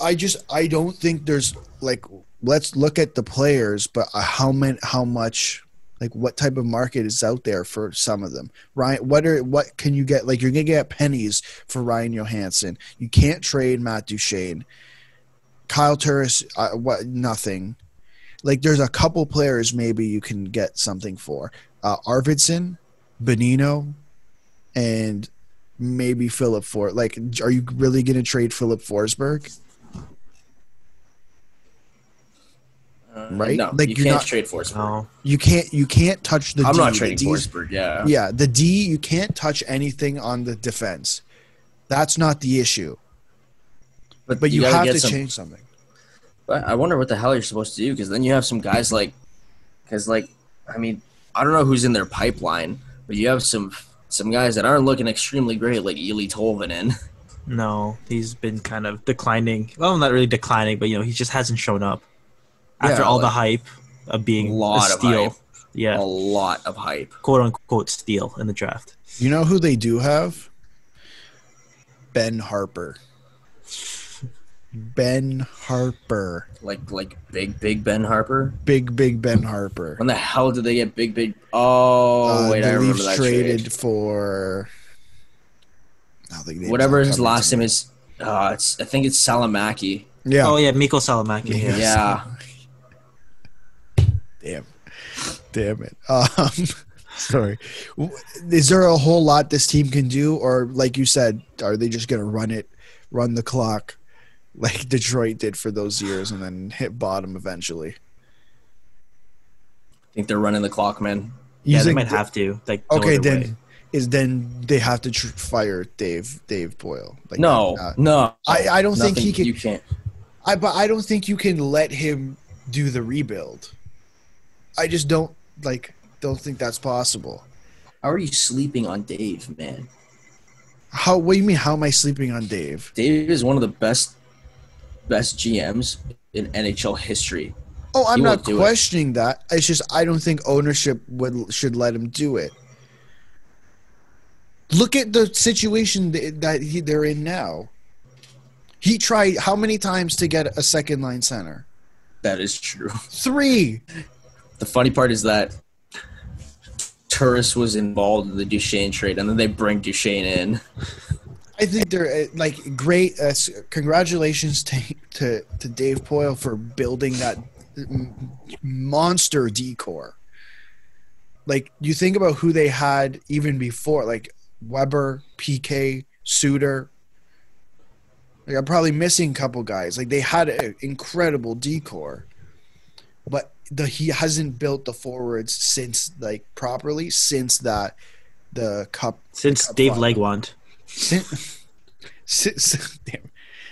I just I don't think there's like let's look at the players, but uh, how many how much like what type of market is out there for some of them? Ryan, what are what can you get? Like you're gonna get pennies for Ryan Johansen. You can't trade Matt Duchene. Kyle Turris, uh, what nothing. Like there's a couple players maybe you can get something for. Uh, Arvidsson, Bonino, and maybe Philip For. Like, are you really going to trade Filip Forsberg? Uh, right? No, Like, you you're can't not- trade Forsberg. No. You can't. You can't touch the. I'm D. not trading D's- Forsberg. Yeah. Yeah, the D. You can't touch anything on the defense. That's not the issue. But you, gotta have to some- change something. But I wonder what the hell you're supposed to do because then you have some guys like, because like, I mean, I don't know who's in their pipeline, but you have some some guys that aren't looking extremely great, like Eeli Tolvanen. No, he's been kind of declining. Well, not really declining, but you know, he just hasn't shown up after Yeah, all the hype of being A lot a of steal. hype. Yeah, A lot of hype. quote unquote steal in the draft. You know who they do have? Ben Harpur. Ben Harpur. Like like big big Ben Harpur. Big big Ben Harpur. When the hell did they get big big? Oh Uh, wait, I remember Leafs that traded trade. for I think Whatever his last name is. Uh, it's I think it's Salomaki. Yeah. Oh yeah, Miikka Salomaki. Yeah. Yeah. Damn. Damn it. Um, sorry. Is there a whole lot this team can do, or like you said, are they just gonna run it, run the clock, like Detroit did for those years, and then hit bottom eventually? I think they're running the clock, man. You yeah, they might th- have to. Like Okay, then way. is then they have to tr- fire Dave Dave Poile. Like No, uh, no. I- I don't think he can- You can't. I but I don't think you can let him do the rebuild. I just don't like don't think that's possible. How are you sleeping on Dave, man? How what do you mean how am I sleeping on Dave? Dave is one of the best, best GMs in NHL history. Oh, I'm He not won't it. questioning that. It's just I don't think ownership would should let him do it. Look at the situation that he, they're in now. He tried how many times to get a second line center? That is true. Three. The funny part is that Turris was involved in the Duchene trade, and then they bring Duchene in. I think they're uh, like great. Uh, congratulations to, to to Dave Poile for building that monster decor. Like you think about who they had even before, like Weber, PK, Suter. Like I'm probably missing a couple guys. Like they had an incredible decor, but the he hasn't built the forwards since like properly since that the cup since Cup Dave final. Legwand, since since, damn,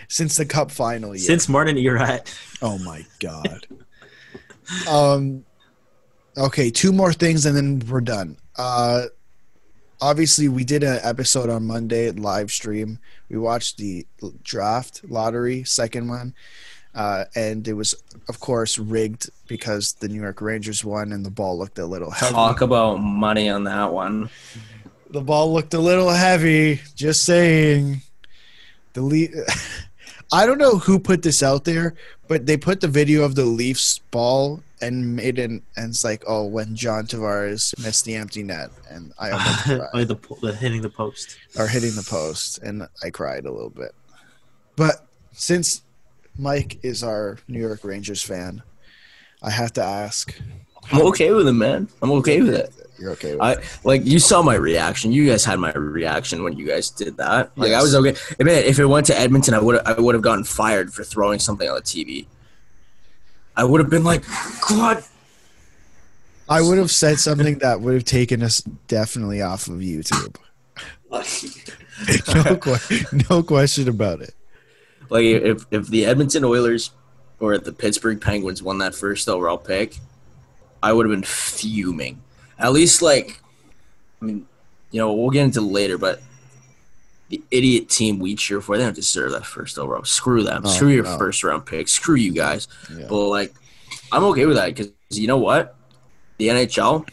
since the cup final year. since Martin Erat. oh my god. um. Okay, two more things and then we're done. Uh, obviously we did an episode on Monday live stream. We watched the draft lottery second one, uh, and it was of course rigged because the New York Rangers won and the ball looked a little heavy. Talk about money on that one. The ball looked a little heavy. Just saying. The Le- I don't know who put this out there, but they put the video of the Leafs ball and made it, and it's like, oh, when John Tavares missed the empty net, and I almost oh, cried, the, po- the hitting the post. or hitting the post, and I cried a little bit. But since Mike is our New York Rangers fan, I have to ask. I'm okay with it, man. I'm okay with it. You're okay with I it? like you saw my reaction. You guys had my reaction when you guys did that. Like I was okay. I mean, if it went to Edmonton, I would I would have gotten fired for throwing something on the TV. I would have been like, God, I would have said something that would have taken us definitely off of YouTube. no, no question about it. Like if if the Edmonton Oilers or the Pittsburgh Penguins won that first overall pick, I would have been fuming. At least like, I mean, you know, we'll get into later, but the idiot team we cheer for, they don't deserve that first overall. Screw them. Screw your no. first round pick. Screw you guys. Yeah. But like, I'm okay with that because you know what, the NHL,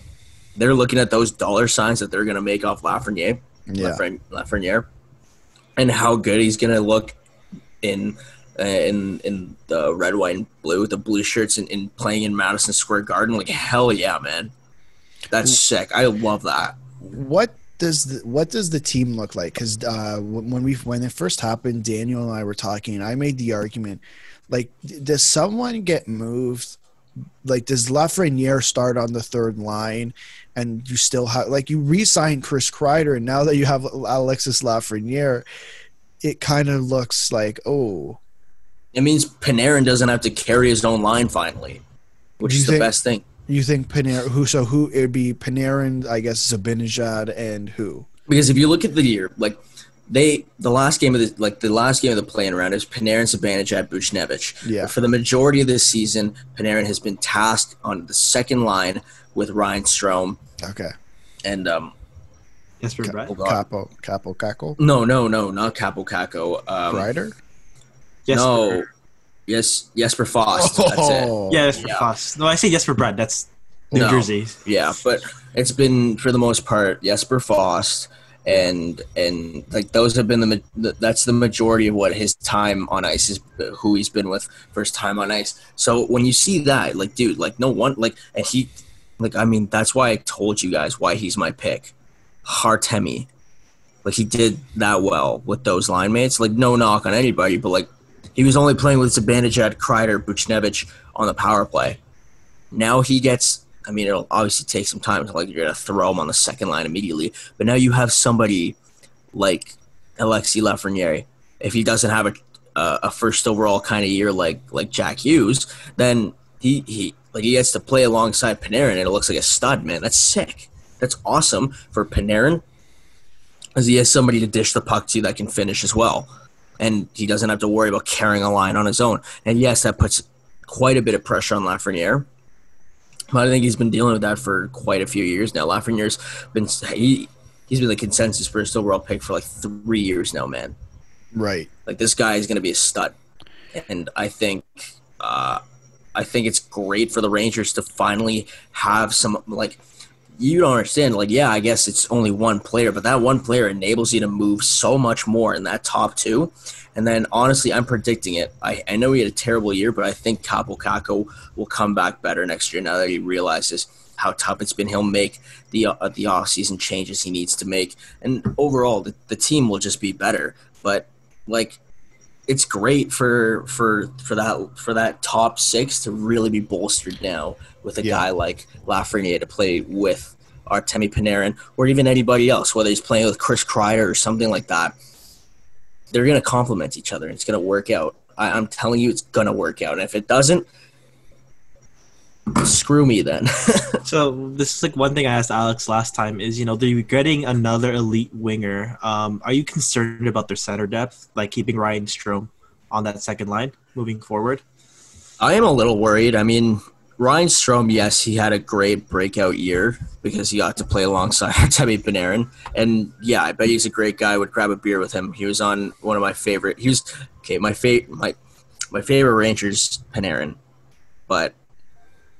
they're looking at those dollar signs that they're gonna make off Lafreniere. Yeah. Lafren- Lafreniere, and how good he's gonna look in uh, in in the red, white, and blue, the blue shirts, and, and playing in Madison Square Garden. Like hell yeah, man, that's sick. I love that. What does the, what does the team look like? Because uh, when when we when it first happened, Daniel and I were talking. and I made the argument, like, does someone get moved? Like, does Lafreniere start on the third line, and you still have like you re-signed Chris Kreider, and now that you have Alexis Lafreniere, it kind of looks like oh, It means Panarin doesn't have to carry his own line finally, which is the best thing. you think Panarin? Who so who it'd be Panarin? I guess Zibanejad and who? Because if you look at the year, like they the last game of the like the last game of the playing round is Panarin, Zibanejad, Buchnevich. Yeah. But for the majority of this season, Panarin has been tasked on the second line with Ryan Strome Okay, and um Jesper Ca- Brett. God. Capo Kaapo Kakko no no no not Kaapo Kakko um Kreider. Jesper. no yes Jesper Fast that's it Oh. Yeah, Jesper Yeah. Foss. No, I say Jesper Bratt. That's New No. Jersey. yeah but it's been for the most part Jesper Fast and and like those have been the that's the majority of what his time on ice is who he's been with first time on ice so when you see that like dude like no one like and he like i mean that's why i told you guys why he's my pick hartemi like he did that well with those line mates like no knock on anybody but like he was only playing with Zibanejad, Kreider, Buchnevich on the power play now he gets. I mean, it'll obviously take some time to like you're gonna throw him on the second line immediately, but now you have somebody like Alexis Lafreniere. If he doesn't have a a, first overall kind of year like like Jack Hughes, then he he like he gets to play alongside Panarin and it looks like a stud, man. That's sick. That's awesome for Panarin, as he has somebody to dish the puck to that can finish as well, and he doesn't have to worry about carrying a line on his own. And yes, that puts quite a bit of pressure on Lafreniere. But I think he's been dealing with that for quite a few years now. Lafreniere's been he he's been the consensus first overall pick for like three years now, man. Right. Like this guy is going to be a stud, and I think uh, I think it's great for the Rangers to finally have some like you don't understand. Like, yeah, I guess it's only one player, but that one player enables you to move so much more in that top two. And then, honestly, I'm predicting it. I, I know he had a terrible year, but I think Kaapo Kakko will come back better next year now that he realizes how tough it's been. He'll make the uh, the off season changes he needs to make, and overall, the, the team will just be better. But like, it's great for for for that for that top six to really be bolstered now with a Yeah. guy like Lafreniere to play with Artemi Panarin or even anybody else, whether he's playing with Chris Kreider or something like that. They're gonna complement each other. and It's gonna work out. I, I'm telling you, it's gonna work out. And if it doesn't, screw me then. So this is like one thing I asked Alex last time is you know they're getting another elite winger. Um, are you concerned about their center depth, like keeping Ryan Strome on that second line moving forward? I am a little worried. I mean, Ryan Strome, yes, he had a great breakout year because he got to play alongside Artemi Panarin. And yeah, I bet he's a great guy. I would grab a beer with him. He was on one of my favorite. He was okay. My favorite, my my favorite Rangers Panarin, but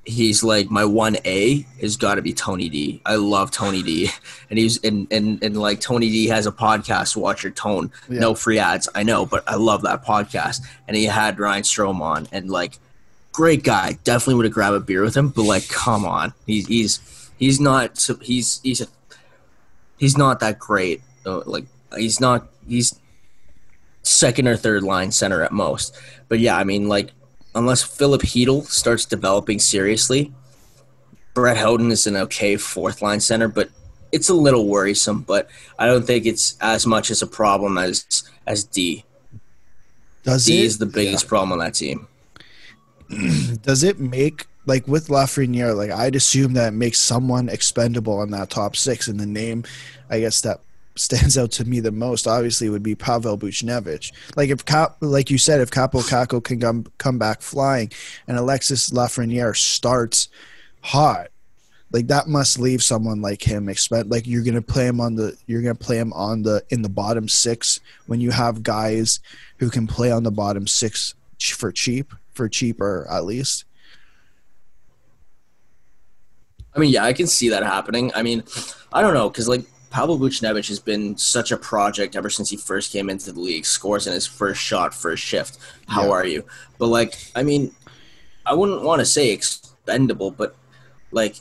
he's like my one A has got to be Tony D. I love Tony D, and he's and and and like Tony D has a podcast. Watch your tone. Yeah. No free ads. I know, but I love that podcast. And he had Ryan Strome on, and like great guy. Definitely would have grabbed a beer with him, but like, come on, he's he's he's not he's he's a he's not that great. Uh, like he's not he's second or third line center at most. But yeah, I mean like unless Filip Chytil starts developing seriously, Brett Howden is an okay fourth line center, but it's a little worrisome. But I don't think it's as much as a problem as as D. Does D it is the biggest problem on that team. does it make like with Lafreniere, like I'd assume that makes someone expendable on that top six, and the name, I guess that stands out to me the most. Obviously, would be Pavel Buchnevich. Like if like you said, if Kaapo Kakko can come come back flying, and Alexis Lafreniere starts hot, like that must leave someone like him expect. Like you're gonna play him on the you're gonna play him on the in the bottom six when you have guys who can play on the bottom six for cheap for cheaper at least. I mean, yeah, I can see that happening. I mean, I don't know because like Pavel Buchnevich has been such a project ever since he first came into the league. Scores in his first shot, first shift. How Yeah. are you? But like, I mean, I wouldn't want to say expendable, but like,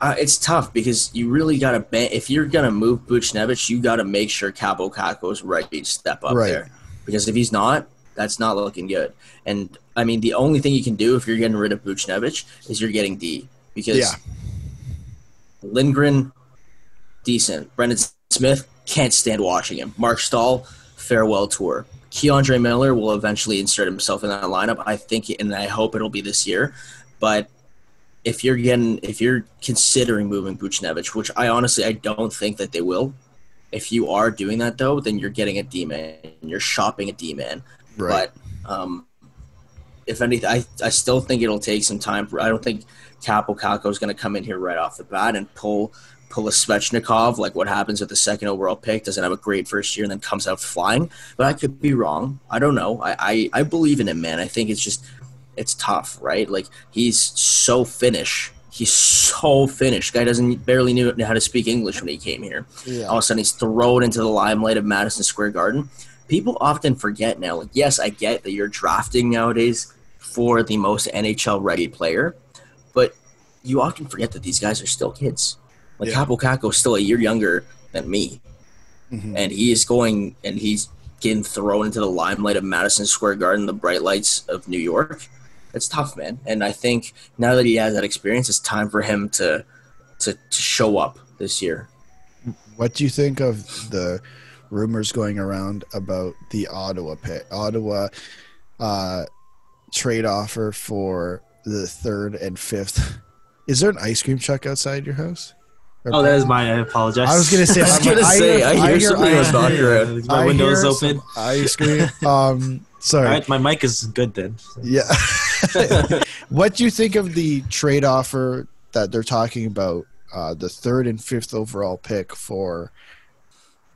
uh, it's tough because you really got to ban If you're gonna move Buchnevich, you got to make sure Kaapo is to step up Right. there. Because if he's not, that's not looking good. And I mean, the only thing you can do if you're getting rid of Buchnevich is you're getting D. Because Yeah. Lindgren, decent. Brendan Smith, can't stand watching him. Marc Staal, farewell tour. K'Andre Miller will eventually insert himself in that lineup. I think, and I hope it'll be this year. But if you're getting, if you're considering moving Buchnevich, which I honestly I don't think that they will. If you are doing that though, then you're getting a D man. You're shopping a D man. Right. But um, if anything, I, I still think it'll take some time. For, I don't think Kaapo Kakko is going to come in here right off the bat and pull pull a Svechnikov like what happens with the second overall pick. Doesn't have a great first year and then comes out flying. But I could be wrong. I don't know. I, I, I believe in him, man. I think it's just it's tough, right? Like he's so Finnish. He's so Finnish. Guy doesn't barely knew how to speak English when he came here yeah. all of a sudden he's thrown into the limelight of Madison Square Garden. People often forget now. Like, yes, I get that you're drafting nowadays for the most NHL ready player, but you often forget that these guys are still kids. Like Yeah. Kaapo Kakko is still a year younger than me, Mhm. and he is going and he's getting thrown into the limelight of Madison Square Garden, the bright lights of New York. it's tough, man. And I think now that he has that experience, it's time for him to to, to show up this year. What do you think of the rumors going around about the Ottawa pit, Ottawa uh, trade offer for the third and fifth? Is there an ice cream truck outside your house? Or- Oh, that is mine. I apologize. I was gonna say. I was gonna say, I hear something I was not hear- My I window's hear open. Ice cream. Um, sorry. Right, my mic is good then. Yeah. what do you think of the trade offer that they're talking about? Uh, the third and fifth overall pick for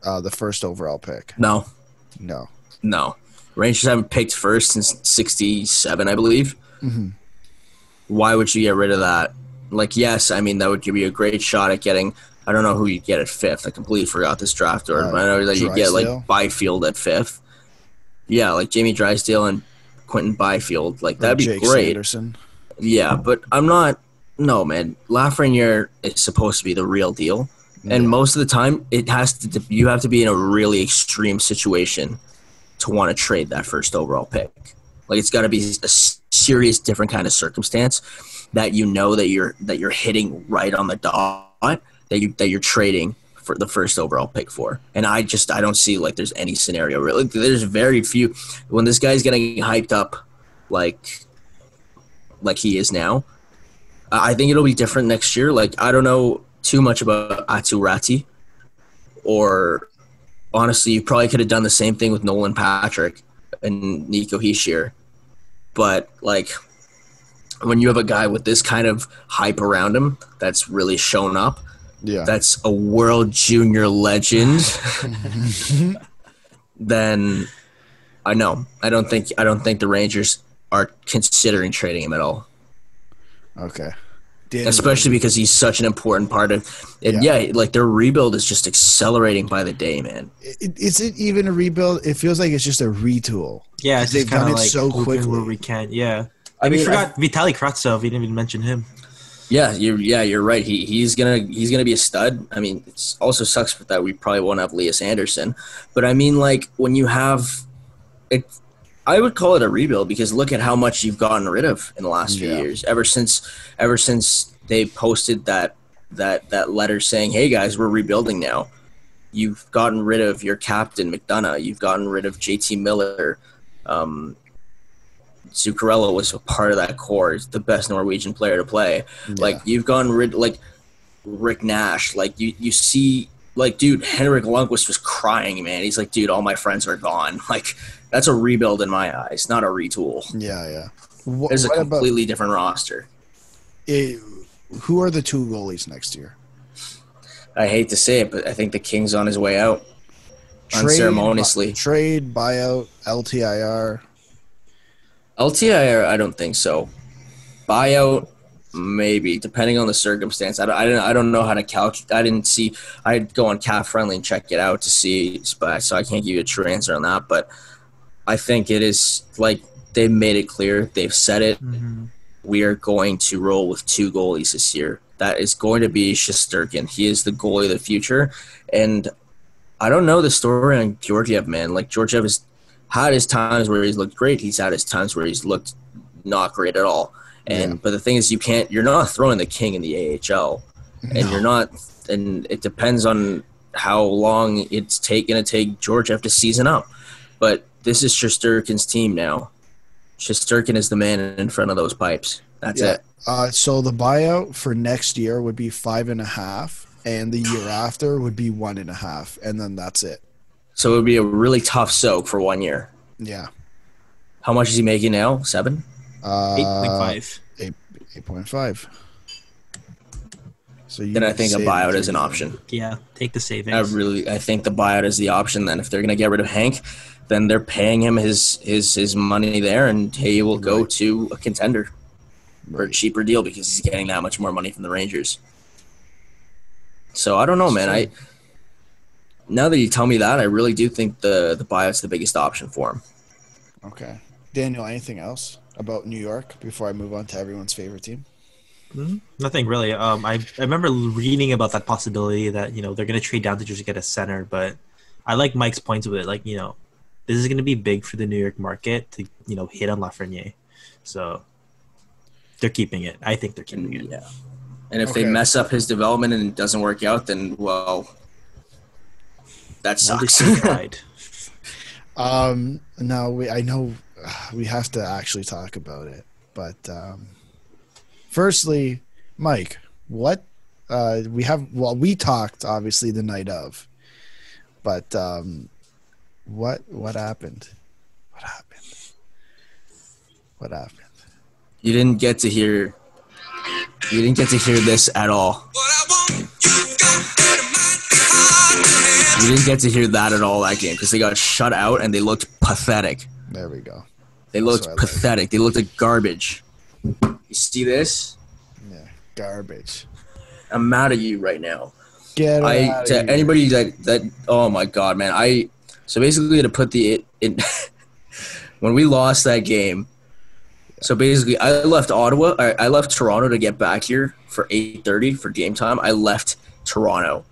uh, the first overall pick. No, No. no. Rangers haven't picked first since '67, I believe. Mhm. Why would you get rid of that? Like, yes, I mean that would give you a great shot at getting. I don't know who you get at fifth. I completely forgot this draft order, Uh, but I know that you get like Byfield at fifth. Yeah, like Jamie Drysdale and Quinton Byfield. Like that'd be Jake great. Sanderson. Yeah, but I'm not. No, man. Lafreniere is supposed to be the real deal, and most of the time, it has to. You have to be in a really extreme situation to want to trade that first overall pick. Like it's got to be a serious, different kind of circumstance that you know that you're that you're hitting right on the dot that you that you're trading for the first overall pick for. And I just I don't see like there's any scenario really. There's very few when this guy's getting hyped up like like he is now. I I think it'll be different next year. Like I don't know too much about Aturati, or honestly, you probably could have done the same thing with Nolan Patrick and Nico Hischier. But like when you have a guy with this kind of hype around him that's really shown up, Yeah. that's a world junior legend, then I know I don't think I don't think the Rangers are considering trading him at all okay. Daniel, especially because he's such an important part of and yeah. like their rebuild is just accelerating by the day man it, is it even a rebuild? It feels like it's just a retool. Yeah, it's They've just done of it like so open quickly. where we can. Yeah, I mean, we mean, forgot Vitali Kravtsov. We didn't even mention him. yeah you're yeah you're right he, he's gonna he's gonna be a stud i mean it also sucks that we probably won't have Elias anderson but i mean like when you have it i would call it a rebuild because look at how much you've gotten rid of in the last few Yeah. years ever since ever since they posted that that that letter saying hey guys we're rebuilding now you've gotten rid of your captain McDonagh you've gotten rid of jt miller um, Zuccarello was a part of that core. He's the best Norwegian player to play. Like you've gotten rid like Rick Nash. Like you you see like dude Henrik Lundqvist was crying man. He's like dude all my friends are gone. Like that's a rebuild in my eyes, not a retool. Yeah, yeah. What, There's a what about completely different roster. it, who are the two goalies next year? I hate to say it, but I think the King's on his way out unceremoniously. bu- trade, buyout, LTIR. LTIR, I don't think so. Buyout, maybe, depending on the circumstance. I don't, I don't, I don't know how to calculate. I didn't see. I'd go on Cap Friendly and check it out to see, but so I can't give you a true answer on that. But I think it is like they've made it clear. They've said it. Mm-hmm. We are going to roll with two goalies this year. That is going to be Shesterkin. He is the goalie of the future, and I don't know the story on Georgiev, man. Like Georgiev has had his times where he's looked great. He's had his times where he's looked not great at all. And Yeah. but the thing is, you can't. You're not throwing the king in the AHL, and you're not. And it depends on how long it's going to take Georgiev to season up. But this is Shesterkin's team now. Shesterkin is the man in front of those pipes. That's Yeah. it. Uh, so the buyout for next year would be five and a half, and the year after would be one and a half, and then that's it. So it would be a really tough soak for one year. Yeah. How much is he making now? Seven. Uh, Eight point five. Eight point five. So you Then I think a buyout is an option. Yeah, take the savings. I really, I think the buyout is the option. Then, if they're going to get rid of Hank, then they're paying him his his his money there, and he will go Right. to a contender for a cheaper deal because he's getting that much more money from the Rangers. So I don't know, man. I now that you tell me that, I really do think the the buyout's the biggest option for him. Okay. Daniel, anything else about New York before I move on to everyone's favorite team? Nothing really. Um, I I remember reading about that possibility that you know they're gonna trade down to just get a center, but I like Mike's points with it. Like you know, this is gonna be big for the New York market to you know hit on Lafreniere. So they're keeping it. I think they're keeping it. Yeah. And if Okay. they mess up his development and it doesn't work out, then well, that Moldy sucks. State Um, now we I know uh, we have to actually talk about it, but um, firstly, Mike, what uh, we have? Well, we talked obviously the night of, but um, what what happened? What happened? What happened? you didn't get to hear. You didn't get to hear this at all. You didn't get to hear that at all that game because they got shut out and they looked pathetic. There we go. They looked what I like. pathetic. They looked like garbage. You see this? Yeah, garbage. I'm mad at you right now. Get I outta to here. anybody that that oh my god, man. I so basically to put the when we lost that game. So basically, I left Ottawa. I, I left Toronto to get back here for eight thirty for game time. I left Toronto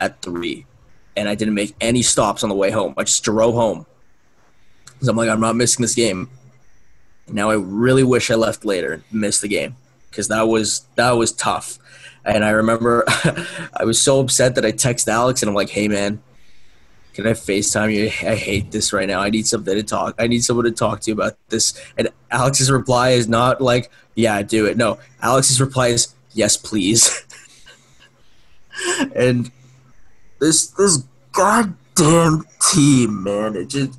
at three, and I didn't make any stops on the way home. I just drove home. So I'm like, I'm not missing this game. Now I really wish I left later and missed the game because that was that was tough. And I remember I was so upset that I texted Alex and I'm like, "Hey man, can I FaceTime you? I hate this right now. I need something to talk. I need someone to talk to about this." And Alex's reply is not like, "Yeah, do it." No, Alex's reply is, "Yes, please." and this this goddamn team, man, it just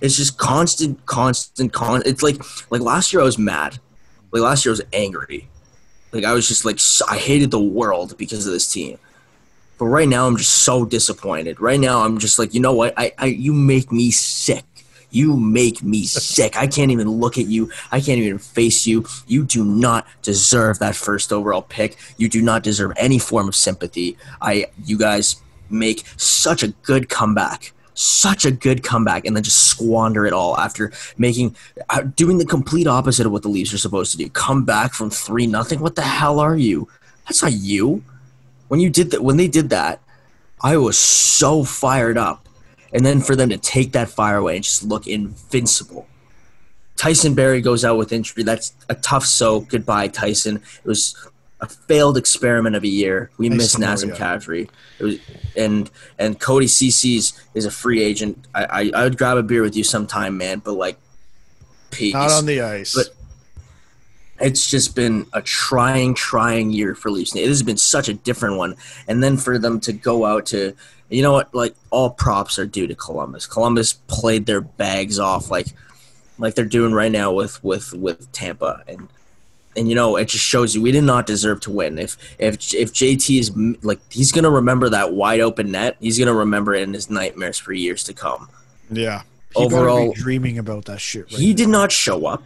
it's just constant, constant, con. It's like like last year I was mad. Like last year I was angry. Like I was just like I hated the world because of this team. But right now I'm just so disappointed. Right now I'm just like, you know what? I, I you make me sick. You make me sick. I can't even look at you. I can't even face you. You do not deserve that first overall pick. You do not deserve any form of sympathy. I you guys make such a good comeback. Such a good comeback and then just squander it all after making uh, doing the complete opposite of what the Leafs are supposed to do. Come back from 3 nothing. What the hell are you? That's not you. When you did that when they did that, I was so fired up. And then for them to take that fire away and just look invincible. Tyson Barrie goes out with injury. That's a tough so. Goodbye, Tyson. It was a failed experiment of a year. We Nice miss Nazem. Kadri. It was, and and Cody Ceci's is a free agent. I, I I would grab a beer with you sometime, man. But like, peace. Not on the ice. But- it's just been a trying, trying year for Leafs. It has been such a different one. And then for them to go out to, you know what, like all props are due to Columbus. Columbus played their bags off like, like they're doing right now with with with Tampa, and and you know it just shows you we did not deserve to win. If if if JT is like he's gonna remember that wide open net, he's gonna remember it in his nightmares for years to come. yeah. He overall- dreaming about that shit. Right he now. did not show up.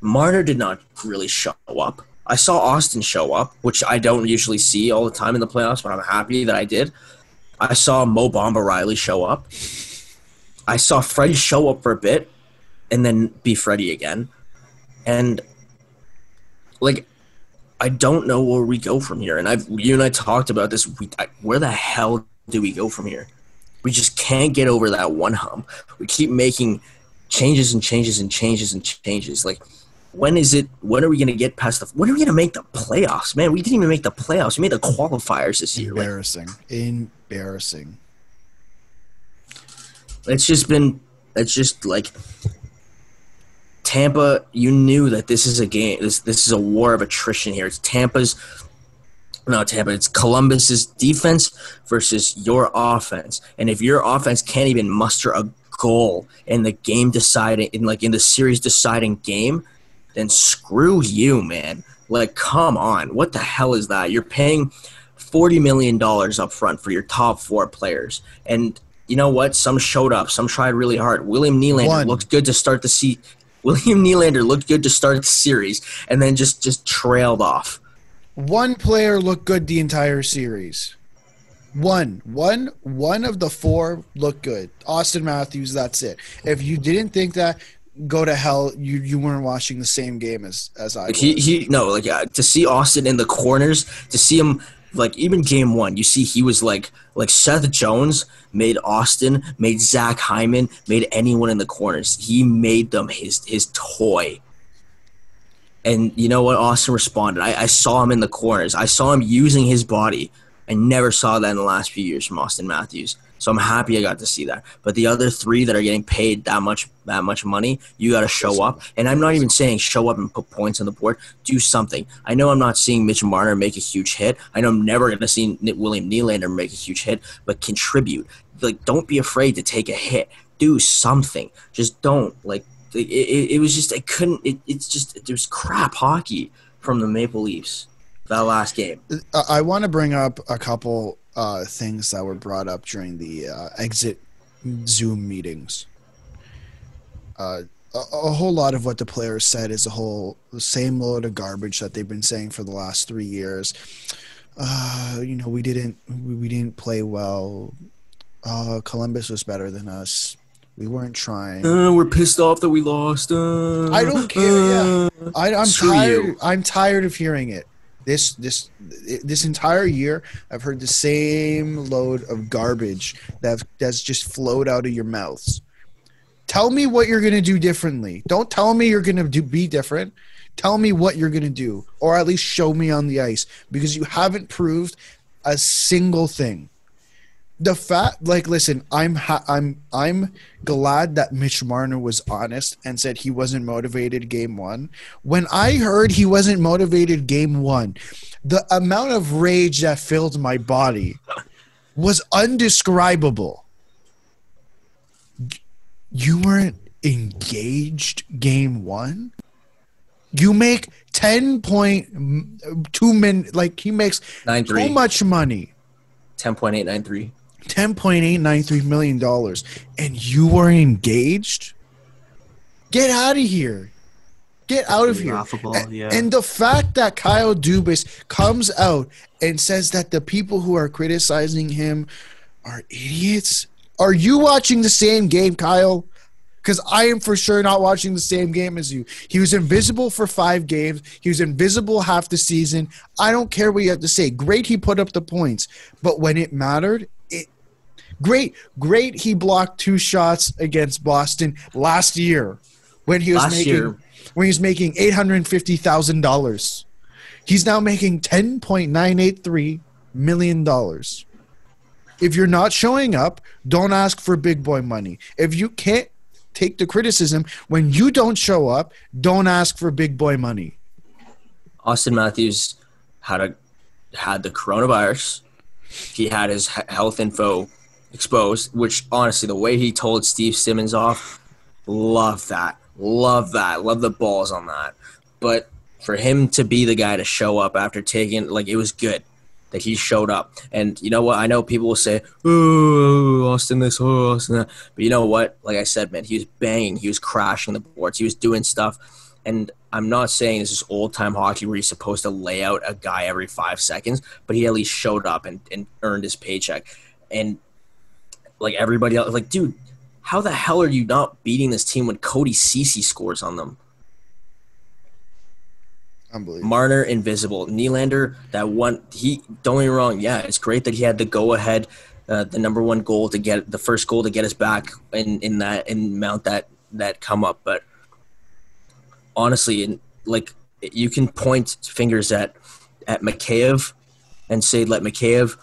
Marner did not really show up. I saw Austin show up, which I don't usually see all the time in the playoffs, but I'm happy that I did. I saw Mo Bamba Rielly show up. I saw Freddie show up for a bit and then be Freddie again. And like I don't know where we go from here. And I've you and I talked about this. We, I, where the hell do we go from here? We just can't get over that one hump. We keep making changes and changes and changes and changes. Like, when is it? When are we going to get past the? When are we going to make the playoffs? Man, we didn't even make the playoffs. We made the qualifiers this year. Like, embarrassing. Embarrassing. it's just been. It's just like Tampa. You knew that this is a game. This this is a war of attrition here. It's Tampa's. No, Tampa. It's Columbus's defense versus your offense. And if your offense can't even muster a goal in the game deciding, in like in the series deciding game, then screw you, man. Like, come on. What the hell is that? You're paying $40 million up front for your top four players. And you know what? Some showed up. Some tried really hard. William Nylander One. looked good to start the se- William Nylander looked good to start the series and then just just trailed off. One player looked good the entire series. One, one, one of the four looked good. Austin Matthews. That's it. If you didn't think that, go to hell. You you weren't watching the same game as as I. Like Was. he, he no like uh, to see Austin in the corners to see him like even game one you see he was like like Seth Jones made Austin made Zach Hyman made anyone in the corners he made them his his toy And you know what? Austin responded. I, I saw him in the corners. I saw him using his body. I never saw that in the last few years from Austin Matthews. So I'm happy I got to see that. But the other three that are getting paid that much that much money, you got to show up. And I'm not even saying show up and put points on the board. Do something. I know I'm not seeing Mitch Marner make a huge hit. I know I'm never going to see William Nylander make a huge hit, but contribute. Like don't be afraid to take a hit. Do something. Just don't like it, it, it was just I couldn't it, it's just it was crap hockey from the Maple Leafs that last game. I want to bring up a couple uh, things that were brought up during the uh, exit Zoom meetings. Uh, a, a, whole lot of what the players said is a whole the same load of garbage that they've been saying for the last three years. Uh, you know, we didn't we, we didn't play well. Uh, Columbus was better than us. We weren't trying. Uh, we're pissed off that we lost. Uh, I don't care. yeah, I, am tired. You. I'm tired of hearing it. This this this entire year, I've heard the same load of garbage that that's just flowed out of your mouths. Tell me what you're gonna do differently. Don't tell me you're gonna do be different. Tell me what you're gonna do, or at least show me on the ice because you haven't proved a single thing the fact like listen i'm ha- i'm i'm glad that mitch marner was honest and said he wasn't motivated game one. When i heard he wasn't motivated game one the amount of rage that filled my body was undescribable. You weren't engaged game one? You make 10.2 min like he makes Nine, too much money. 10.893 $10.893 million and you were engaged? Get out of here. Get out of here. And, yeah. and the fact that Kyle Dubas comes out and says that the people who are criticizing him are idiots. Are you watching the same game, Kyle? Because I am for sure not watching the same game as you. He was invisible for five games. He was invisible half the season. I don't care what you have to say. Great, he put up the points. But when it mattered, Great, great. He blocked two shots against Boston last year when he was last making year. when he was making eight hundred fifty thousand dollars. He's now making ten point nine eight three million dollars. If you're not showing up, don't ask for big boy money. If you can't take the criticism when you don't show up, don't ask for big boy money. Austin Matthews had a had the coronavirus. He had his health info exposed, which honestly, the way he told Steve Simmons off, love that. Love that. Love the balls on that. But for him to be the guy to show up after taking, like, it was good that he showed up. And you know what? I know people will say, oh, Austin this, oh, Austin that. But you know what? Like I said, man, he was banging. He was crashing the boards. He was doing stuff. And I'm not saying this is old time hockey where you're supposed to lay out a guy every five seconds, but he at least showed up and, and earned his paycheck. And like everybody else. Like, dude, how the hell are you not beating this team when Cody Ceci scores on them? Unbelievable. Marner invisible. Nylander that one. He don't get me wrong. Yeah, it's great that he had the go ahead, uh, the number one goal to get the first goal to get us back in in that and mount that that come up. But honestly, and like you can point fingers at at Mikheyev and say let Mikheyev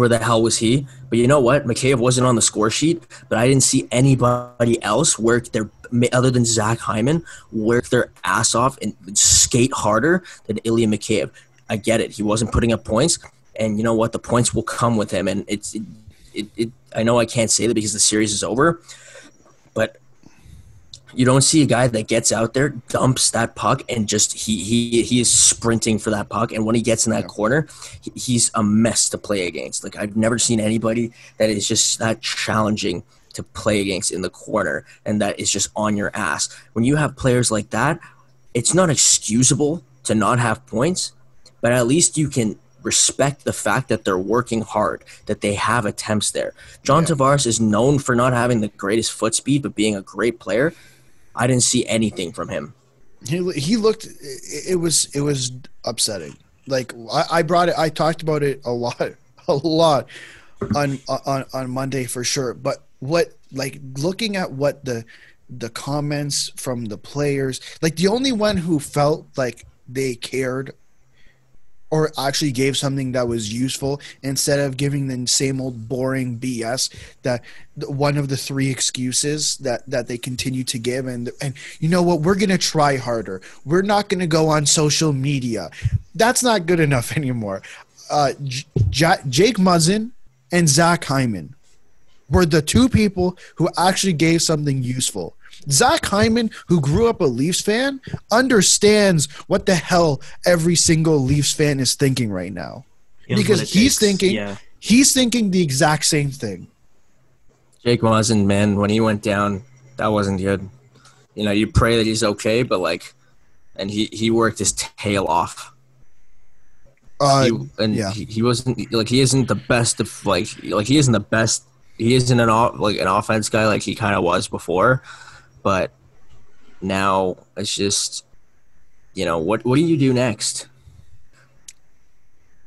where the hell was he? But you know what? Mikheyev wasn't on the score sheet, but I didn't see anybody else work their other than Zach Hyman work their ass off and skate harder than Ilya Mikheyev. I get it. He wasn't putting up points, and you know what? The points will come with him. And it's it, it, it I know I can't say that because the series is over, but you don't see a guy that gets out there, dumps that puck, and just he he he is sprinting for that puck. And when he gets in that yeah. corner, he, he's a mess to play against. Like I've never seen anybody that is just that challenging to play against in the corner, and that is just on your ass. When you have players like that, it's not excusable to not have points, but at least you can respect the fact that they're working hard, that they have attempts there. John yeah. Tavares is known for not having the greatest foot speed, but being a great player. I didn't see anything from him. He he looked. It was it was upsetting. Like I, I brought it. I talked about it a lot, a lot on on on Monday for sure. But what like looking at what the the comments from the players. Like the only one who felt like they cared or actually gave something that was useful instead of giving the same old boring BS that one of the three excuses that that they continue to give and and you know what we're going to try harder. We're not going to go on social media. That's not good enough anymore. Uh, J- Jake Muzzin and Zach Hyman were the two people who actually gave something useful. Zach Hyman, who grew up a Leafs fan, understands what the hell every single Leafs fan is thinking right now. He because he's takes. thinking Yeah. he's thinking the exact same thing. Jake Muzzin, man, when he went down, that wasn't good. You know, you pray that he's okay, but like, and he he worked his tail off. Uh, he, and yeah. he, he wasn't like he isn't the best of like like he isn't the best. He isn't an off like an offense guy like he kind of was before, but now it's just, you know, what what do you do next?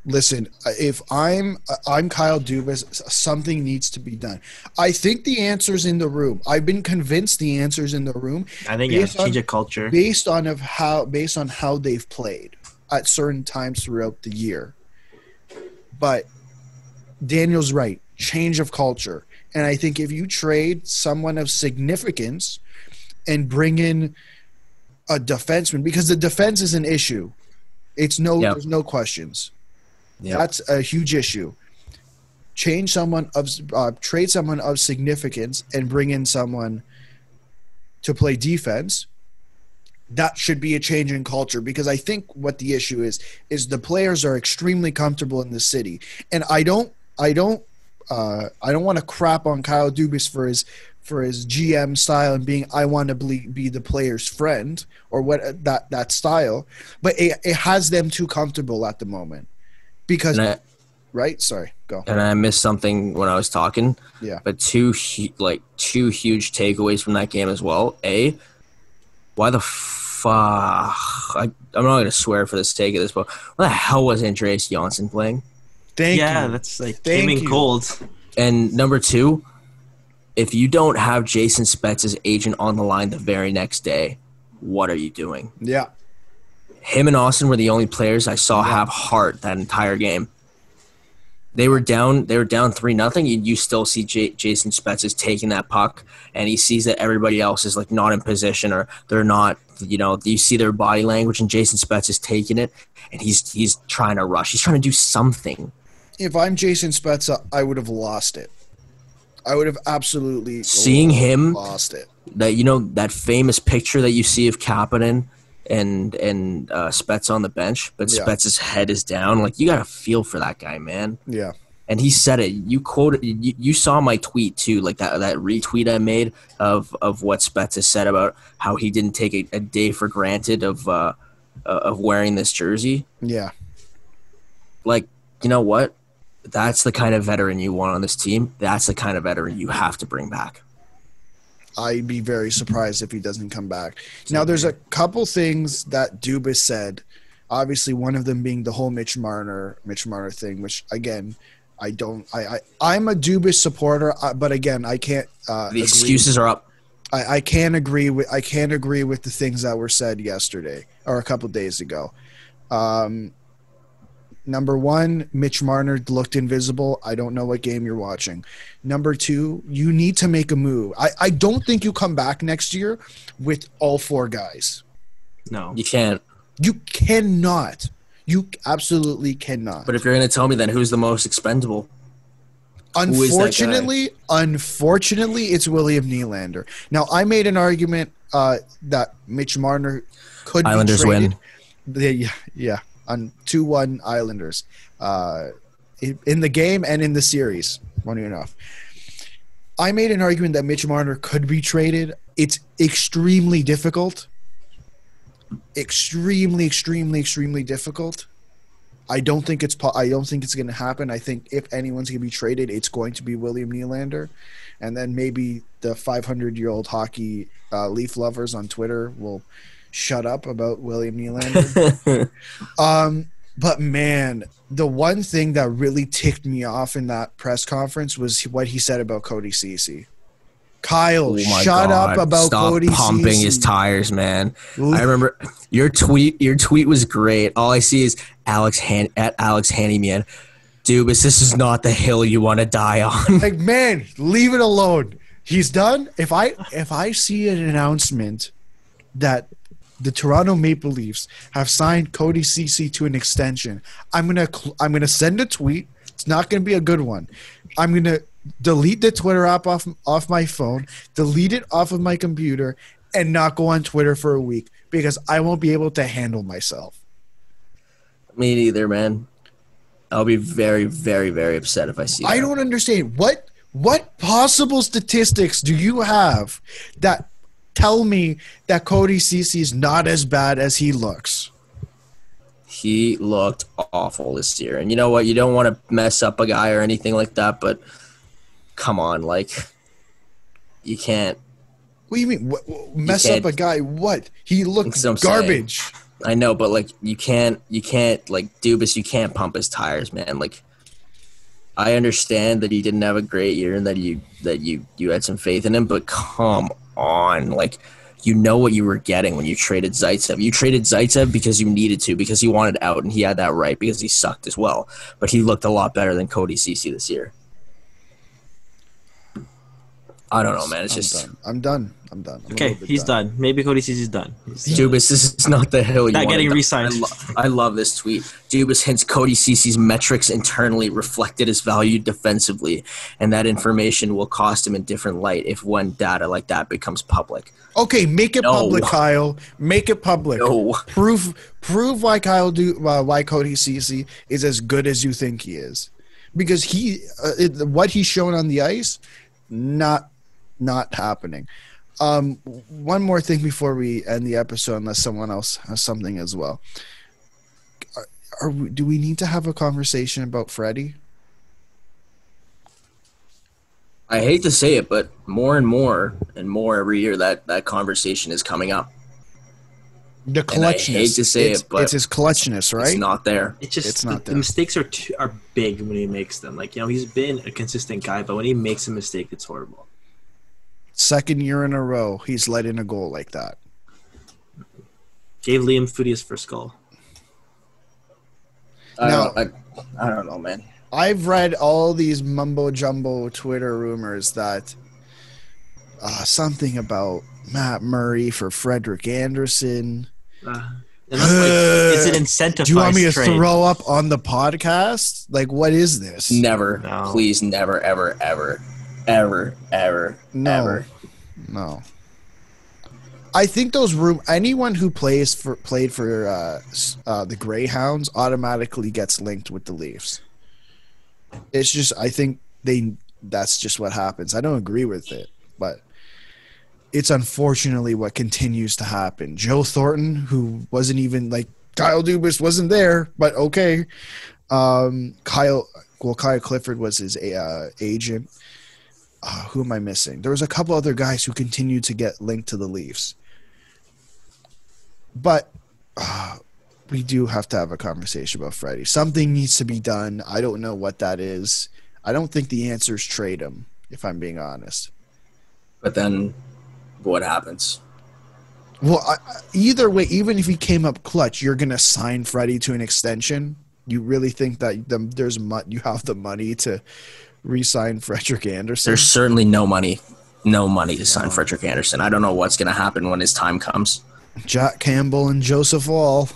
listen, if I'm I'm Kyle Dubas, something needs to be done. I think the answer's in the room. I've been convinced the answer's in the room I think yeah, Based change of culture. based on of how based on how they've played at certain times throughout the year. But Daniel's right. Change of culture. And I think if you trade someone of significance and bring in a defenseman, because the defense is an issue. It's no Yep. there's no questions. Yeah, That's a huge issue. Change someone of uh, trade someone of significance and bring in someone to play defense. That should be a change in culture because I think what the issue is is the players are extremely comfortable in the city, and I don't, I don't, uh, I don't want to crap on Kyle Dubas for his for his GM style and being I want to be, be the player's friend or what uh, that that style, but it, it has them too comfortable at the moment because I right? Sorry, go. and I missed something when I was talking. Yeah. But two like two huge takeaways from that game as well. A, why the fuck? I, I'm not gonna swear for the sake of this, but what the hell was Andreas Johnsson playing? Thank yeah, you. that's like Thank came in you. cold. And number two, if you don't have Jason Spezza's agent on the line the very next day, what are you doing? Yeah, Him and Austin were the only players I saw have heart that entire game. They were down. They were down three nothing. You, you still see J- Jason Spezza's taking that puck, and he sees that everybody else is like not in position or they're not. You know, you see their body language, and Jason Spetz is taking it, and he's he's trying to rush. He's trying to do something. if I'm Jason Spezza, I would have lost it. I would have absolutely Seeing him lost it. that you know that famous picture that you see of Kapanen and and uh, Spets on the bench, but Yeah. Spets's head is down. Like you got to feel for that guy, man. Yeah, And he said it. You quoted. You, you saw my tweet too, like that that retweet I made of of what Spets has said about how he didn't take a, a day for granted of uh, uh, of wearing this jersey. yeah, Like you know what? That's the kind of veteran you want on this team. That's the kind of veteran you have to bring back. I'd be very surprised if he doesn't come back. Now, there's a couple things that Dubas said. Obviously, one of them being the whole Mitch Marner, Mitch Marner thing, which again, I don't. I, I I'm a Dubas supporter, uh, but again, I can't. Uh, The agree- excuses are up. I, I can't agree with I can't agree with the things that were said yesterday or a couple days ago. Um, number one, Mitch Marner looked invisible. I don't know what game you're watching. Number two, you need to make a move. I, I don't think you come back next year with all four guys. No. You can't. You cannot. You absolutely cannot. But if you're going to tell me then who's the most expendable, Who is that guy? Unfortunately, unfortunately, it's William Nylander. Now, I made an argument uh, that Mitch Marner could Islanders be traded. win. They, yeah, yeah, on two one Islanders, uh, in, the game and in the series. Funny enough, I made an argument that Mitch Marner could be traded. It's extremely difficult. Extremely, extremely, extremely difficult. I don't think it's I don't think it's going to happen. I think if anyone's going to be traded, it's going to be William Nylander, and then maybe the 500 year old hockey uh, Leaf lovers on Twitter will shut up about William Nylander. um, but man, the one thing that really ticked me off in that press conference was what he said about Cody Ceci. Kyle, Oh shut God. up about Stop Cody pumping his tires, man. I remember your tweet. Your tweet was great. All I see is Alex Han- at Alex Handyman. Dubas, this is not the hill you want to die on. like man leave it alone he's done if i if i see an announcement that the toronto maple leafs have signed cody ceci to an extension i'm gonna cl- i'm gonna send a tweet it's not gonna be a good one i'm gonna delete the twitter app off off my phone delete it off of my computer and not go on twitter for a week because i won't be able to handle myself Me neither, man. I'll be very, very, very upset if I see. I that. don't understand what what possible statistics do you have that tell me that Cody Ceci is not as bad as he looks? He looked awful this year, and you know what? You don't want to mess up a guy or anything like that, but come on, like you can't. What do you mean? What, what- mess up a guy? What? He looks That's saying. garbage. I know, but like you can't, you can't like Dubas. You can't pump his tires, man. Like I understand that he didn't have a great year and that you that you you had some faith in him, but come on, like you know what you were getting when you traded Zaitsev. You traded Zaitsev because you needed to, because he wanted out, and he had that right because he sucked as well. But he looked a lot better than Cody Ceci this year. I don't know, man. It's I'm just done. I'm done. I'm done. I'm Okay, he's done. Maybe Cody Ceci's done. He's Dubas, this is not the hill you Not wanna getting die- re-signed. I, lo- I love this tweet. Dubas hints Cody Ceci's metrics internally reflected his value defensively, and that information will cost him in different light if when data like that becomes public. Okay, make it No. public, Kyle. Make it public. No. Prove prove why Kyle do uh, why Cody Ceci is as good as you think he is, because he uh, it, what he's shown on the ice, not not happening. Um, one more thing before we end the episode, unless someone else has something as well. Are, are we, do we need to have a conversation about Freddie? I hate to say it, but more and more and more every year that that conversation is coming up. The And I hate to say it's, it, but it's his clutchness, right? It's not there. It's just It's the, not the mistakes are too, are big when he makes them. Like you know, he's been a consistent guy, but when he makes a mistake, it's horrible. Second year in a row, he's let in a goal like that. Gave Liam Foudy his first goal. I, No. don't, I, I don't know, man. I've read all these mumbo jumbo Twitter rumors that uh, something about Matt Murray for Frederik Andersen. Uh, and that's like, it's an incentive. Do you want me to trade. throw up on the podcast? Like, what is this? Never, No. please, never, ever, ever, ever, ever, No. ever. No. I think those room anyone who plays for played for uh, uh, the Greyhounds automatically gets linked with the Leafs. It's just I think they that's just what happens. I don't agree with it, but it's unfortunately what continues to happen. Joe Thornton, who wasn't even like Kyle Dubas wasn't there, but okay. Um, Kyle, well, Kyle Clifford was his uh, agent uh, who am I missing? There was a couple other guys who continued to get linked to the Leafs, but uh, we do have to have a conversation about Freddie. Something needs to be done. I don't know what that is. I don't think the answer is trade him. If I'm being honest. But then, what happens? Well, I, either way, even if he came up clutch, you're gonna sign Freddie to an extension. You really think that the, there's mo- you have the money to re-sign Frederik Andersen? There's certainly no money, no money to sign Frederik Andersen. I don't know what's going to happen when his time comes. Jack Campbell and Joseph Woll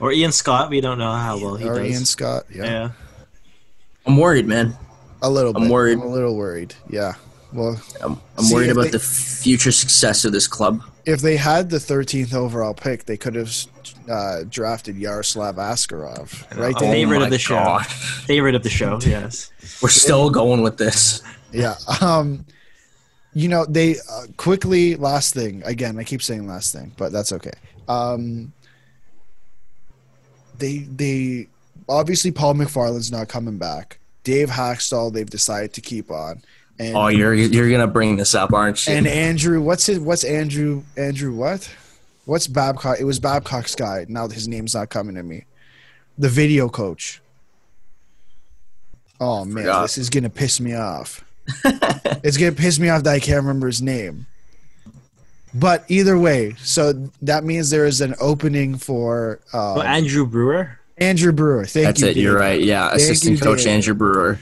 Or Ian Scott. We don't know how well he or does. Ian Scott. Yeah. yeah. I'm worried, man. A little I'm bit. worried. I'm a little worried. Yeah. Well, I'm, I'm See, worried about they- the future success of this club. if they had the 13th overall pick, they could have uh, drafted Yaroslav Askarov. Right Oh, there. favorite of the show. Favorite of the show. Yes. We're still going with this. Yeah. Um, you know, they uh, quickly, last thing, again, I keep saying last thing, but that's okay. Um, they, they, obviously, Paul McFarland's not coming back. Dave Hakstol, they've decided to keep on. And, Oh, you're you're gonna bring this up, aren't you? and Andrew, what's his, what's Andrew, Andrew, what? What's Babcock? It was Babcock's guy. Now his name's not coming to me. The video coach. Oh man, Forgot. this is gonna piss me off. it's gonna piss me off that I can't remember his name. But either way, so that means there is an opening for uh, Oh, Andrew Brewer. Andrew Brewer. Thank That's you. it. You're right. Yeah, Thank assistant you, coach Dave. Andrew Brewer.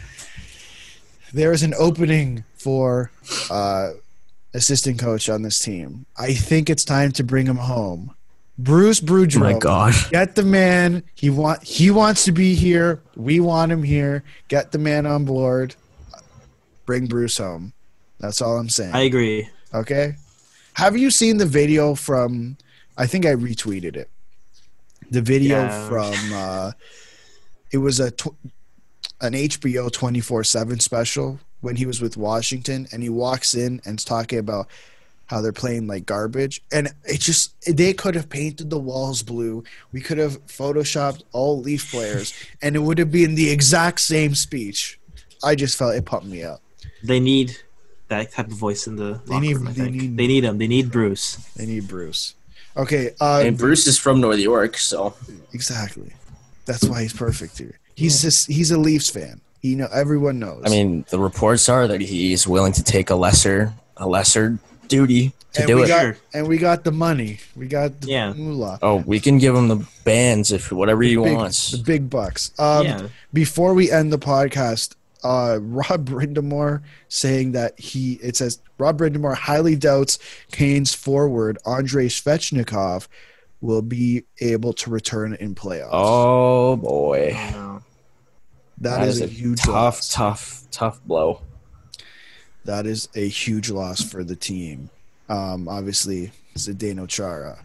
There is an opening for uh, assistant coach on this team. I think it's time to bring him home. Bruce Oh Boudreau. my God. Get the man. He want. He wants to be here. We want him here. Get the man on board. Bring Bruce home. That's all I'm saying. I agree. Okay. Have you seen the video from? I think I retweeted it. The video Yeah. from. Uh, it was a tw- an HBO twenty four seven special when he was with Washington, and he walks in and is talking about how they're playing like garbage, and it just they could have painted the walls blue. We could have photoshopped all Leaf players, and it would have been the exact same speech. I just felt it pumped me up. They need that type of voice in the They locker need- room. I they think. need- they need him. They need Bruce. They need Bruce. Okay. Uh, And Bruce is from North York, so Exactly. That's why he's perfect here. He's just he's a Leafs fan. He know everyone knows. I mean, the reports are that he's willing to take a lesser a lesser duty to and do we it. got and we got the money. We got the Yeah. moolah. Oh, we can give him the bands if whatever he Big- wants. the big bucks. Um, yeah. Before we end the podcast, uh, Rob Brind'Amour saying that he it says Rob Brind'Amour highly doubts Canes forward Andrei Svechnikov will be able to return in playoffs. Oh boy, Know. that is, a huge tough, loss. tough, tough blow. that is a huge loss for the team. Um, obviously, Zdeno Chara.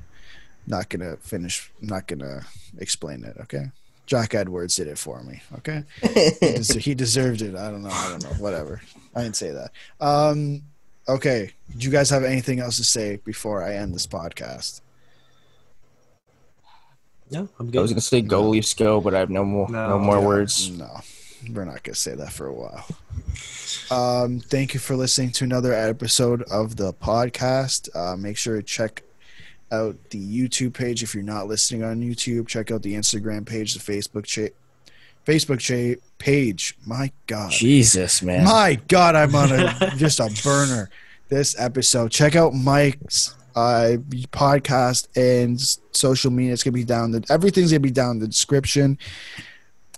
Not gonna finish. Not gonna explain it. Okay. Jack Edwards did it for me. Okay. he, des- he deserved it. I don't know. I don't know. Whatever. I didn't say that. Um, okay. Do you guys have anything else to say before I end this podcast? No, I'm good. I was gonna say go Leafs go, but I have no more no, No. more Yeah, words. No, we're not gonna say that for a while. Um, thank you for listening to another episode of the podcast. Uh, make sure to check out the YouTube page if you're not listening on YouTube. Check out the Instagram page, the Facebook cha- Facebook cha- page. My God, Jesus, man. my God, I'm on a just a burner this episode. Check out Mike's uh, podcast and social media. It's gonna be down. The, everything's gonna be down in the description.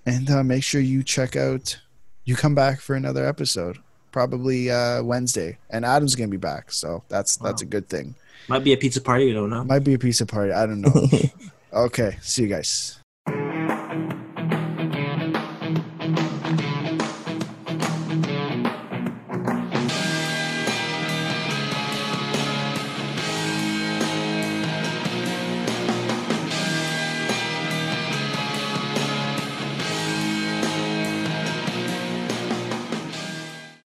And uh, make sure you check out. You come back for another episode, probably uh, Wednesday, and Adam's gonna be back. So that's that's a good thing. Might be a pizza party. We don't know. Might be a of party. I don't know. okay, see you guys.